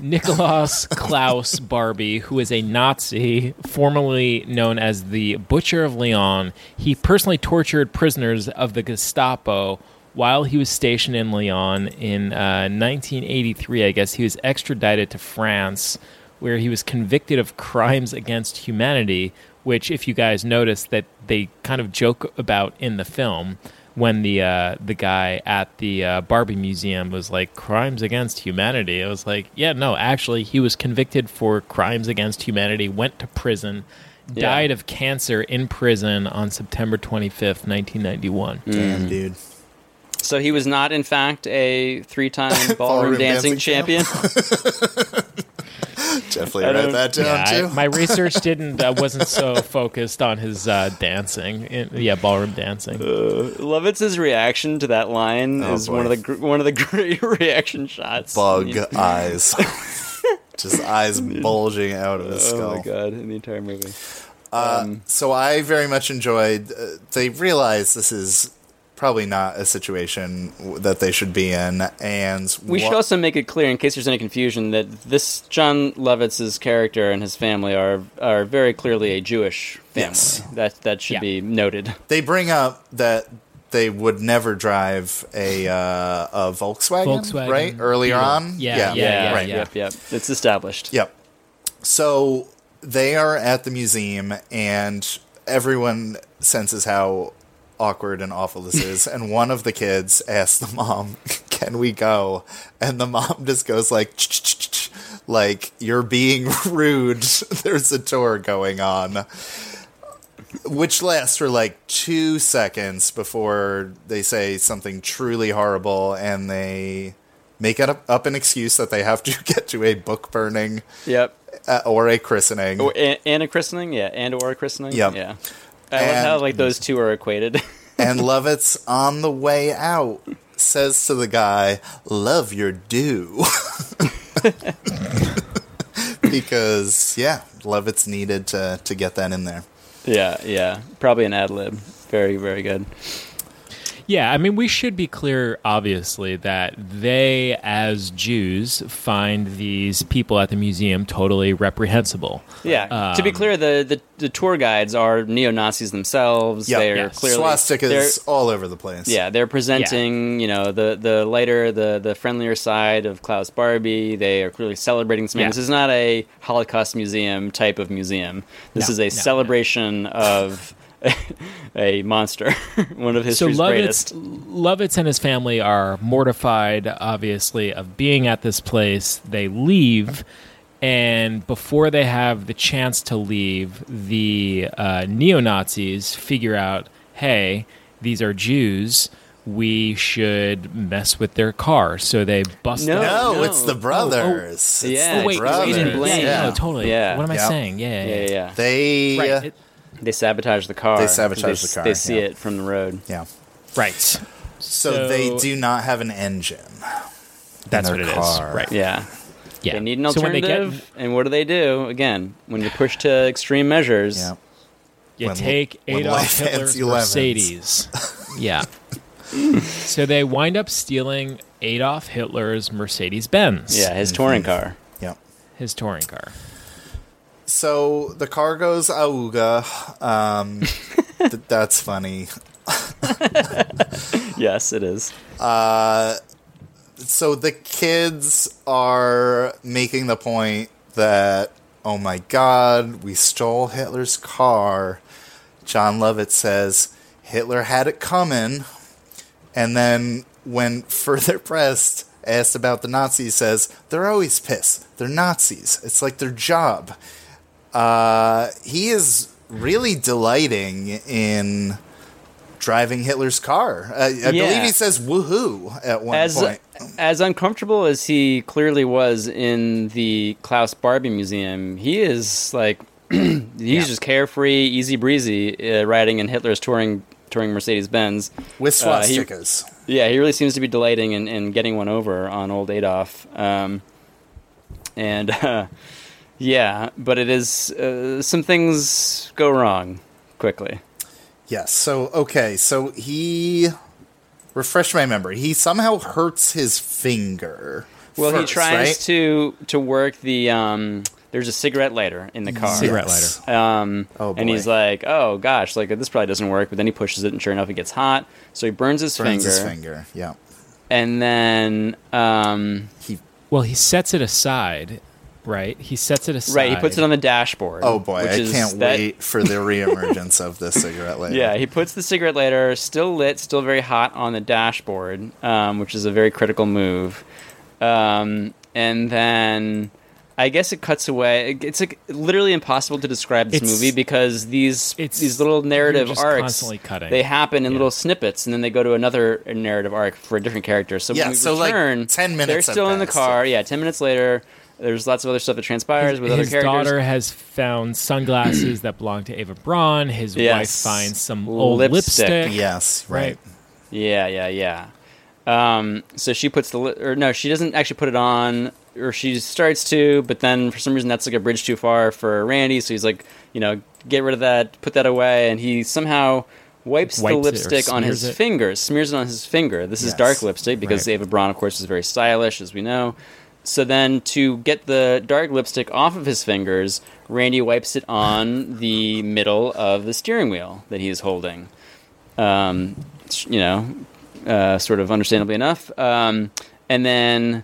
[SPEAKER 9] Nicholas Klaus Barbie, who is a Nazi, formerly known as the Butcher of Lyon. He personally tortured prisoners of the Gestapo while he was stationed in Lyon. in uh, 1983. I guess he was extradited to France, where he was convicted of crimes against humanity. Which, if you guys notice, that they kind of joke about in the film when the uh, the guy at the uh, Barbie museum was like crimes against humanity. I was like, yeah, no, actually, he was convicted for crimes against humanity, went to prison,
[SPEAKER 10] Yeah.
[SPEAKER 9] died of cancer in prison on September twenty fifth, nineteen ninety one.
[SPEAKER 5] Damn, dude.
[SPEAKER 10] So he was not, in fact, a three-time ballroom,
[SPEAKER 5] Ballroom
[SPEAKER 10] dancing,
[SPEAKER 5] dancing
[SPEAKER 10] champion.
[SPEAKER 5] Definitely
[SPEAKER 10] I
[SPEAKER 5] write that down
[SPEAKER 9] Yeah, I-
[SPEAKER 5] too.
[SPEAKER 9] my research didn't uh, wasn't so focused on his uh, dancing. In- yeah, ballroom dancing.
[SPEAKER 10] Uh, Lovitz's reaction to that line
[SPEAKER 5] Oh,
[SPEAKER 10] is
[SPEAKER 5] boy.
[SPEAKER 10] one of the gr- one of the great reaction shots.
[SPEAKER 5] Bug
[SPEAKER 10] I mean-
[SPEAKER 5] eyes, just eyes bulging out of his skull.
[SPEAKER 10] Oh my god! In the entire movie.
[SPEAKER 5] Uh, so I very much enjoyed. Uh, they realize this is probably not a situation that they should be in, and
[SPEAKER 10] We should also make it clear, in case there's any confusion, that this Jon Lovitz's character and his family are are very clearly a Jewish family.
[SPEAKER 5] Yes.
[SPEAKER 10] That that should be noted.
[SPEAKER 5] they bring up that they would never drive a uh, a Volkswagen,
[SPEAKER 10] Volkswagen
[SPEAKER 5] right? Earlier
[SPEAKER 10] Beetle.
[SPEAKER 5] on,
[SPEAKER 10] Yeah, yeah, yeah,
[SPEAKER 5] right.
[SPEAKER 10] Yep, yep. It's established.
[SPEAKER 5] Yep. So they are at the museum, and everyone senses how awkward and awful this is. and one of the kids asks the mom, "Can we go?" And the mom just goes like, "Like you're being rude. There's a tour going on." Which lasts for like two seconds before they say something truly horrible, and they make it up, up an excuse that they have to get to a book burning
[SPEAKER 10] Yep.
[SPEAKER 5] uh, or a christening.
[SPEAKER 10] Or, and, and a christening, yeah, and or a christening,
[SPEAKER 5] Yep.
[SPEAKER 10] yeah. I love how like those two are equated.
[SPEAKER 5] and Lovitz on the way out says to the guy, "Love your due," because yeah, Lovitz needed to to get that in there.
[SPEAKER 10] yeah, yeah. Probably an ad lib. Very, very good.
[SPEAKER 9] Yeah, I mean, we should be clear, obviously, that they, as Jews, find these people at the museum totally reprehensible.
[SPEAKER 10] Yeah. to be
[SPEAKER 9] Um,
[SPEAKER 10] clear, the, the, the tour guides are neo Nazis themselves.
[SPEAKER 5] Yep.
[SPEAKER 10] They're
[SPEAKER 5] Yes.
[SPEAKER 10] clearly
[SPEAKER 5] Swastikas
[SPEAKER 10] they're-
[SPEAKER 5] all over the place.
[SPEAKER 10] Yeah, they're presenting, you know, the the lighter, the the friendlier side of Klaus Barbie. They are clearly celebrating something.
[SPEAKER 9] Yeah.
[SPEAKER 10] This is not a Holocaust museum type of museum. This
[SPEAKER 9] No,
[SPEAKER 10] is a
[SPEAKER 9] no,
[SPEAKER 10] celebration of a monster, one of
[SPEAKER 9] so
[SPEAKER 10] history's
[SPEAKER 9] Lovitz,
[SPEAKER 10] greatest.
[SPEAKER 9] Lovitz and his family are mortified, obviously, of being at this place. They leave, and before they have the chance to leave, the uh, neo Nazis figure out, hey, these are Jews. We should mess with their car, so they bust.
[SPEAKER 10] No,
[SPEAKER 5] No,
[SPEAKER 10] no.
[SPEAKER 5] it's the brothers. It's
[SPEAKER 10] Yeah,
[SPEAKER 5] the
[SPEAKER 9] wait,
[SPEAKER 5] brothers.
[SPEAKER 9] Agent Blaine.
[SPEAKER 5] Yeah.
[SPEAKER 9] No, totally.
[SPEAKER 10] Yeah.
[SPEAKER 9] What am I
[SPEAKER 5] Yep.
[SPEAKER 9] saying? Yeah, yeah,
[SPEAKER 10] Yeah,
[SPEAKER 9] yeah.
[SPEAKER 10] yeah. yeah.
[SPEAKER 5] They
[SPEAKER 9] Right. it-
[SPEAKER 10] They sabotage the car.
[SPEAKER 5] They
[SPEAKER 10] 'cause
[SPEAKER 5] sabotage
[SPEAKER 10] they,
[SPEAKER 5] the car,
[SPEAKER 10] They see
[SPEAKER 5] yeah.
[SPEAKER 10] it from the road.
[SPEAKER 5] yeah.
[SPEAKER 9] right.
[SPEAKER 5] So, they do not have an engine.
[SPEAKER 9] That's
[SPEAKER 5] in
[SPEAKER 9] what
[SPEAKER 5] their
[SPEAKER 9] it is.
[SPEAKER 5] car.
[SPEAKER 9] Right.
[SPEAKER 10] Yeah.
[SPEAKER 9] Yeah.
[SPEAKER 10] They need an
[SPEAKER 9] So when they
[SPEAKER 10] alternative,
[SPEAKER 9] get-
[SPEAKER 10] and what do they do? Again, when you push to extreme measures,
[SPEAKER 5] Yeah.
[SPEAKER 9] You
[SPEAKER 5] When-
[SPEAKER 9] take
[SPEAKER 5] when
[SPEAKER 9] Adolf Hitler's. Mercedes. yeah. so they wind up stealing Adolf Hitler's Mercedes Benz. Mm-hmm.
[SPEAKER 10] yeah, his touring car.
[SPEAKER 5] Yep.
[SPEAKER 9] His touring car.
[SPEAKER 5] So the car goes auga. Um, th- that's funny.
[SPEAKER 10] Yes, it is.
[SPEAKER 5] Uh, so the kids are making the point that, oh my god, we stole Hitler's car. Jon Lovitz says Hitler had it coming. And then, when further pressed, asked about the Nazis, says they're always pissed. They're Nazis. It's like their job. Uh, he is really delighting in driving Hitler's car. Uh, I
[SPEAKER 10] Yeah.
[SPEAKER 5] believe he says "woohoo" at one
[SPEAKER 10] As
[SPEAKER 5] point.
[SPEAKER 10] as uncomfortable as he clearly was in the Klaus Barbie Museum, he is like he's just carefree, easy breezy, uh, riding in Hitler's touring touring Mercedes Benz
[SPEAKER 5] with
[SPEAKER 10] Uh, he-
[SPEAKER 5] swastikas.
[SPEAKER 10] Yeah, he really seems to be delighting in, in getting one over on old Adolf. Um, and uh, yeah, but it is uh, some things go wrong quickly.
[SPEAKER 5] Yes. So okay. So he refresh my memory. He somehow hurts his finger.
[SPEAKER 10] Well, he tries
[SPEAKER 5] right?
[SPEAKER 10] to to work the. Um, there's a cigarette lighter in the car.
[SPEAKER 9] Cigarette
[SPEAKER 5] Yes.
[SPEAKER 9] lighter.
[SPEAKER 10] Um,
[SPEAKER 5] Oh,
[SPEAKER 10] and he's like, "Oh gosh, like this probably doesn't work." But then he pushes it, and sure enough, it gets hot. So he burns his
[SPEAKER 5] Burns
[SPEAKER 10] finger,
[SPEAKER 5] his finger. Yeah.
[SPEAKER 10] and then um,
[SPEAKER 5] He.
[SPEAKER 9] Well, he sets it aside, right? He sets it aside.
[SPEAKER 10] right, he puts it on the dashboard.
[SPEAKER 5] Oh boy,
[SPEAKER 10] which
[SPEAKER 5] I
[SPEAKER 10] is
[SPEAKER 5] can't
[SPEAKER 10] that-
[SPEAKER 5] wait for the reemergence of this cigarette lighter.
[SPEAKER 10] Yeah, he puts the cigarette lighter, still lit, still very hot, on the dashboard, um, which is a very critical move. Um, and then I guess it cuts away. It's like literally impossible to describe this
[SPEAKER 9] It's-
[SPEAKER 10] movie because these these little narrative arcs
[SPEAKER 9] constantly
[SPEAKER 10] they happen in little snippets, and then they go to another narrative arc for a different character. So
[SPEAKER 5] Yeah,
[SPEAKER 10] when we
[SPEAKER 5] so, like, 10 minutes
[SPEAKER 10] They're still in the
[SPEAKER 5] passed,
[SPEAKER 10] car. Yeah, ten minutes later, there's lots of other stuff that transpires with other characters.
[SPEAKER 9] his
[SPEAKER 10] characters.
[SPEAKER 9] daughter has found sunglasses that belong to Eva Braun. His wife finds some old lipstick.
[SPEAKER 5] Yes, right.
[SPEAKER 10] Yeah, yeah, yeah. Um, so she puts the li- or no, she doesn't actually put it on, or she starts to, but then for some reason that's like a bridge too far for Randy. So he's like, you know, get rid of that, put that away, and he somehow wipes,
[SPEAKER 9] Wipes
[SPEAKER 10] the lipstick on his
[SPEAKER 9] it.
[SPEAKER 10] finger, smears it on his finger. This is dark lipstick because
[SPEAKER 9] Right.
[SPEAKER 10] Eva Braun, of course, is very stylish, as we know. So then, to get the dark lipstick off of his fingers, Randy wipes it on the middle of the steering wheel that he is holding. Um, you know, uh, sort of understandably enough. Um, and then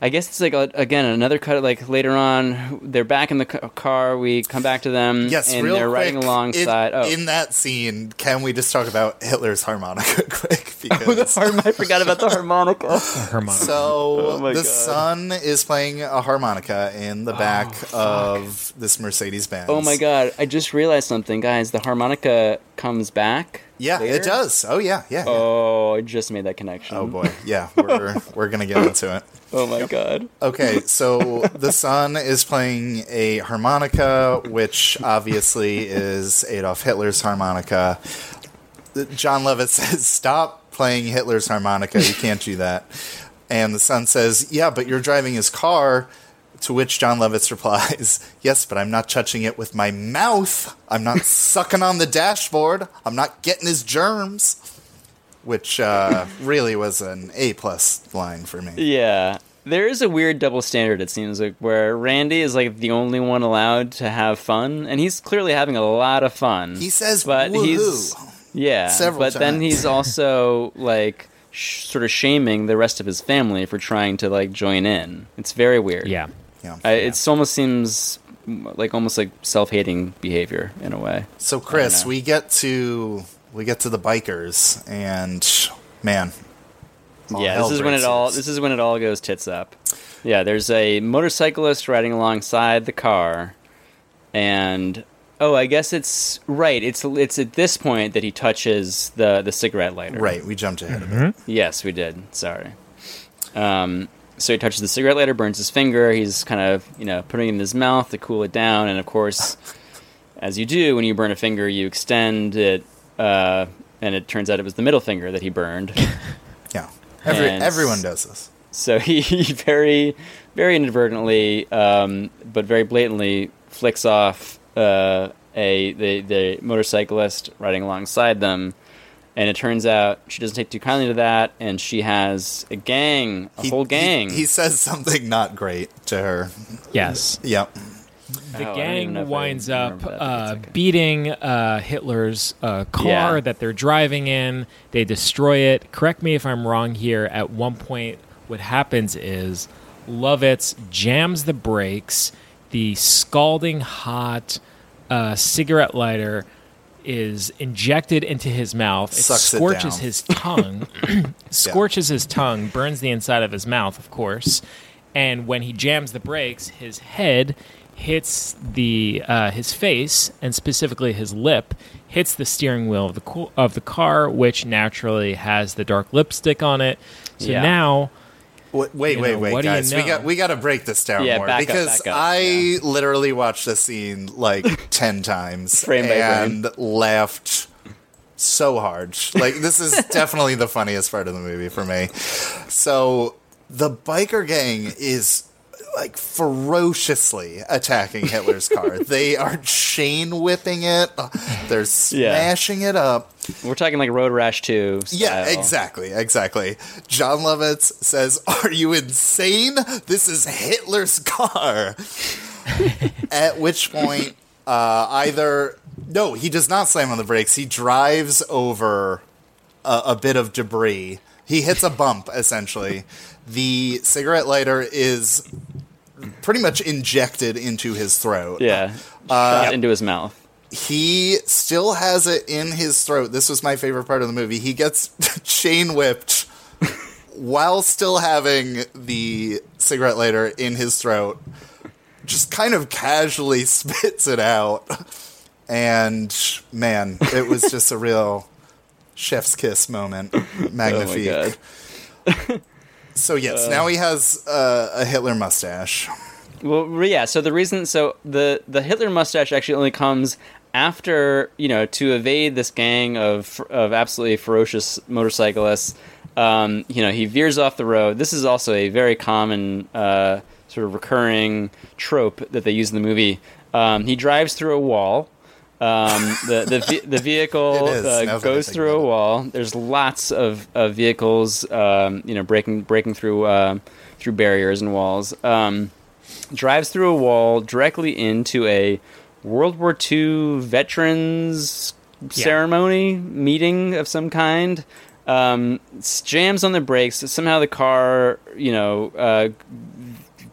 [SPEAKER 10] I guess it's like a, again another cut. Like later on, they're back in the ca- car. We come back to them.
[SPEAKER 5] Yes,
[SPEAKER 10] and
[SPEAKER 5] real
[SPEAKER 10] they're
[SPEAKER 5] quick.
[SPEAKER 10] riding alongside.
[SPEAKER 5] In,
[SPEAKER 10] oh,
[SPEAKER 5] in that scene, can we just talk about Hitler's harmonica quick?
[SPEAKER 10] oh, the harm- I forgot about the harmonica.
[SPEAKER 9] harmonica.
[SPEAKER 5] So
[SPEAKER 10] Oh my
[SPEAKER 5] the
[SPEAKER 10] God.
[SPEAKER 5] son is playing a harmonica in the oh, back of this Mercedes Benz.
[SPEAKER 10] Oh my god! I just realized something, guys. The harmonica comes back.
[SPEAKER 5] Yeah,
[SPEAKER 10] later?
[SPEAKER 5] it does. Oh yeah, yeah. yeah.
[SPEAKER 10] Oh, I just made that connection.
[SPEAKER 5] Oh boy, yeah, we're we're gonna get into it.
[SPEAKER 10] Oh my god.
[SPEAKER 5] Okay, so the son is playing a harmonica, which obviously is Adolf Hitler's harmonica. Jon Lovitz says, "Stop playing Hitler's harmonica. You can't do that." And the son says, "Yeah, but you're driving his car." To which Jon Lovitz replies, "Yes, but I'm not touching it with my mouth. I'm not sucking on the dashboard. I'm not getting his germs." Which uh, really was an A plus line for me.
[SPEAKER 10] Yeah. There is a weird double standard, it seems like, where Randy is like the only one allowed to have fun, and he's clearly having a lot of fun.
[SPEAKER 5] He says,
[SPEAKER 10] but he's
[SPEAKER 5] "Woohoo."
[SPEAKER 10] Yeah,
[SPEAKER 5] Several
[SPEAKER 10] but then he's also like sh- sort of shaming the rest of his family for trying to like join in. It's very weird.
[SPEAKER 9] Yeah,
[SPEAKER 5] yeah.
[SPEAKER 10] I, It's almost seems like almost like self-hating behavior in a way.
[SPEAKER 5] So Chris, we get to we get to the bikers, and man,
[SPEAKER 10] yeah, this is when it all this is when it all goes tits up. Yeah, there's a motorcyclist riding alongside the car, and oh, I guess it's right. It's it's at this point that he touches the the cigarette lighter.
[SPEAKER 5] Right, we jumped ahead of it.
[SPEAKER 10] Yes, we did. Sorry. Um, so he touches the cigarette lighter, burns his finger. He's kind of you know putting it in his mouth to cool it down, and of course, as you do when you burn a finger, you extend it. Uh, and it turns out it was the middle finger that he burned.
[SPEAKER 5] Yeah, Every, everyone does this.
[SPEAKER 10] So he, he very, very inadvertently, um, but very blatantly flicks off uh, a the, the motorcyclist riding alongside them, and it turns out she doesn't take too kindly to that, and she has a gang, a
[SPEAKER 5] He-
[SPEAKER 10] whole gang.
[SPEAKER 5] He, says something not great to her.
[SPEAKER 9] Yes.
[SPEAKER 5] Yep.
[SPEAKER 9] The
[SPEAKER 10] Oh, I don't even
[SPEAKER 9] gang
[SPEAKER 10] know if I
[SPEAKER 9] winds up
[SPEAKER 10] remember that.
[SPEAKER 9] uh, beating uh, Hitler's uh, car
[SPEAKER 10] Yeah.
[SPEAKER 9] that they're driving in. They destroy it. Correct me if I'm wrong here. At one point, what happens is Lovitz jams the brakes. The scalding hot uh, cigarette lighter is injected into his mouth. It
[SPEAKER 5] Sucks
[SPEAKER 9] scorches
[SPEAKER 5] down.
[SPEAKER 9] his tongue. scorches his tongue, burns the inside of his mouth, of course. And when he jams the brakes, his head hits the uh, his face and specifically his lip hits the steering wheel of the co- of the car, which naturally has the dark lipstick on it. So
[SPEAKER 10] Yeah.
[SPEAKER 9] now,
[SPEAKER 5] Wait, wait,
[SPEAKER 9] You
[SPEAKER 5] wait,
[SPEAKER 9] know,
[SPEAKER 5] wait,
[SPEAKER 9] what do you
[SPEAKER 5] guys. We got we got to break this down
[SPEAKER 10] Yeah,
[SPEAKER 5] more
[SPEAKER 10] back up,
[SPEAKER 5] because
[SPEAKER 10] back up,
[SPEAKER 5] I literally watched this scene like ten times
[SPEAKER 10] Frame by frame.
[SPEAKER 5] and laughed so hard. Like this is definitely the funniest part of the movie for me. So the biker gang is like ferociously attacking Hitler's car. they are chain whipping it. They're smashing it up.
[SPEAKER 10] We're talking like Road Rash 2.
[SPEAKER 5] Yeah, exactly, exactly. Jon Lovitz says, "Are you insane? This is Hitler's car." At which point, uh, either no, he does not slam on the brakes. He drives over a, a bit of debris. He hits a bump essentially. The cigarette lighter is pretty much injected into his throat.
[SPEAKER 10] Yeah.
[SPEAKER 5] Uh,
[SPEAKER 10] Shot into his mouth.
[SPEAKER 5] he still has it in his throat. This was my favorite part of the movie. He gets chain whipped while still having the cigarette lighter in his throat, just kind of casually spits it out. And man, it was just a real chef's kiss moment. Magnifique. so yes,
[SPEAKER 10] Uh.
[SPEAKER 5] now he has uh, a Hitler mustache.
[SPEAKER 10] Well, yeah. So the reason, so the the Hitler mustache actually only comes after you know to evade this gang of of absolutely ferocious motorcyclists. Um, you know, he veers off the road. This is also a very common uh, sort of recurring trope that they use in the movie. Um, he drives through a wall. Um, the the the vehicle
[SPEAKER 5] It is, now
[SPEAKER 10] uh, goes through a wall. There's lots of, of vehicles, um, you know, breaking breaking through uh, through barriers and walls. Um, drives through a wall directly into a World War II veterans ceremony meeting of some kind. Um, jams on the brakes. Somehow the car, you know, uh,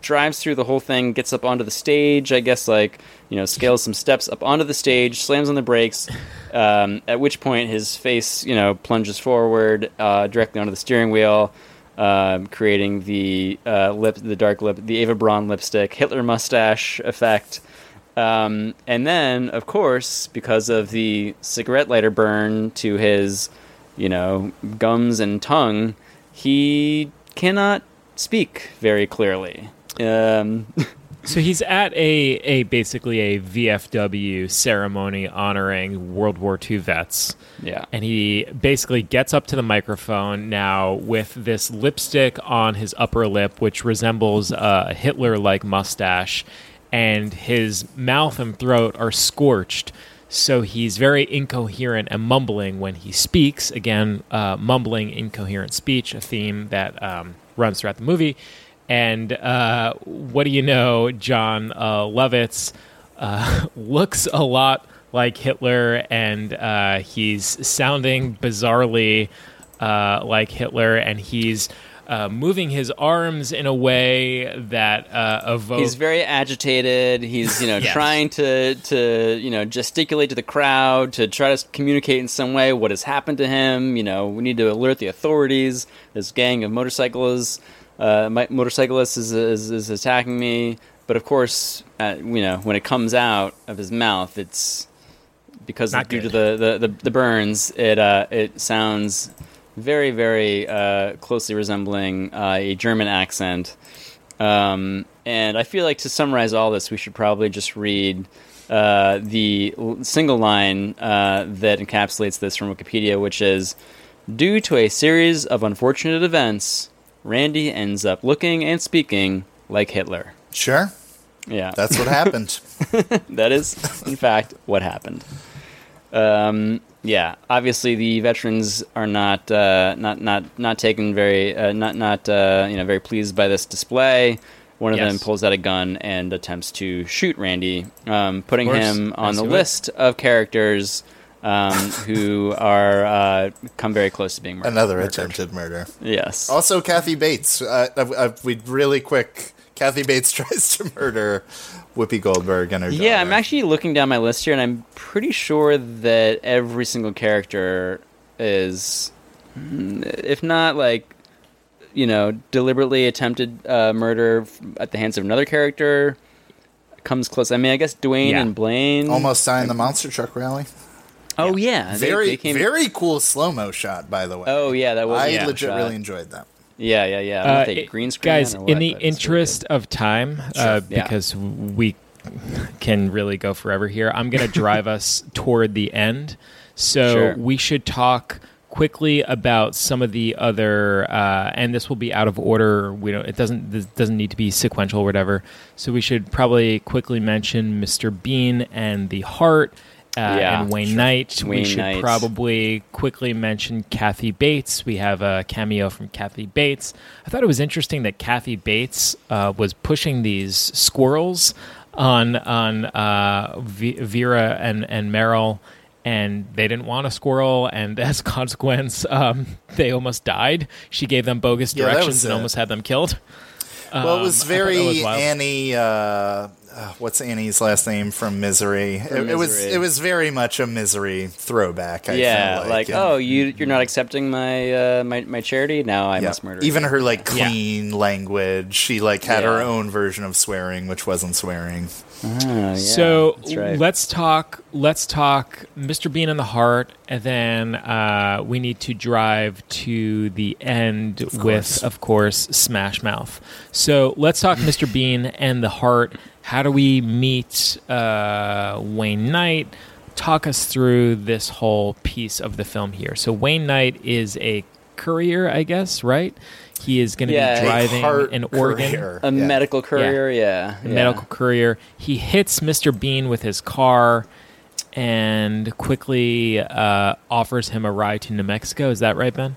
[SPEAKER 10] drives through the whole thing, gets up onto the stage. I guess like you know, scales some steps up onto the stage, slams on the brakes. Um, at which point his face, you know, plunges forward uh, directly onto the steering wheel, um, creating the uh, lip, the dark lip, the Eva Braun lipstick, Hitler mustache effect. Um, and then, of course, because of the cigarette lighter burn to his, you know, gums and tongue, he cannot speak very clearly. Um,
[SPEAKER 9] So he's at a, a basically a VFW ceremony honoring World War II vets.
[SPEAKER 10] Yeah.
[SPEAKER 9] And he basically gets up to the microphone now with this lipstick on his upper lip, which resembles a Hitler like mustache, and his mouth and throat are scorched. So he's very incoherent and mumbling when he speaks. Again, uh, mumbling, incoherent speech, a theme that um, runs throughout the movie. And uh, what do you know? Jon uh, Lovitz uh, looks a lot like Hitler, and uh, he's sounding bizarrely uh, like Hitler, and he's uh, moving his arms in a way that uh, evokes.
[SPEAKER 10] He's very agitated. He's you know
[SPEAKER 9] Yes.
[SPEAKER 10] trying to to you know gesticulate to the crowd to try to communicate in some way what has happened to him. You know, we need to alert the authorities. This gang of motorcyclists, uh, my, motorcyclist is, is is attacking me. But of course, uh, you know when it comes out of his mouth, it's because
[SPEAKER 9] Not
[SPEAKER 10] due to the, the, the, the burns. It uh, it sounds very very uh, closely resembling uh, a German accent. Um, and I feel like to summarize all this, we should probably just read uh, the l- single line uh, that encapsulates this from Wikipedia, which is Due to a series of unfortunate events, Randy ends up looking and speaking like Hitler.
[SPEAKER 5] Sure.
[SPEAKER 10] Yeah.
[SPEAKER 5] That's what happened.
[SPEAKER 10] that is, in fact, what happened. Um, yeah, obviously the veterans are not uh, not not not taken very uh, not not uh, you know very pleased by this display. One of them pulls out a gun and attempts to shoot Randy, um, putting him on the
[SPEAKER 9] you would.
[SPEAKER 10] list of characters um, who are uh, come very close to being murdered.
[SPEAKER 5] Another
[SPEAKER 10] murdered.
[SPEAKER 5] attempted murder.
[SPEAKER 10] Yes.
[SPEAKER 5] Also, Kathy Bates. Uh, uh, uh, we really quick. Kathy Bates tries to murder Whoopi Goldberg and her.
[SPEAKER 10] Yeah, I'm actually looking down my list here, and I'm pretty sure that every single character is, mm, if not like, you know, deliberately attempted uh, murder at the hands of another character, comes close. I mean, I guess Duane
[SPEAKER 5] Yeah.
[SPEAKER 10] and Blaine
[SPEAKER 5] Almost dying the monster truck rally.
[SPEAKER 10] Oh yeah, they-
[SPEAKER 5] very
[SPEAKER 10] they came-
[SPEAKER 5] very cool slow mo shot. By the way.
[SPEAKER 10] Oh yeah, that was.
[SPEAKER 5] I
[SPEAKER 10] cool
[SPEAKER 5] legit
[SPEAKER 10] shot.
[SPEAKER 5] really enjoyed that.
[SPEAKER 10] Yeah, yeah, yeah. I don't
[SPEAKER 9] Uh,
[SPEAKER 10] if
[SPEAKER 9] it-
[SPEAKER 10] green screen
[SPEAKER 9] guys,
[SPEAKER 10] that or
[SPEAKER 9] in the
[SPEAKER 10] but really
[SPEAKER 9] interest of time, uh,
[SPEAKER 10] Sure, yeah.
[SPEAKER 9] because we can really go forever here, I'm going to drive us toward the end. So
[SPEAKER 10] Sure.
[SPEAKER 9] we should talk quickly about some of the other, uh, and this will be out of order. We don't. It doesn't. This doesn't need to be sequential or whatever. So we should probably quickly mention Mr. Bean and the Heart. Uh,
[SPEAKER 10] Yeah,
[SPEAKER 9] and Wayne
[SPEAKER 10] sure.
[SPEAKER 9] Knight. we should
[SPEAKER 10] Knight.
[SPEAKER 9] probably quickly mention Kathy Bates. We have a cameo from Kathy Bates. I thought it was interesting that Kathy Bates uh, was pushing these squirrels on on uh, v- Vera and and Merrill, and they didn't want a squirrel, and as a consequence, um, they almost died. She gave them bogus directions
[SPEAKER 5] was
[SPEAKER 9] and
[SPEAKER 5] it.
[SPEAKER 9] almost had them killed.
[SPEAKER 5] Well, it
[SPEAKER 9] Um,
[SPEAKER 5] was
[SPEAKER 9] I thought that
[SPEAKER 5] very
[SPEAKER 9] was.
[SPEAKER 5] Annie. Uh, uh, what's Annie's last name from Misery? It,
[SPEAKER 10] From
[SPEAKER 5] it was it was very much a Misery throwback. I
[SPEAKER 10] yeah,
[SPEAKER 5] feel
[SPEAKER 10] like,
[SPEAKER 5] and-
[SPEAKER 10] oh, you you're not accepting my uh, my my charity. Now I
[SPEAKER 5] Yeah.
[SPEAKER 10] must murder.
[SPEAKER 5] Even
[SPEAKER 10] you.
[SPEAKER 5] her like clean language, she like had her own version of swearing, which wasn't swearing.
[SPEAKER 10] Ah,
[SPEAKER 9] so
[SPEAKER 10] right.
[SPEAKER 9] let's talk. Let's talk Mr. Bean and the Heart, and then uh, we need to drive to the end
[SPEAKER 5] course.
[SPEAKER 9] with, of course, Smash Mouth. So let's talk Mr. Bean and the Heart. How do we meet uh, Wayne Knight? Talk us through this whole piece of the film here. So Wayne Knight is a courier, I guess, right? He is going to
[SPEAKER 10] Yeah,
[SPEAKER 9] be driving
[SPEAKER 5] heart
[SPEAKER 9] an organ.
[SPEAKER 5] courier.
[SPEAKER 10] a
[SPEAKER 5] Yeah.
[SPEAKER 10] medical courier. Yeah,
[SPEAKER 9] a
[SPEAKER 10] yeah.
[SPEAKER 9] medical courier. He hits Mr. Bean with his car and quickly uh, offers him a ride to New Mexico. Is that right, Ben?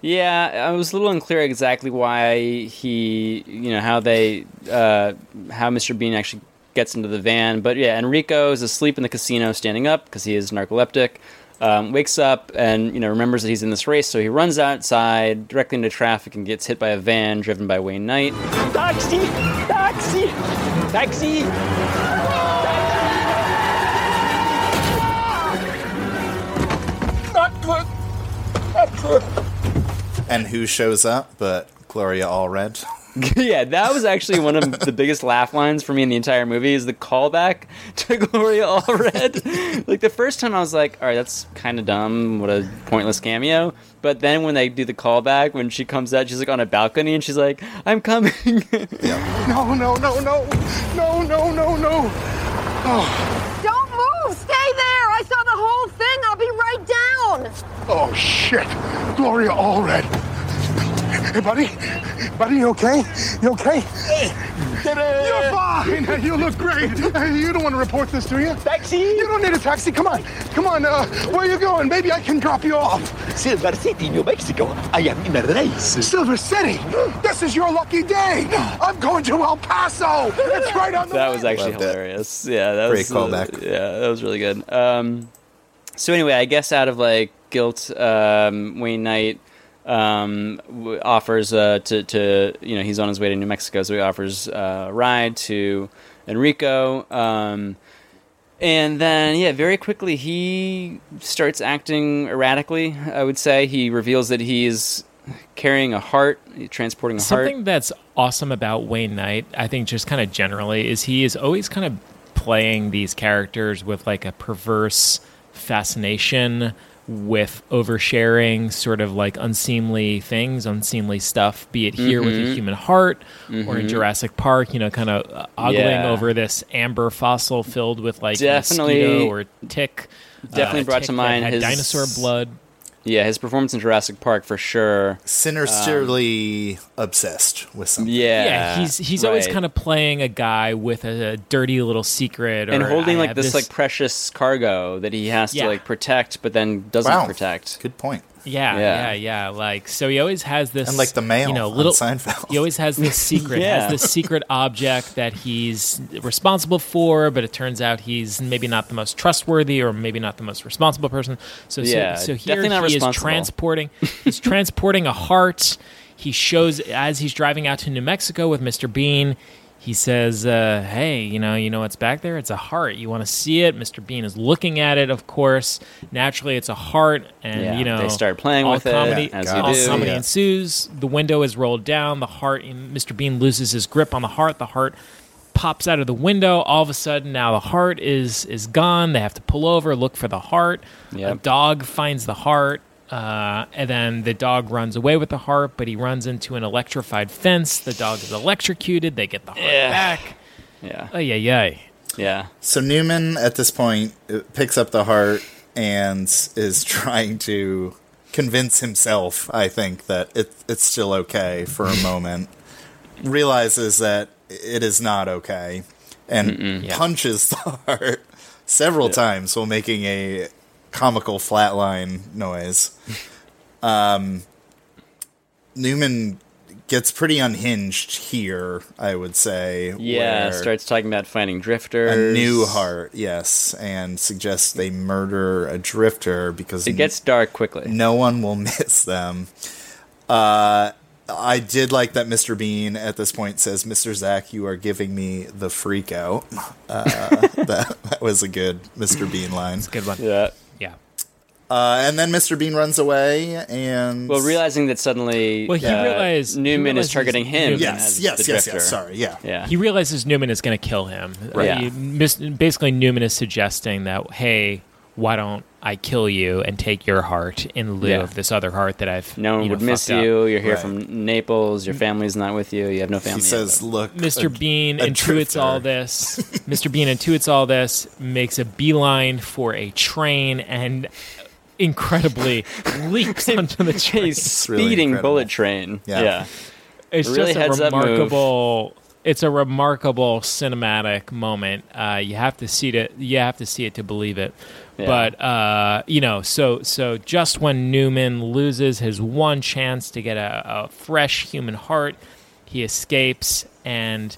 [SPEAKER 10] Yeah, I was a little unclear exactly why he, you know, how they, uh, how Mr. Bean actually gets into the van. But yeah, Enrico is asleep in the casino, standing up because he is narcoleptic. Um, wakes up and you know remembers that he's in this race, so he runs outside directly into traffic and gets hit by a van driven by Wayne Knight.
[SPEAKER 21] Taxi! Taxi! Taxi! Not good. Not good.
[SPEAKER 5] And who shows up but Gloria Allred?
[SPEAKER 10] yeah, that was actually one of the biggest laugh lines for me in the entire movie is the callback to Gloria Allred. like the first time I was like, all right, that's kind of dumb. What a pointless cameo. But then when they do the callback, when she comes out, she's like on a balcony and she's like, I'm coming.
[SPEAKER 21] No, no, no, no. No, no, no, no. Oh,
[SPEAKER 14] Don't move! Stay there! I saw the whole thing! I'll be right down!
[SPEAKER 21] oh shit. Gloria Allred. Hey, buddy. Buddy, you okay? You okay? Hey, You're fine. You look great. You don't want to report this, do you? Taxi. You don't need a taxi. Come on. Come on. Uh, where are you going? Maybe I can drop you off. Silver City, New Mexico. I am in a race. Silver City. This is your lucky day. I'm going to El Paso. It's right on the
[SPEAKER 10] that was actually
[SPEAKER 5] Loved it.
[SPEAKER 10] hilarious. Yeah, that
[SPEAKER 5] Great
[SPEAKER 10] was uh,
[SPEAKER 5] callback.
[SPEAKER 10] yeah, that was really good. Um, so anyway, I guess out of like guilt, um, Wayne Knight um, offers uh, to to you know he's on his way to New Mexico, so he offers uh, a ride to Enrico. Um, and then, yeah, very quickly he starts acting erratically. I would say he reveals that he's carrying a heart, transporting a heart.
[SPEAKER 9] Something that's awesome about Wayne Knight, I think, just kind of generally, is he is always kind of playing these characters with like a perverse fascination with oversharing sort of like unseemly things, unseemly stuff, be it here with a
[SPEAKER 10] Mhm.
[SPEAKER 9] human heart or in
[SPEAKER 10] Mhm.
[SPEAKER 9] Jurassic Park, you know, kind of uh, ogling
[SPEAKER 10] Yeah.
[SPEAKER 9] over this amber fossil filled with like
[SPEAKER 10] Definitely-
[SPEAKER 9] mosquito or tick.
[SPEAKER 10] Definitely
[SPEAKER 9] uh,
[SPEAKER 10] brought
[SPEAKER 9] tick
[SPEAKER 10] to mind his
[SPEAKER 9] dinosaur blood.
[SPEAKER 10] Yeah, his performance in Jurassic Park for sure.
[SPEAKER 5] Sinisterly um, obsessed with something.
[SPEAKER 10] Yeah,
[SPEAKER 9] Yeah, he's he's always kind of playing a guy with a, a dirty little secret,
[SPEAKER 10] and holding
[SPEAKER 9] I
[SPEAKER 10] like
[SPEAKER 9] have
[SPEAKER 10] this, like precious cargo that he has
[SPEAKER 9] Yeah.
[SPEAKER 10] to like protect, but then doesn't
[SPEAKER 5] Wow.
[SPEAKER 10] protect.
[SPEAKER 5] Good point.
[SPEAKER 9] Yeah,
[SPEAKER 10] Yeah.
[SPEAKER 9] yeah, yeah, Like so, he always has this,
[SPEAKER 5] And like the mail
[SPEAKER 9] you know,
[SPEAKER 5] on
[SPEAKER 9] little.
[SPEAKER 5] Seinfeld.
[SPEAKER 9] He always has this secret,
[SPEAKER 10] Yeah.
[SPEAKER 9] has this secret object that he's responsible for, but it turns out he's maybe not the most trustworthy or maybe not the most responsible person. So,
[SPEAKER 10] Yeah,
[SPEAKER 9] so, so here
[SPEAKER 10] definitely
[SPEAKER 9] he is transporting, he's transporting a heart. He shows as he's driving out to New Mexico with Mr. Bean. He says, uh, "Hey, you know, you know what's back there? It's a heart. You want to see it?" Mr. Bean is looking at it. Of course, naturally, it's a heart, and
[SPEAKER 10] Yeah,
[SPEAKER 9] you know
[SPEAKER 10] they start playing
[SPEAKER 9] all
[SPEAKER 10] with it,
[SPEAKER 9] comedy,
[SPEAKER 10] as
[SPEAKER 5] you
[SPEAKER 9] all
[SPEAKER 5] do.
[SPEAKER 9] comedy
[SPEAKER 5] Yeah.
[SPEAKER 9] ensues. The window is rolled down. The heart, Mr. Bean loses his grip on the heart. The heart pops out of the window. All of a sudden, now the heart is is gone. They have to pull over, look for the heart. A dog finds the heart. Uh, and then the dog runs away with the heart, but he runs into an electrified fence. The dog is electrocuted. They get the heart
[SPEAKER 10] Yeah.
[SPEAKER 9] back.
[SPEAKER 10] Yeah,
[SPEAKER 9] Oh yeah, yeah.
[SPEAKER 10] yeah.
[SPEAKER 5] So Newman at this point uh, picks up the heart and is trying to convince himself, I think, that it, it's still okay for a moment. Realizes that it is not okay and punches the heart several times while making a comical flatline noise. Um, Newman gets pretty unhinged here, I would say.
[SPEAKER 10] Yeah,
[SPEAKER 5] where-
[SPEAKER 10] starts talking about finding drifters.
[SPEAKER 5] a new heart, yes, and suggests they murder a drifter because
[SPEAKER 10] It gets dark quickly.
[SPEAKER 5] no one will miss them. Uh, I did like that Mr. Bean at this point says, "Mr. Zach, you are giving me the freak out." Uh, that, that was a good Mr. Bean line. It's a
[SPEAKER 9] good one.
[SPEAKER 10] Yeah.
[SPEAKER 9] Yeah.
[SPEAKER 5] Uh, and then Mr. Bean runs away, and
[SPEAKER 10] Well, realizing that suddenly
[SPEAKER 9] Well, he
[SPEAKER 10] uh,
[SPEAKER 9] realized- he
[SPEAKER 10] Newman
[SPEAKER 9] realizes
[SPEAKER 10] is targeting him.
[SPEAKER 9] Newman-
[SPEAKER 5] Yes, yes, yes, yes, sorry, yeah.
[SPEAKER 10] yeah.
[SPEAKER 9] He realizes Newman is going to kill him.
[SPEAKER 10] Right.
[SPEAKER 9] Uh, he- basically, Newman is suggesting that, hey, why don't I kill you and take your heart in lieu
[SPEAKER 10] Yeah.
[SPEAKER 9] of this other heart that I've
[SPEAKER 10] no one
[SPEAKER 9] you know,
[SPEAKER 10] would miss
[SPEAKER 9] fucked up.
[SPEAKER 10] you. You're here
[SPEAKER 5] Right.
[SPEAKER 10] from Naples. Your family's not with you. You have no family.
[SPEAKER 5] he says, "Look,
[SPEAKER 9] Mr.
[SPEAKER 5] a-
[SPEAKER 9] Bean
[SPEAKER 5] a
[SPEAKER 9] intuits all this. Mr. Bean intuits all this, makes a beeline for a train, and incredibly leaps onto the train.
[SPEAKER 10] He's
[SPEAKER 5] really
[SPEAKER 10] speeding
[SPEAKER 5] incredible.
[SPEAKER 10] bullet train.
[SPEAKER 5] Yeah.
[SPEAKER 10] Yeah.
[SPEAKER 9] It's
[SPEAKER 10] Really
[SPEAKER 9] just a
[SPEAKER 10] heads up
[SPEAKER 9] remarkable. It's a remarkable cinematic moment. Uh, you have to see it. You have to see it to believe it.
[SPEAKER 10] Yeah.
[SPEAKER 9] But uh, you know, so so just when Newman loses his one chance to get a, a fresh human heart, he escapes. And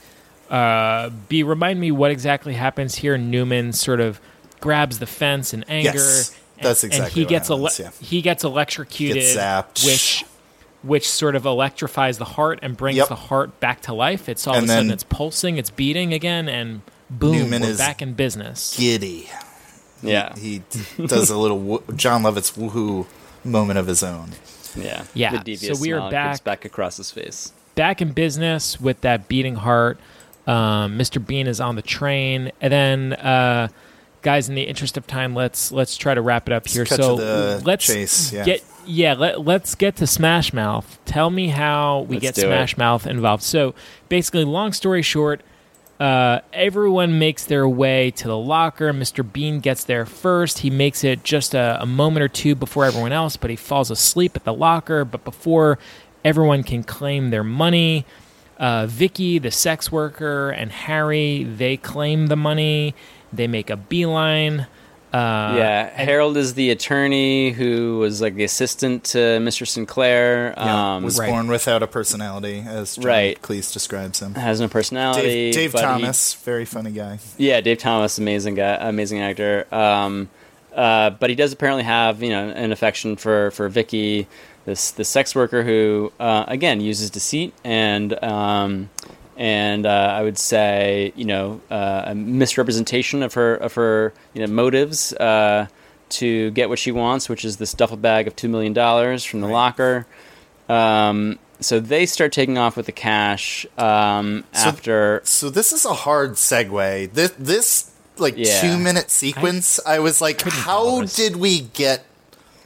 [SPEAKER 9] uh, B, remind me what exactly happens here. Newman sort of grabs the fence in anger.
[SPEAKER 5] Yes,
[SPEAKER 9] and-
[SPEAKER 5] that's
[SPEAKER 9] and
[SPEAKER 5] exactly
[SPEAKER 9] he
[SPEAKER 5] what
[SPEAKER 9] gets
[SPEAKER 5] happens, yeah.
[SPEAKER 9] he gets electrocuted,
[SPEAKER 5] Gets zapped.
[SPEAKER 9] which which sort of electrifies the heart and brings
[SPEAKER 5] Yep.
[SPEAKER 9] the heart back to life. It's all
[SPEAKER 5] And
[SPEAKER 9] of a sudden it's pulsing, it's beating again, and boom,
[SPEAKER 5] Newman
[SPEAKER 9] we're
[SPEAKER 5] is
[SPEAKER 9] back in business.
[SPEAKER 5] giddy.
[SPEAKER 10] Yeah.
[SPEAKER 5] he, does a little wo- Jon Lovitz's woohoo moment of his own.
[SPEAKER 10] Yeah.
[SPEAKER 9] Yeah,
[SPEAKER 10] The devious
[SPEAKER 9] so we are back-
[SPEAKER 10] back across his face.
[SPEAKER 9] Back in business with that beating heart. Um, Mr. Bean is on the train, and then uh, guys, in the interest of time, let's let's try to wrap it up here.
[SPEAKER 5] cut to
[SPEAKER 9] so let's
[SPEAKER 5] chase, yeah.
[SPEAKER 9] get yeah let, let's get to Smash Mouth. Tell me how we
[SPEAKER 10] Let's
[SPEAKER 9] get
[SPEAKER 10] do it.
[SPEAKER 9] Smash Mouth involved. So basically, long story short, uh, everyone makes their way to the locker. Mr. Bean gets there first. He makes it just a, a moment or two before everyone else, but he falls asleep at the locker. But before everyone can claim their money, uh, Vicky, the sex worker, and Harry they claim the money. They make a beeline. Uh,
[SPEAKER 10] yeah, Harold is the attorney who was like the assistant to Mr. Sinclair.
[SPEAKER 5] Yeah,
[SPEAKER 10] um,
[SPEAKER 5] was born without a personality, as John
[SPEAKER 10] Right.
[SPEAKER 5] Cleese describes him.
[SPEAKER 10] has no personality.
[SPEAKER 5] Dave, Dave
[SPEAKER 10] but he-
[SPEAKER 5] Thomas, very funny guy.
[SPEAKER 10] Yeah, Dave Thomas, amazing guy, amazing actor. Um, uh, but he does apparently have you know an affection for for Vicky, this the sex worker who uh, again uses deceit and um, and uh, I would say you know uh, a misrepresentation of her of her you know motives uh, to get what she wants, which is this duffel bag of two million dollars from the locker. Um, so they start taking off with the cash um,
[SPEAKER 5] So-
[SPEAKER 10] after.
[SPEAKER 5] So this is a hard segue. This this like
[SPEAKER 10] Yeah.
[SPEAKER 5] two minute sequence. I, was like, how did we get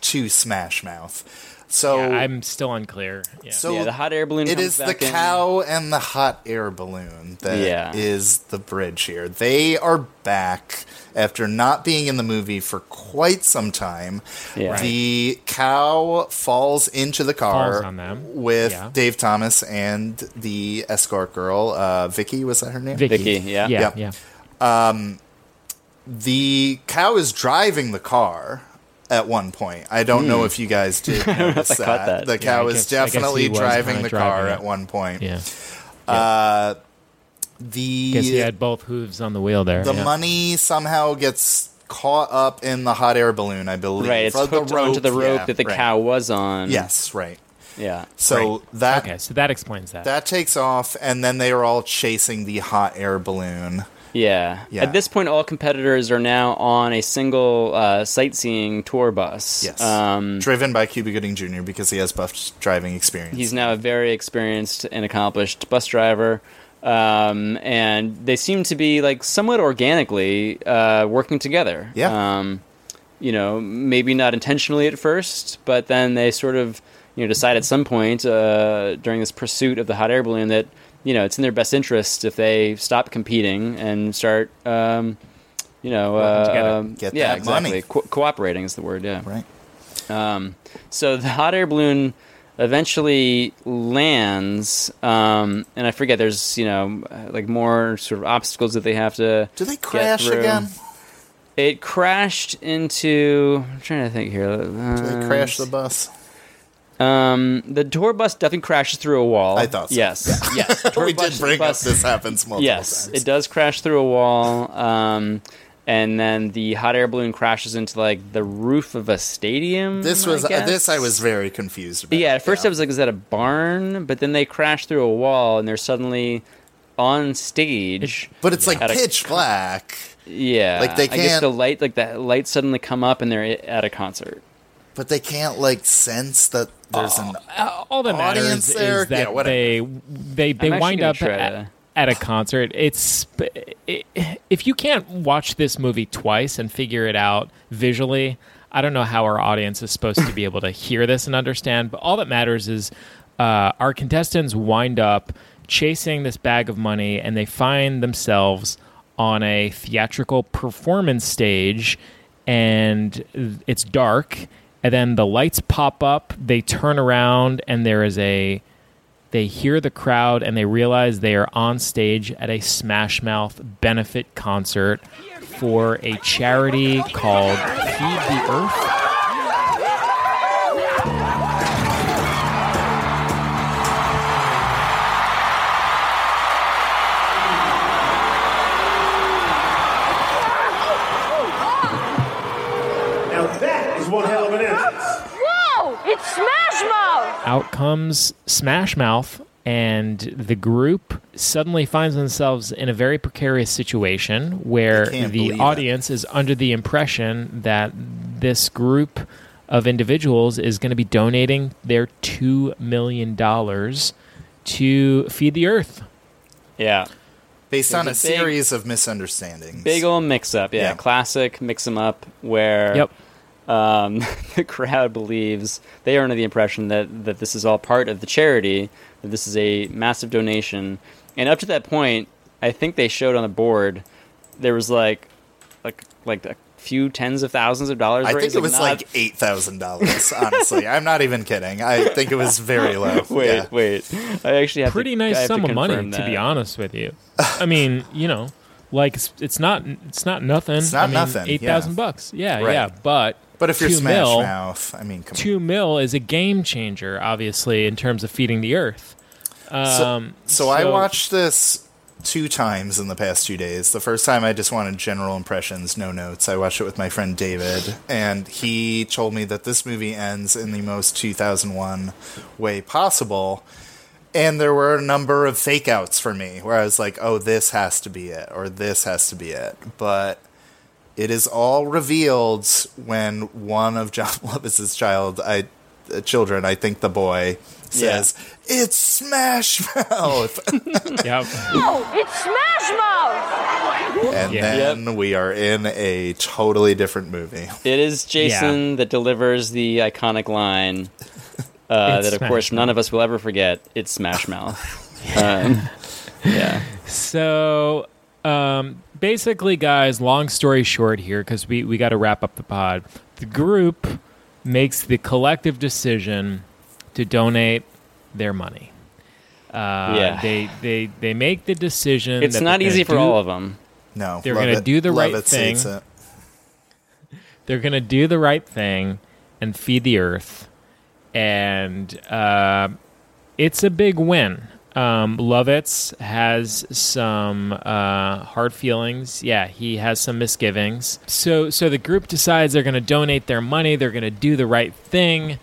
[SPEAKER 5] to Smash Mouth? So
[SPEAKER 9] Yeah, I'm still unclear. Yeah.
[SPEAKER 5] So
[SPEAKER 10] yeah, the hot air balloon.
[SPEAKER 5] It
[SPEAKER 10] comes
[SPEAKER 5] is the
[SPEAKER 10] in.
[SPEAKER 5] cow and the hot air balloon that is
[SPEAKER 10] Yeah.
[SPEAKER 5] the bridge here. They are back after not being in the movie for quite some time.
[SPEAKER 10] Yeah. Right.
[SPEAKER 5] The cow falls into the car
[SPEAKER 9] Falls on them.
[SPEAKER 5] with
[SPEAKER 9] Yeah.
[SPEAKER 5] Dave Thomas and the escort girl, uh, Vicky. Was that her name?
[SPEAKER 9] Vicky.
[SPEAKER 10] Vicky, yeah.
[SPEAKER 9] Yeah, yeah.
[SPEAKER 5] Um, the cow is driving the car at one point. I don't know
[SPEAKER 10] Hmm.
[SPEAKER 5] if you guys did
[SPEAKER 10] I don't know if
[SPEAKER 5] notice
[SPEAKER 10] I caught that.
[SPEAKER 5] The
[SPEAKER 9] Yeah,
[SPEAKER 5] cow
[SPEAKER 9] I
[SPEAKER 5] is
[SPEAKER 9] guess-
[SPEAKER 5] definitely
[SPEAKER 9] was
[SPEAKER 5] driving
[SPEAKER 9] kinda
[SPEAKER 5] the car
[SPEAKER 9] driving
[SPEAKER 5] at one point.
[SPEAKER 9] Yeah.
[SPEAKER 5] Uh, the
[SPEAKER 9] Guess he had both hooves on the wheel there.
[SPEAKER 5] the
[SPEAKER 9] yeah.
[SPEAKER 5] money somehow gets caught up in the hot air balloon. I believe.
[SPEAKER 10] Right, it's
[SPEAKER 5] Or the
[SPEAKER 10] hooked onto the rope
[SPEAKER 5] yeah,
[SPEAKER 10] that the
[SPEAKER 5] right.
[SPEAKER 10] cow was on.
[SPEAKER 5] Yes, right.
[SPEAKER 10] Yeah.
[SPEAKER 5] So
[SPEAKER 9] Right.
[SPEAKER 5] that
[SPEAKER 9] okay, so that explains that.
[SPEAKER 5] that takes off, and then they are all chasing the hot air balloon.
[SPEAKER 10] Yeah.
[SPEAKER 5] Yeah.
[SPEAKER 10] At this point, all competitors are now on a single uh, sightseeing tour bus.
[SPEAKER 5] Yes,
[SPEAKER 10] Um,
[SPEAKER 5] driven by Cuba Gooding Jr. because he has buff driving experience.
[SPEAKER 10] he's now a very experienced and accomplished bus driver. Um, and they seem to be like somewhat organically uh, working together.
[SPEAKER 5] Yeah.
[SPEAKER 10] Um, you know, maybe not intentionally at first, but then they sort of, you know, decide at some point uh, during this pursuit of the hot air balloon that you know it's in their best interest if they stop competing and start, um, you know, uh, um,
[SPEAKER 5] Get
[SPEAKER 10] yeah,
[SPEAKER 5] that
[SPEAKER 10] exactly.
[SPEAKER 5] money.
[SPEAKER 10] Co- cooperating is the word. Yeah.
[SPEAKER 5] right.
[SPEAKER 10] Um, so the hot air balloon eventually lands, um, and I forget. There's you know uh, like more sort of obstacles that they have to.
[SPEAKER 5] Do they crash
[SPEAKER 10] through.
[SPEAKER 5] again?
[SPEAKER 10] It crashed into. I'm trying to think here.
[SPEAKER 5] Do they
[SPEAKER 10] Uh,
[SPEAKER 5] crash the bus?
[SPEAKER 10] Um, the tour bus definitely crashes through a wall.
[SPEAKER 5] I thought so.
[SPEAKER 10] Yes, yes. Tour
[SPEAKER 5] we
[SPEAKER 10] bus-
[SPEAKER 5] did bring
[SPEAKER 10] bus-
[SPEAKER 5] up this happens multiple
[SPEAKER 10] yes,
[SPEAKER 5] times.
[SPEAKER 10] it does crash through a wall. Um, and then the hot air balloon crashes into like the roof of a stadium.
[SPEAKER 5] This
[SPEAKER 10] I
[SPEAKER 5] was uh, this I was very confused about.
[SPEAKER 10] Yeah, at first I was like, is that a barn? But then they crash through a wall and they're suddenly on stage.
[SPEAKER 5] But it's like
[SPEAKER 10] at a-
[SPEAKER 5] pitch black.
[SPEAKER 10] Yeah,
[SPEAKER 5] Like, they
[SPEAKER 10] I guess
[SPEAKER 5] can't-
[SPEAKER 10] the light, like the lights suddenly come up and they're at a concert.
[SPEAKER 5] But they can't like sense that there's an
[SPEAKER 9] all that matters
[SPEAKER 5] audience there.
[SPEAKER 9] is that
[SPEAKER 5] yeah,
[SPEAKER 9] they they they
[SPEAKER 10] I'm
[SPEAKER 9] wind up at,
[SPEAKER 10] to-
[SPEAKER 9] at a concert. It's it, if you can't watch this movie twice and figure it out visually, I don't know how our audience is supposed to be able to hear this and understand. But all that matters is uh, our contestants wind up chasing this bag of money, and they find themselves on a theatrical performance stage, and it's dark. And then the lights pop up. They turn around, and there is a they hear the crowd and they realize they are on stage at a Smash Mouth benefit concert for a charity called Feed the Earth.
[SPEAKER 11] It's Smash Mouth!
[SPEAKER 9] Out comes Smash Mouth, and the group suddenly finds themselves in a very precarious situation where the audience is under the impression that this group of individuals is going to be donating their $2 million to feed the earth.
[SPEAKER 10] Yeah.
[SPEAKER 5] based on a,
[SPEAKER 10] There's a big-
[SPEAKER 5] series of misunderstandings.
[SPEAKER 10] Big old mix up, yeah.
[SPEAKER 5] Yeah.
[SPEAKER 10] Classic mix 'em up where
[SPEAKER 9] Yep.
[SPEAKER 10] Um, the crowd believes they are under the impression that, that this is all part of the charity, that this is a massive donation. And up to that point, I think they showed on the board there was like like like a few tens of thousands of dollars.
[SPEAKER 5] I think
[SPEAKER 10] raised,
[SPEAKER 5] it was
[SPEAKER 10] not-
[SPEAKER 5] like eight thousand dollars. Honestly, I'm not even kidding. I think it was very low.
[SPEAKER 10] wait,
[SPEAKER 5] Yeah.
[SPEAKER 10] wait. I actually have
[SPEAKER 9] Pretty
[SPEAKER 10] to,
[SPEAKER 9] nice
[SPEAKER 10] have
[SPEAKER 9] sum
[SPEAKER 10] to
[SPEAKER 9] of money,
[SPEAKER 10] confirm
[SPEAKER 9] to be honest with you. I mean, you know, like it's, it's not it's not nothing.
[SPEAKER 5] It's not
[SPEAKER 9] I mean,
[SPEAKER 5] nothing,
[SPEAKER 9] Eight
[SPEAKER 5] yeah.
[SPEAKER 9] bucks. Yeah,
[SPEAKER 5] Right.
[SPEAKER 9] yeah. But
[SPEAKER 5] But if you're
[SPEAKER 9] two
[SPEAKER 5] Smash
[SPEAKER 9] mil,
[SPEAKER 5] Mouth, I mean, come on.
[SPEAKER 9] two mil is a game changer, obviously, in terms of feeding the earth. Um,
[SPEAKER 5] So, so I watched this two times in the past two days. The first time I just wanted general impressions, no notes. I watched it with my friend David, and he told me that this movie ends in the most 2001 way possible. And there were a number of fake outs for me where I was like, oh, this has to be it, or this has to be it. But it is all revealed when one of Jon Lovitz's child, I, uh, children, I think the boy, says, "It's Smash Mouth,"
[SPEAKER 9] yep.
[SPEAKER 11] Oh, it's Smash Mouth!
[SPEAKER 5] and
[SPEAKER 10] Yeah.
[SPEAKER 5] then we are in a totally different movie.
[SPEAKER 10] It is Jason that delivers the iconic line uh, that, of
[SPEAKER 9] Smash
[SPEAKER 10] course, none of us will ever forget. It's Smash Mouth. um, yeah.
[SPEAKER 9] So, um, basically, guys, long story short here, because we, we got to wrap up the pod. The group makes the collective decision to donate their money. Uh,
[SPEAKER 10] Yeah.
[SPEAKER 9] They, they, they make the decision.
[SPEAKER 10] It's
[SPEAKER 9] that
[SPEAKER 10] not easy for
[SPEAKER 9] do-
[SPEAKER 10] all of them.
[SPEAKER 5] No,
[SPEAKER 9] They're going to do the
[SPEAKER 5] Love
[SPEAKER 9] right
[SPEAKER 5] it,
[SPEAKER 9] thing.
[SPEAKER 5] it.
[SPEAKER 9] They're going to do the right thing and feed the earth. And uh, it's a big win. Um, Lovitz has some uh, hard feelings. Yeah, he has some misgivings. So, so the group decides they're going to donate their money. They're going to do the right thing,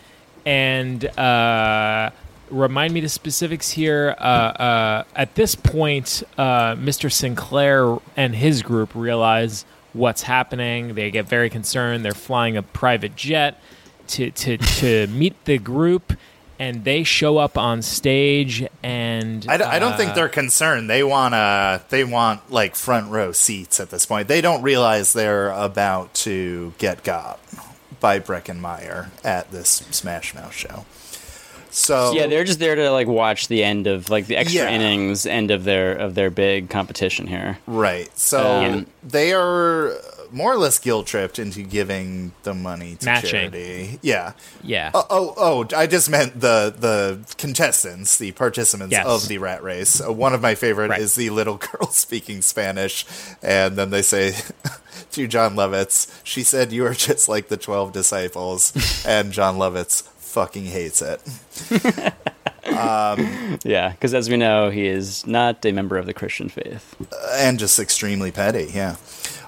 [SPEAKER 9] and uh, remind me the specifics here. Uh, uh, at this point, uh, Mr. Sinclair and his group realize what's happening. They get very concerned. They're flying a private jet to to to meet the group. And they show up on stage, and
[SPEAKER 5] I don't, I don't think
[SPEAKER 9] uh,
[SPEAKER 5] they're concerned. They want to. They want like front row seats at this point. They don't realize they're about to get got by Breckin Meyer at this Smash Mouth show. So
[SPEAKER 10] yeah, they're just there to like watch the end of like the extra
[SPEAKER 5] Yeah.
[SPEAKER 10] innings end of their of their big competition here.
[SPEAKER 5] Right. So
[SPEAKER 10] Um,
[SPEAKER 5] they are more or less guilt tripped into giving the money to
[SPEAKER 9] Matching.
[SPEAKER 5] charity. Yeah.
[SPEAKER 9] Yeah.
[SPEAKER 5] Oh, oh, oh, I just meant the the contestants, the participants
[SPEAKER 9] Yes.
[SPEAKER 5] of the rat race. Uh, one of my favorite
[SPEAKER 9] Right.
[SPEAKER 5] is the little girl speaking Spanish, and then they say to Jon Lovitz, "She said you are just like the twelve disciples," and Jon Lovitz fucking hates it. um,
[SPEAKER 10] Yeah, because as we know, he is not a member of the Christian faith.
[SPEAKER 5] and just extremely petty. Yeah.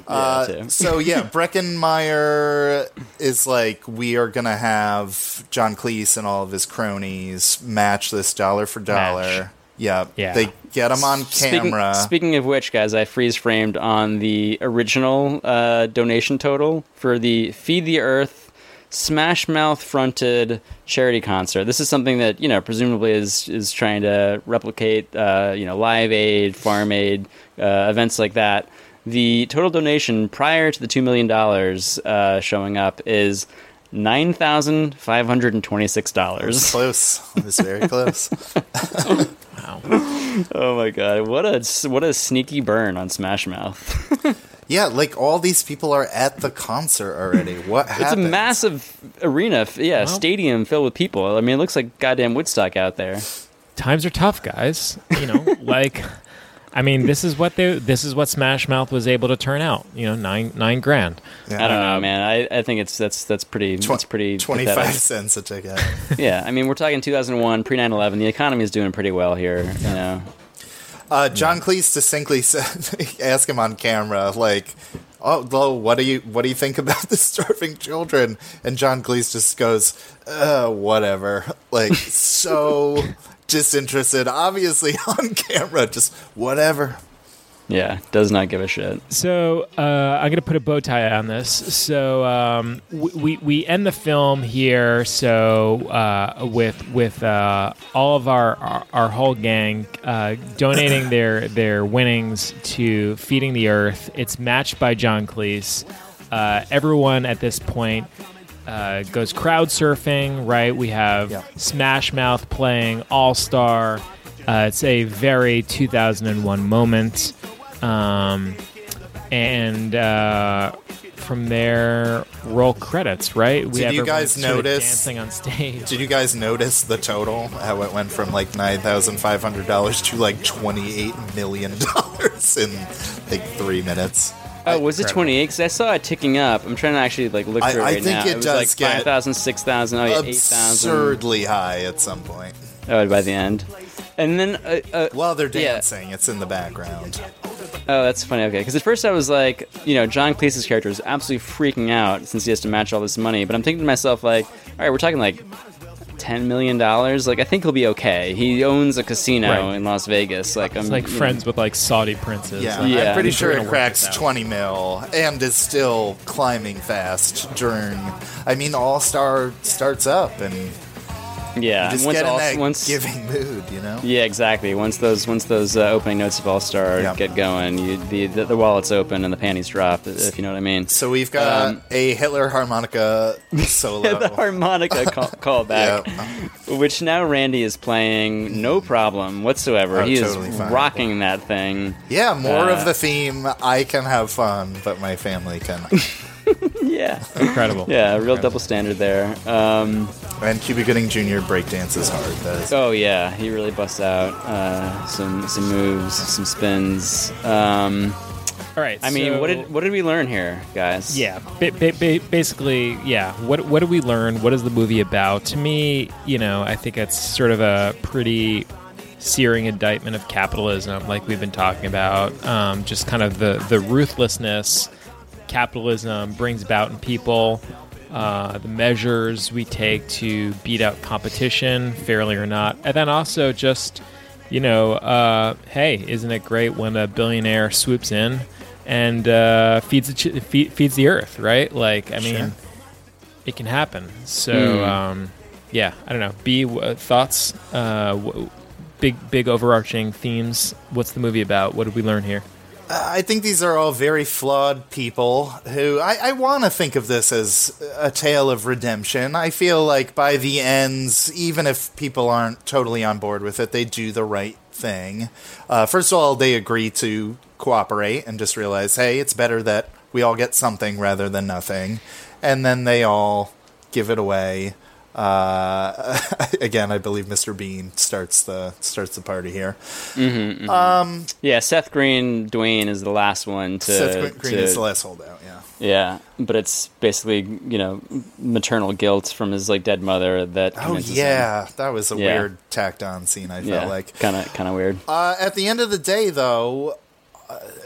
[SPEAKER 5] Uh, so yeah, Breckin Meyer is like we are gonna have John Cleese and all of his cronies match this dollar for dollar.
[SPEAKER 9] Match.
[SPEAKER 5] Yeah,
[SPEAKER 9] Yeah.
[SPEAKER 5] They get him on
[SPEAKER 10] Speaking,
[SPEAKER 5] camera.
[SPEAKER 10] speaking of which, guys, I freeze framed on the original uh, donation total for the Feed the Earth Smash Mouth fronted charity concert. This is something that you know presumably is is trying to replicate uh, you know Live Aid, Farm Aid, uh, events like that. The total donation prior to the two million dollars uh, showing up is nine thousand five hundred and twenty six dollars.
[SPEAKER 5] Close. It was very close. wow.
[SPEAKER 10] Oh my god! What a what a sneaky burn on Smash Mouth.
[SPEAKER 5] yeah, like all these people are at the concert already. What
[SPEAKER 10] It's a massive arena, f- yeah,
[SPEAKER 9] Well-
[SPEAKER 10] stadium filled with people. I mean, it looks like goddamn Woodstock out there.
[SPEAKER 9] Times are tough, guys. You know, like, I mean, this is what they, this is what Smash Mouth was able to turn out. You know, nine nine grand.
[SPEAKER 10] I don't know,
[SPEAKER 9] Um,
[SPEAKER 10] man. I, I think it's that's that's pretty that's pretty
[SPEAKER 5] Twenty
[SPEAKER 10] pathetic.
[SPEAKER 5] five cents a ticket.
[SPEAKER 10] yeah, I mean, we're talking 2001, pre 9/11. The economy is doing pretty well here. You know,
[SPEAKER 5] Uh, John Cleese succinctly said, ask him on camera, like, "Oh, well, what do you what do you think about the starving children?" And John Cleese just goes, uh, "Whatever." Like so disinterested, obviously on camera, just whatever.
[SPEAKER 10] yeah, does not give a shit.
[SPEAKER 9] So uh, I'm gonna put a bow tie on this. So um, we, we we end the film here. So uh, with with uh, all of our our, our whole gang uh, donating their their winnings to feeding the earth. It's matched by John Cleese. Uh, everyone at this point uh, goes crowd surfing. Right, we have Smash Mouth playing All Star. Uh, it's a very 2001 moment. Um, and uh, from there, roll credits, right?
[SPEAKER 5] Did you
[SPEAKER 9] everyone
[SPEAKER 5] guys notice
[SPEAKER 9] dancing on stage?
[SPEAKER 5] Did you guys notice the total? How it went from like nine thousand five hundred dollars to like twenty eight million dollars in like three minutes.
[SPEAKER 10] Oh, was it 28? Because I saw it ticking up. I'm trying to actually like look
[SPEAKER 5] I-
[SPEAKER 10] through it
[SPEAKER 5] I
[SPEAKER 10] right
[SPEAKER 5] think
[SPEAKER 10] now.
[SPEAKER 5] it
[SPEAKER 10] was
[SPEAKER 5] does
[SPEAKER 10] like
[SPEAKER 5] get
[SPEAKER 10] 5,000, 6,000, oh yeah, 8,000.
[SPEAKER 5] Absurdly high at some point.
[SPEAKER 10] Oh, by the end. And then, uh, uh,
[SPEAKER 5] While they're
[SPEAKER 10] yeah.
[SPEAKER 5] dancing, it's in the background.
[SPEAKER 10] Oh, that's funny. Okay, because at first I was like, you know, John Cleese's character is absolutely freaking out since he has to match all this money. But I'm thinking to myself, like, all right, we're talking like ten million dollars. Like, I think he'll be okay. He owns a casino
[SPEAKER 9] Right.
[SPEAKER 10] in Las Vegas. Like, I'm
[SPEAKER 9] like
[SPEAKER 10] you know-
[SPEAKER 9] friends with like Saudi princes.
[SPEAKER 5] Yeah,
[SPEAKER 9] Like,
[SPEAKER 5] I'm pretty sure
[SPEAKER 9] gonna
[SPEAKER 5] it cracks
[SPEAKER 9] this out.
[SPEAKER 5] 20 mil and is still climbing fast during. I mean, All Star starts up and
[SPEAKER 10] Yeah,
[SPEAKER 5] you just
[SPEAKER 10] once
[SPEAKER 5] get in
[SPEAKER 10] all-
[SPEAKER 5] that
[SPEAKER 10] once-
[SPEAKER 5] giving mood, you know?
[SPEAKER 10] Yeah, exactly. Once those once those uh, opening notes of All Star get going, you, the, the the wallet's open and the panties drop. If you know what I mean.
[SPEAKER 5] So we've got
[SPEAKER 10] Um,
[SPEAKER 5] a Hitler harmonica solo.
[SPEAKER 10] the harmonica call, callback, which now Randy is playing no problem whatsoever.
[SPEAKER 5] Oh,
[SPEAKER 10] he
[SPEAKER 5] totally
[SPEAKER 10] is
[SPEAKER 5] fine.
[SPEAKER 10] rocking that thing.
[SPEAKER 5] yeah, more
[SPEAKER 10] Uh,
[SPEAKER 5] of the theme. I can have fun, but my family can.
[SPEAKER 10] yeah,
[SPEAKER 9] incredible.
[SPEAKER 10] Yeah, a real double standard there. Um,
[SPEAKER 5] and Cuba Gooding Jr. breakdances hard. That is
[SPEAKER 10] oh yeah, he really busts out uh, some some moves, some spins. Um,
[SPEAKER 9] All right.
[SPEAKER 10] I mean, what did what did we learn here, guys?
[SPEAKER 9] Yeah, ba- ba- ba- basically, yeah. What what did we learn? What is the movie about? To me, you know, I think it's sort of a pretty searing indictment of capitalism, like we've been talking about. Um, just kind of the the ruthlessness capitalism brings about in people. Uh, the measures we take to beat out competition, fairly or not, and then also just, you know, uh, hey, isn't it great when a billionaire swoops in and uh, feeds the ch- feed, feeds the earth, right? Like, I mean,
[SPEAKER 5] Sure.
[SPEAKER 9] it can happen. So,
[SPEAKER 10] Mm.
[SPEAKER 9] um, yeah, I don't know. B thoughts, uh, w- big big overarching themes. What's the movie about? What did we learn here?
[SPEAKER 5] I think these are all very flawed people who I, I want to think of this as a tale of redemption. I feel like by the ends, even if people aren't totally on board with it, they do the right thing. Uh, first of all, they agree to cooperate and just realize, hey, it's better that we all get something rather than nothing. And then they all give it away. Uh, again, I believe Mr. Bean starts the starts the party here.
[SPEAKER 10] Mm-hmm,
[SPEAKER 5] Um,
[SPEAKER 10] yeah, Seth Green, Duane is the last one to.
[SPEAKER 5] Seth Green
[SPEAKER 10] to-
[SPEAKER 5] is the last holdout. Yeah.
[SPEAKER 10] Yeah, but it's basically you know maternal guilt from his like dead mother that.
[SPEAKER 5] Oh yeah,
[SPEAKER 10] him.
[SPEAKER 5] that was a
[SPEAKER 10] Yeah.
[SPEAKER 5] weird tacked on scene. I felt
[SPEAKER 10] yeah,
[SPEAKER 5] like.
[SPEAKER 10] kind of kind of weird.
[SPEAKER 5] Uh, at the end of the day, though,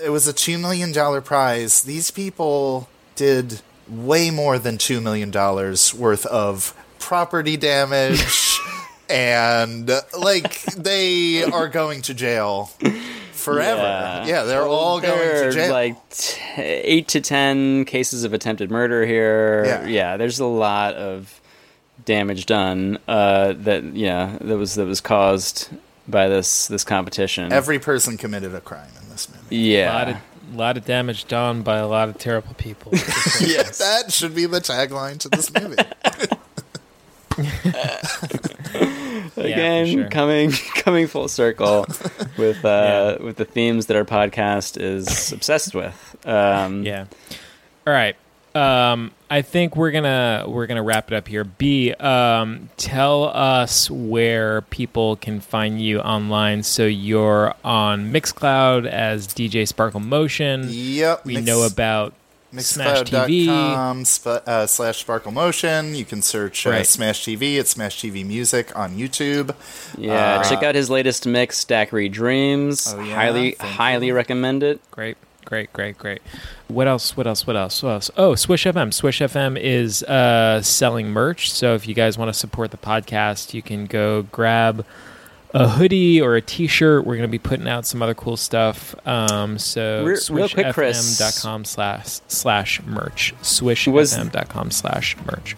[SPEAKER 5] it was a two million dollar prize. These people did way more than two million dollars worth of property damage, and like they are going to jail forever. Yeah, they're all going
[SPEAKER 10] There
[SPEAKER 5] to jail.
[SPEAKER 10] Like t- eight to ten cases of attempted murder here.
[SPEAKER 5] Yeah.
[SPEAKER 10] there's a lot of damage done uh, that yeah that was that was caused by this this competition.
[SPEAKER 5] Every person committed a crime in this movie.
[SPEAKER 10] Yeah.
[SPEAKER 9] A lot of, lot of damage done by a lot of terrible people.
[SPEAKER 5] yes, that should be the tagline to this movie.
[SPEAKER 10] Again,
[SPEAKER 9] sure.
[SPEAKER 10] coming coming full circle with uh, with the themes that our podcast is obsessed with. Um,
[SPEAKER 9] yeah. All right. Um, I think we're gonna we're gonna wrap it up here. B, um, tell us where people can find you online. So you're on Mixcloud as DJ Sparkle Motion.
[SPEAKER 5] Yep.
[SPEAKER 9] We
[SPEAKER 5] Mix-
[SPEAKER 9] know about Smash TV.
[SPEAKER 5] Mixcloud.com sp- uh, slash Sparkle Motion. You can search uh,
[SPEAKER 9] Right.
[SPEAKER 5] Smash TV at Smash TV Music on YouTube.
[SPEAKER 10] Yeah,
[SPEAKER 5] Uh,
[SPEAKER 10] check out his latest mix, Daiquiri Dreams.
[SPEAKER 5] Oh, yeah?
[SPEAKER 10] Highly,
[SPEAKER 5] Thank
[SPEAKER 10] highly recommend it.
[SPEAKER 9] Great, great, great, great. What else? What else? What else? What else? Oh, Swish FM. Swish FM is uh, selling merch. So if you guys want to support the podcast, you can go grab a hoodie or a T-shirt. We're going to be putting out some other cool stuff. Um, so
[SPEAKER 10] Re- real quick, Chris.
[SPEAKER 9] swishfm.com slash slash merch. Swishfm.com slash merch.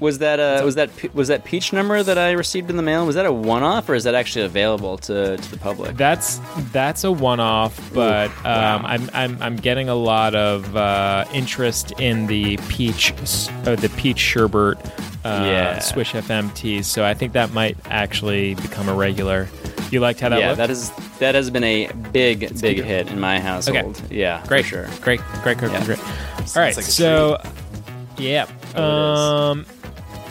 [SPEAKER 10] Was that uh, was that was that peach number that I received in the mail? Was that a one off or is that actually available to, to the public?
[SPEAKER 9] That's that's a one-off, but um, I'm, I'm I'm getting a lot of uh, interest in the peach uh, the peach sherbet uh,
[SPEAKER 10] Yeah.
[SPEAKER 9] Swish FMTs. So I think that might actually become a regular. You liked how that
[SPEAKER 10] yeah,
[SPEAKER 9] looked?
[SPEAKER 10] that is that has been a big big hit in my household. Yeah,
[SPEAKER 9] great,
[SPEAKER 10] for sure.
[SPEAKER 9] great, great, great,
[SPEAKER 10] Yeah.
[SPEAKER 9] great.
[SPEAKER 10] Sounds
[SPEAKER 9] All right,
[SPEAKER 10] like a
[SPEAKER 9] so yeah,
[SPEAKER 10] Oh, it is.
[SPEAKER 9] um,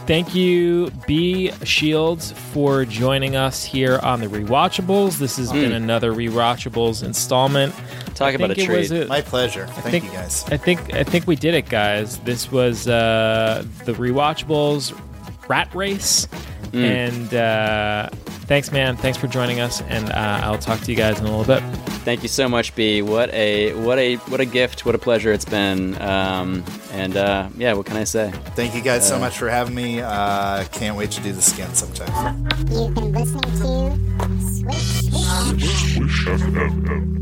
[SPEAKER 9] thank you, B Shields, for joining us here on the Rewindables. This has been
[SPEAKER 10] Mm.
[SPEAKER 9] another Rewindables installment.
[SPEAKER 10] Talk
[SPEAKER 9] I
[SPEAKER 10] about
[SPEAKER 9] think
[SPEAKER 10] a
[SPEAKER 9] it was
[SPEAKER 10] treat.
[SPEAKER 5] My pleasure.
[SPEAKER 9] I
[SPEAKER 5] Thank
[SPEAKER 9] think-
[SPEAKER 5] you guys.
[SPEAKER 9] I think I think we did it, guys. This was uh, the Rewindables Rat Race,
[SPEAKER 10] Mm.
[SPEAKER 9] and uh, thanks, man. Thanks for joining us, and uh, I'll talk to you guys in a little bit.
[SPEAKER 10] Thank you so much, B. What a what a what a gift, what a pleasure it's been. Um, and uh, yeah, what can I say?
[SPEAKER 5] Thank you guys so
[SPEAKER 10] Uh,
[SPEAKER 5] much for having me. Uh, can't wait to do this again sometime.
[SPEAKER 11] You've been listening to Swish FM.
[SPEAKER 28] Swish FM.